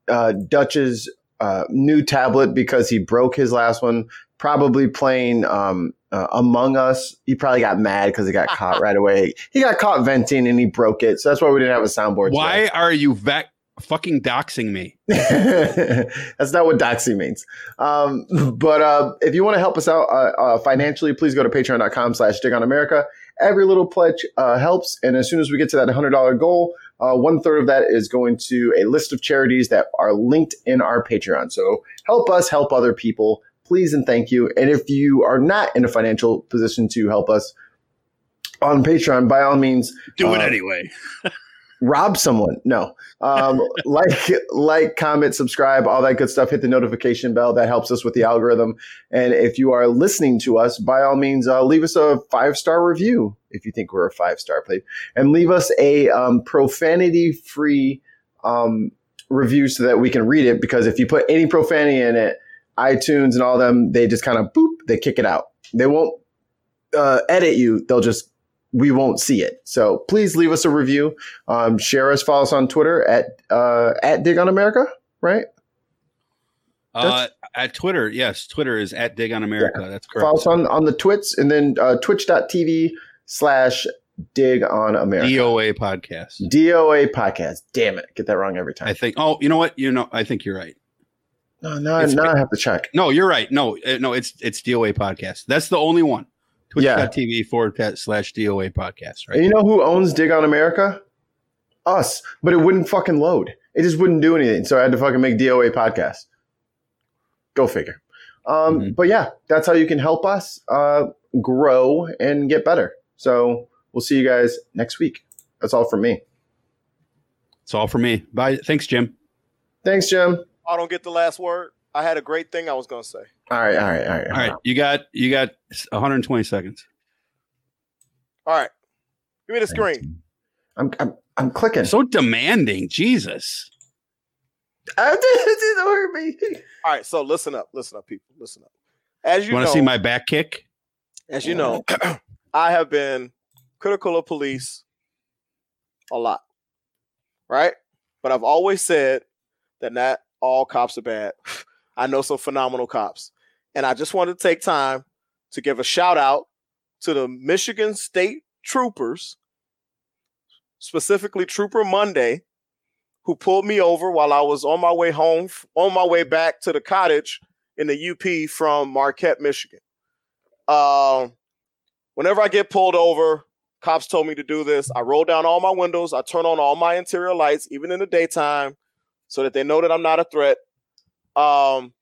uh, Dutch's uh, new tablet because he broke his last one, probably playing um, uh, Among Us. He probably got mad because he got caught right away. He got caught venting and he broke it, so that's why we didn't have a soundboard. today. Why are you vac- fucking doxing me? That's not what doxy means. Um, but uh, if you want to help us out uh, uh, financially, please go to patreon.com slash dig on America. Every little pledge uh, helps. And as soon as we get to that $100 goal, uh, one third of that is going to a list of charities that are linked in our Patreon. So help us help other people, please and thank you. And if you are not in a financial position to help us on Patreon, by all means, Do it uh, anyway. rob someone. No. Um, like, like, comment, subscribe, all that good stuff. Hit the notification bell. That helps us with the algorithm. And if you are listening to us, by all means, uh, leave us a five star review if you think we're a five star, please. And leave us a um, profanity free um, review so that we can read it. Because if you put any profanity in it, iTunes and all them, they just kind of boop, they kick it out. They won't uh, edit you. They'll just we won't see it. So please leave us a review. Um, share us, follow us on Twitter at uh, at Dig on America, right? Uh, at Twitter, yes, Twitter is at Dig on America. That's correct. Follow us on, on the twits and then uh, twitch.tv slash dig on America. DOA podcast. DOA podcast. Damn it. Get that wrong every time. I think. Oh, you know what? You know, I think you're right. No, no, it's- now I have to check. No, you're right. No, uh, no, it's it's DOA podcast. That's the only one. Twitch.tv forward pa- slash DOA podcast. Right. And Right. you know who owns Dig on America? Us. But it wouldn't fucking load. It just wouldn't do anything. So I had to fucking make DOA podcast. Go figure. Um, Mhm. But yeah, that's how you can help us uh, grow and get better. So we'll see you guys next week. That's all from me. It's all for me. Bye. Thanks, Jim. Thanks, Jim. I don't get the last word. I had a great thing I was going to say. All right, all right, all right. All right, you got you got 120 seconds. All right. Give me the screen. I'm, I'm, I'm clicking. So demanding, Jesus. I did, it didn't hurt me. All right. So listen up. Listen up, people. Listen up. As you, You want to see my back kick? as you know, I have been critical of police a lot, right? But I've always said that not all cops are bad. I know some phenomenal cops. And I just wanted to take time to give a shout out to the Michigan State Troopers, specifically Trooper Monday, who pulled me over while I was on my way home, on my way back to the cottage in the UP from Marquette, Michigan. Um, whenever I get pulled over, cops told me to do this. I roll down all my windows, I turn on all my interior lights, even in the daytime, so that they know that I'm not a threat. Um,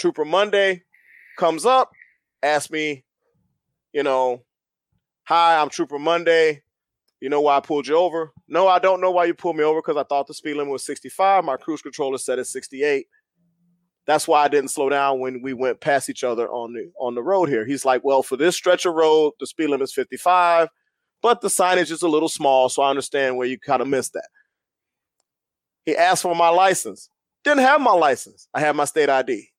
Trooper Monday comes up, asks me, you know, Hi, I'm Trooper Monday. You know why I pulled you over? No, I don't know why you pulled me over because I thought the speed limit was 65. My cruise controller said it's 68. That's why I didn't slow down when we went past each other on the on the road here. He's like, well, for this stretch of road, the speed limit is 55, but the signage is a little small, so I understand where you kind of missed that. He asked for my license. Didn't have my license. I had my state ID.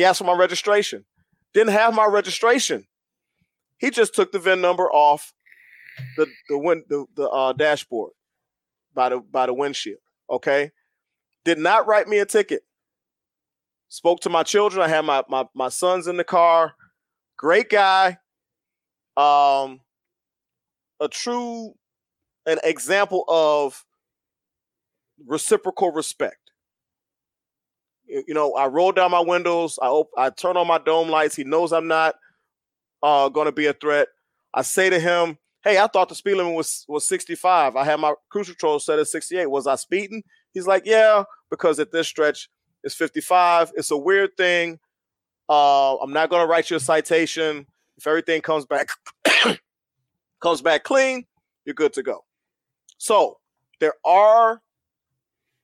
He asked for my registration. Didn't have my registration. He just took the VIN number off the the wind the, the uh, dashboard by the by the windshield. Okay, did not write me a ticket. Spoke to my children. I had my my my sons in the car. Great guy. Um, a true an example of reciprocal respect. You know, I roll down my windows. I op- I turn on my dome lights. He knows I'm not uh, going to be a threat. I say to him, "Hey, I thought the speed limit was was 65. I had my cruise control set at 68. Was I speeding?" He's like, "Yeah, because at this stretch it's 55. It's a weird thing. Uh, I'm not going to write you a citation. If everything comes back comes back clean, you're good to go." So there are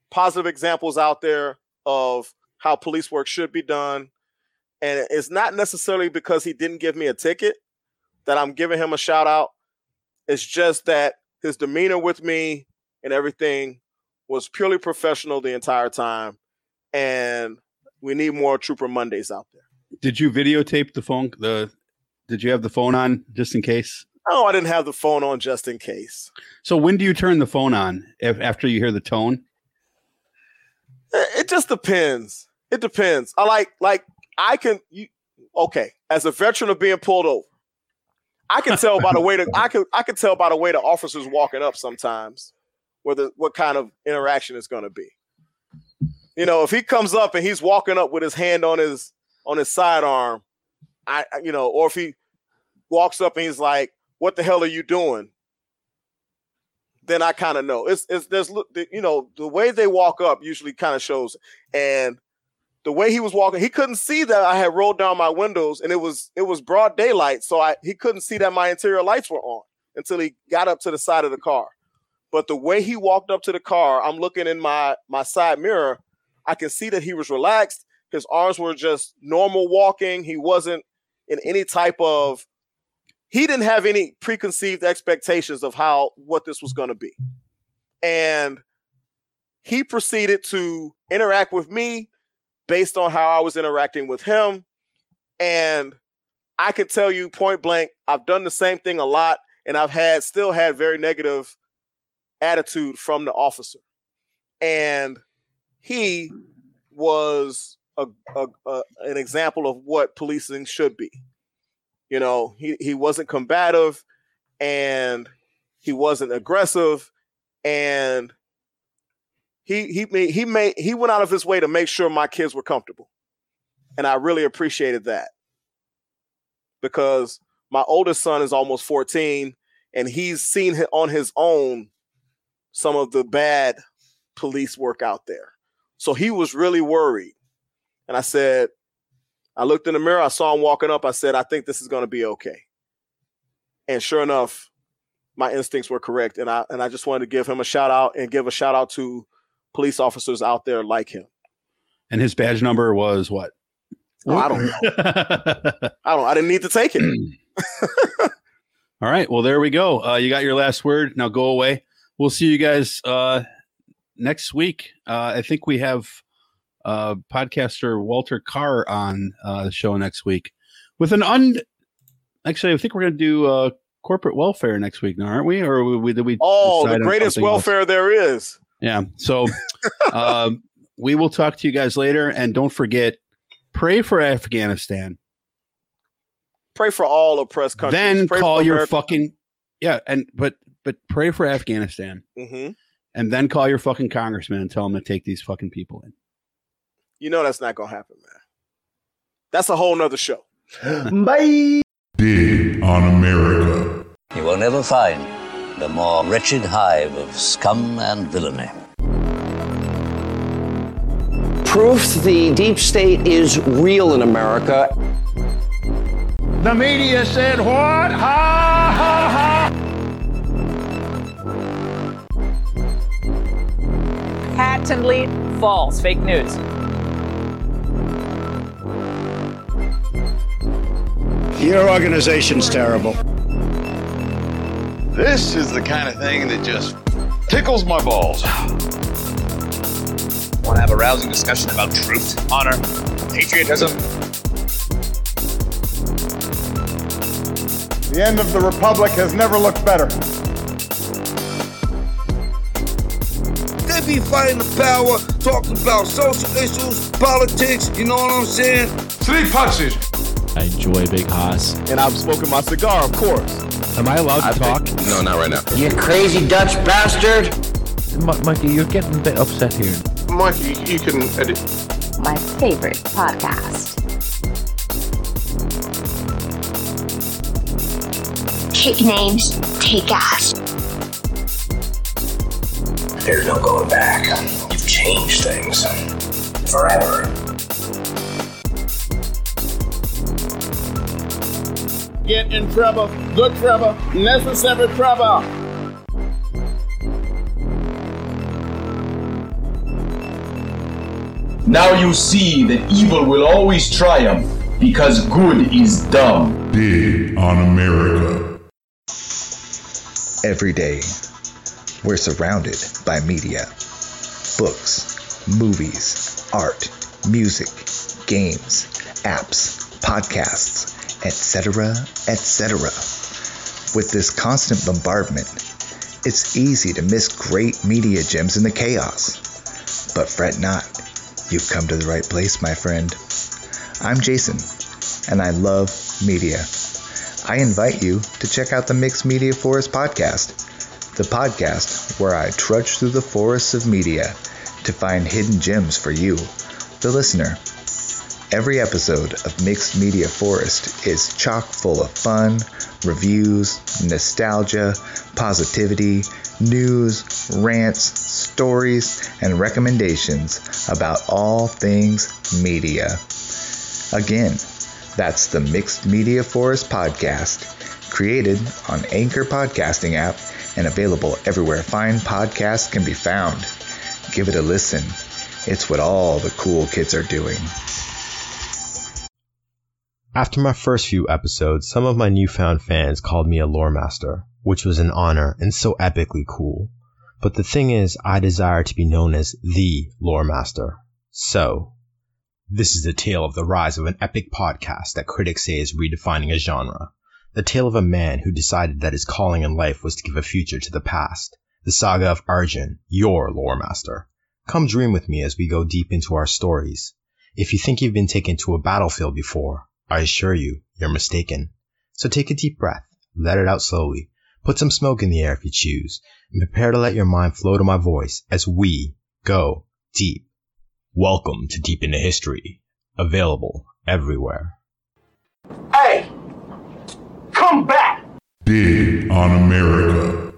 positive examples out there of how police work should be done. And it's not necessarily because he didn't give me a ticket that I'm giving him a shout out. It's just that his demeanor with me and everything was purely professional the entire time. And we need more Trooper Mondays out there. Did you videotape the phone? The did you have the phone on just in case? Oh, I didn't have the phone on just in case. So when do you turn the phone on? If after you hear the tone? It just depends. It depends. I like like I can you okay, as a veteran of being pulled over, I can tell by the way that I can I can tell by the way the officer's walking up sometimes whether what kind of interaction it's gonna be. You know, if he comes up and he's walking up with his hand on his on his sidearm, I you know, or if he walks up and he's like, "What the hell are you doing?" Then I kind of know. It's it's there's you know the way they walk up usually kind of shows, and the way he was walking, he couldn't see that I had rolled down my windows, and it was it was broad daylight, so I he couldn't see that my interior lights were on until he got up to the side of the car. But the way he walked up to the car, I'm looking in my my side mirror, I can see that he was relaxed. His arms were just normal walking. He wasn't in any type of he didn't have any preconceived expectations of how what this was going to be. And he proceeded to interact with me based on how I was interacting with him. And I could tell you point blank, I've done the same thing a lot, and I've had still had very negative attitude from the officer. And he was a, a, a, an example of what policing should be. You know, he, he wasn't combative and he wasn't aggressive and he he made he made he went out of his way to make sure my kids were comfortable. And I really appreciated that. Because my oldest son is almost 14 and he's seen on his own some of the bad police work out there. So he was really worried. And I said, I looked in the mirror, I saw him walking up. I said, I think this is going to be okay. And sure enough, my instincts were correct. And I and I just wanted to give him a shout out and give a shout out to police officers out there like him. And his badge number was what? Oh, I don't know. I don't. I didn't need to take it. All right. Well, there we go. Uh, you got your last word. Now go away. We'll see you guys uh, next week. Uh, I think we have uh, podcaster Walter Carr on uh, the show next week with an un. Actually, I think we're going to do uh, corporate welfare next week, now, aren't we? Or we, did we? Oh, the greatest welfare else? there is. Yeah. So um, we will talk to you guys later, and don't forget, pray for Afghanistan. Pray for all oppressed countries. Then pray call your fucking yeah, and but but pray for Afghanistan, mm-hmm. and then call your fucking congressman and tell him to take these fucking people in. You know that's not gonna happen, man. That's a whole nother show. Bye. Dig on America. You will never find the more wretched hive of scum and villainy. Proof the deep state is real in America. The media said what? Ha ha ha! Patently false. Fake news. Your organization's terrible. This is the kind of thing that just tickles my balls. Want to have a rousing discussion about truth, honor, patriotism? The end of the Republic has never looked better. They be fighting the power, talking about social issues, politics, you know what I'm saying? Three punches. I enjoy Big Haas. And I'm smoking my cigar, of course. Am I allowed to I talk? think- no, not right now. You crazy Dutch bastard! M- Mikey, you're getting a bit upset here. Mikey, you can edit. My favorite podcast. Kick names, take ass. There's no going back. You've changed things. Forever. Get in trouble, good trouble, necessary trouble. Now you see that evil will always triumph because good is dumb. Dig on America. Every day, we're surrounded by media books, movies, art, music, games, apps, podcasts, etc., etc. With this constant bombardment, it's easy to miss great media gems in the chaos. But fret not, you've come to the right place, my friend. I'm Jason, and I love media. I invite you to check out the Mixed Media Forest podcast, the podcast where I trudge through the forests of media to find hidden gems for you, the listener. Every episode of Mixed Media Forest is chock full of fun, reviews, nostalgia, positivity, news, rants, stories, and recommendations about all things media. Again, that's the Mixed Media Forest podcast, created on Anchor Podcasting app and available everywhere fine podcasts can be found. Give it a listen. It's what all the cool kids are doing. After my first few episodes, some of my newfound fans called me a lore master, which was an honor and so epically cool. But the thing is, I desire to be known as the lore master. So, this is the tale of the rise of an epic podcast that critics say is redefining a genre. The tale of a man who decided that his calling in life was to give a future to the past. The saga of Arjun, your lore master. Come dream with me as we go deep into our stories. If you think you've been taken to a battlefield before, I assure you, you're mistaken. So take a deep breath, let it out slowly, put some smoke in the air if you choose, and prepare to let your mind flow to my voice as we go deep. Welcome to Deep into History, available everywhere. Hey, come back. Dig on America.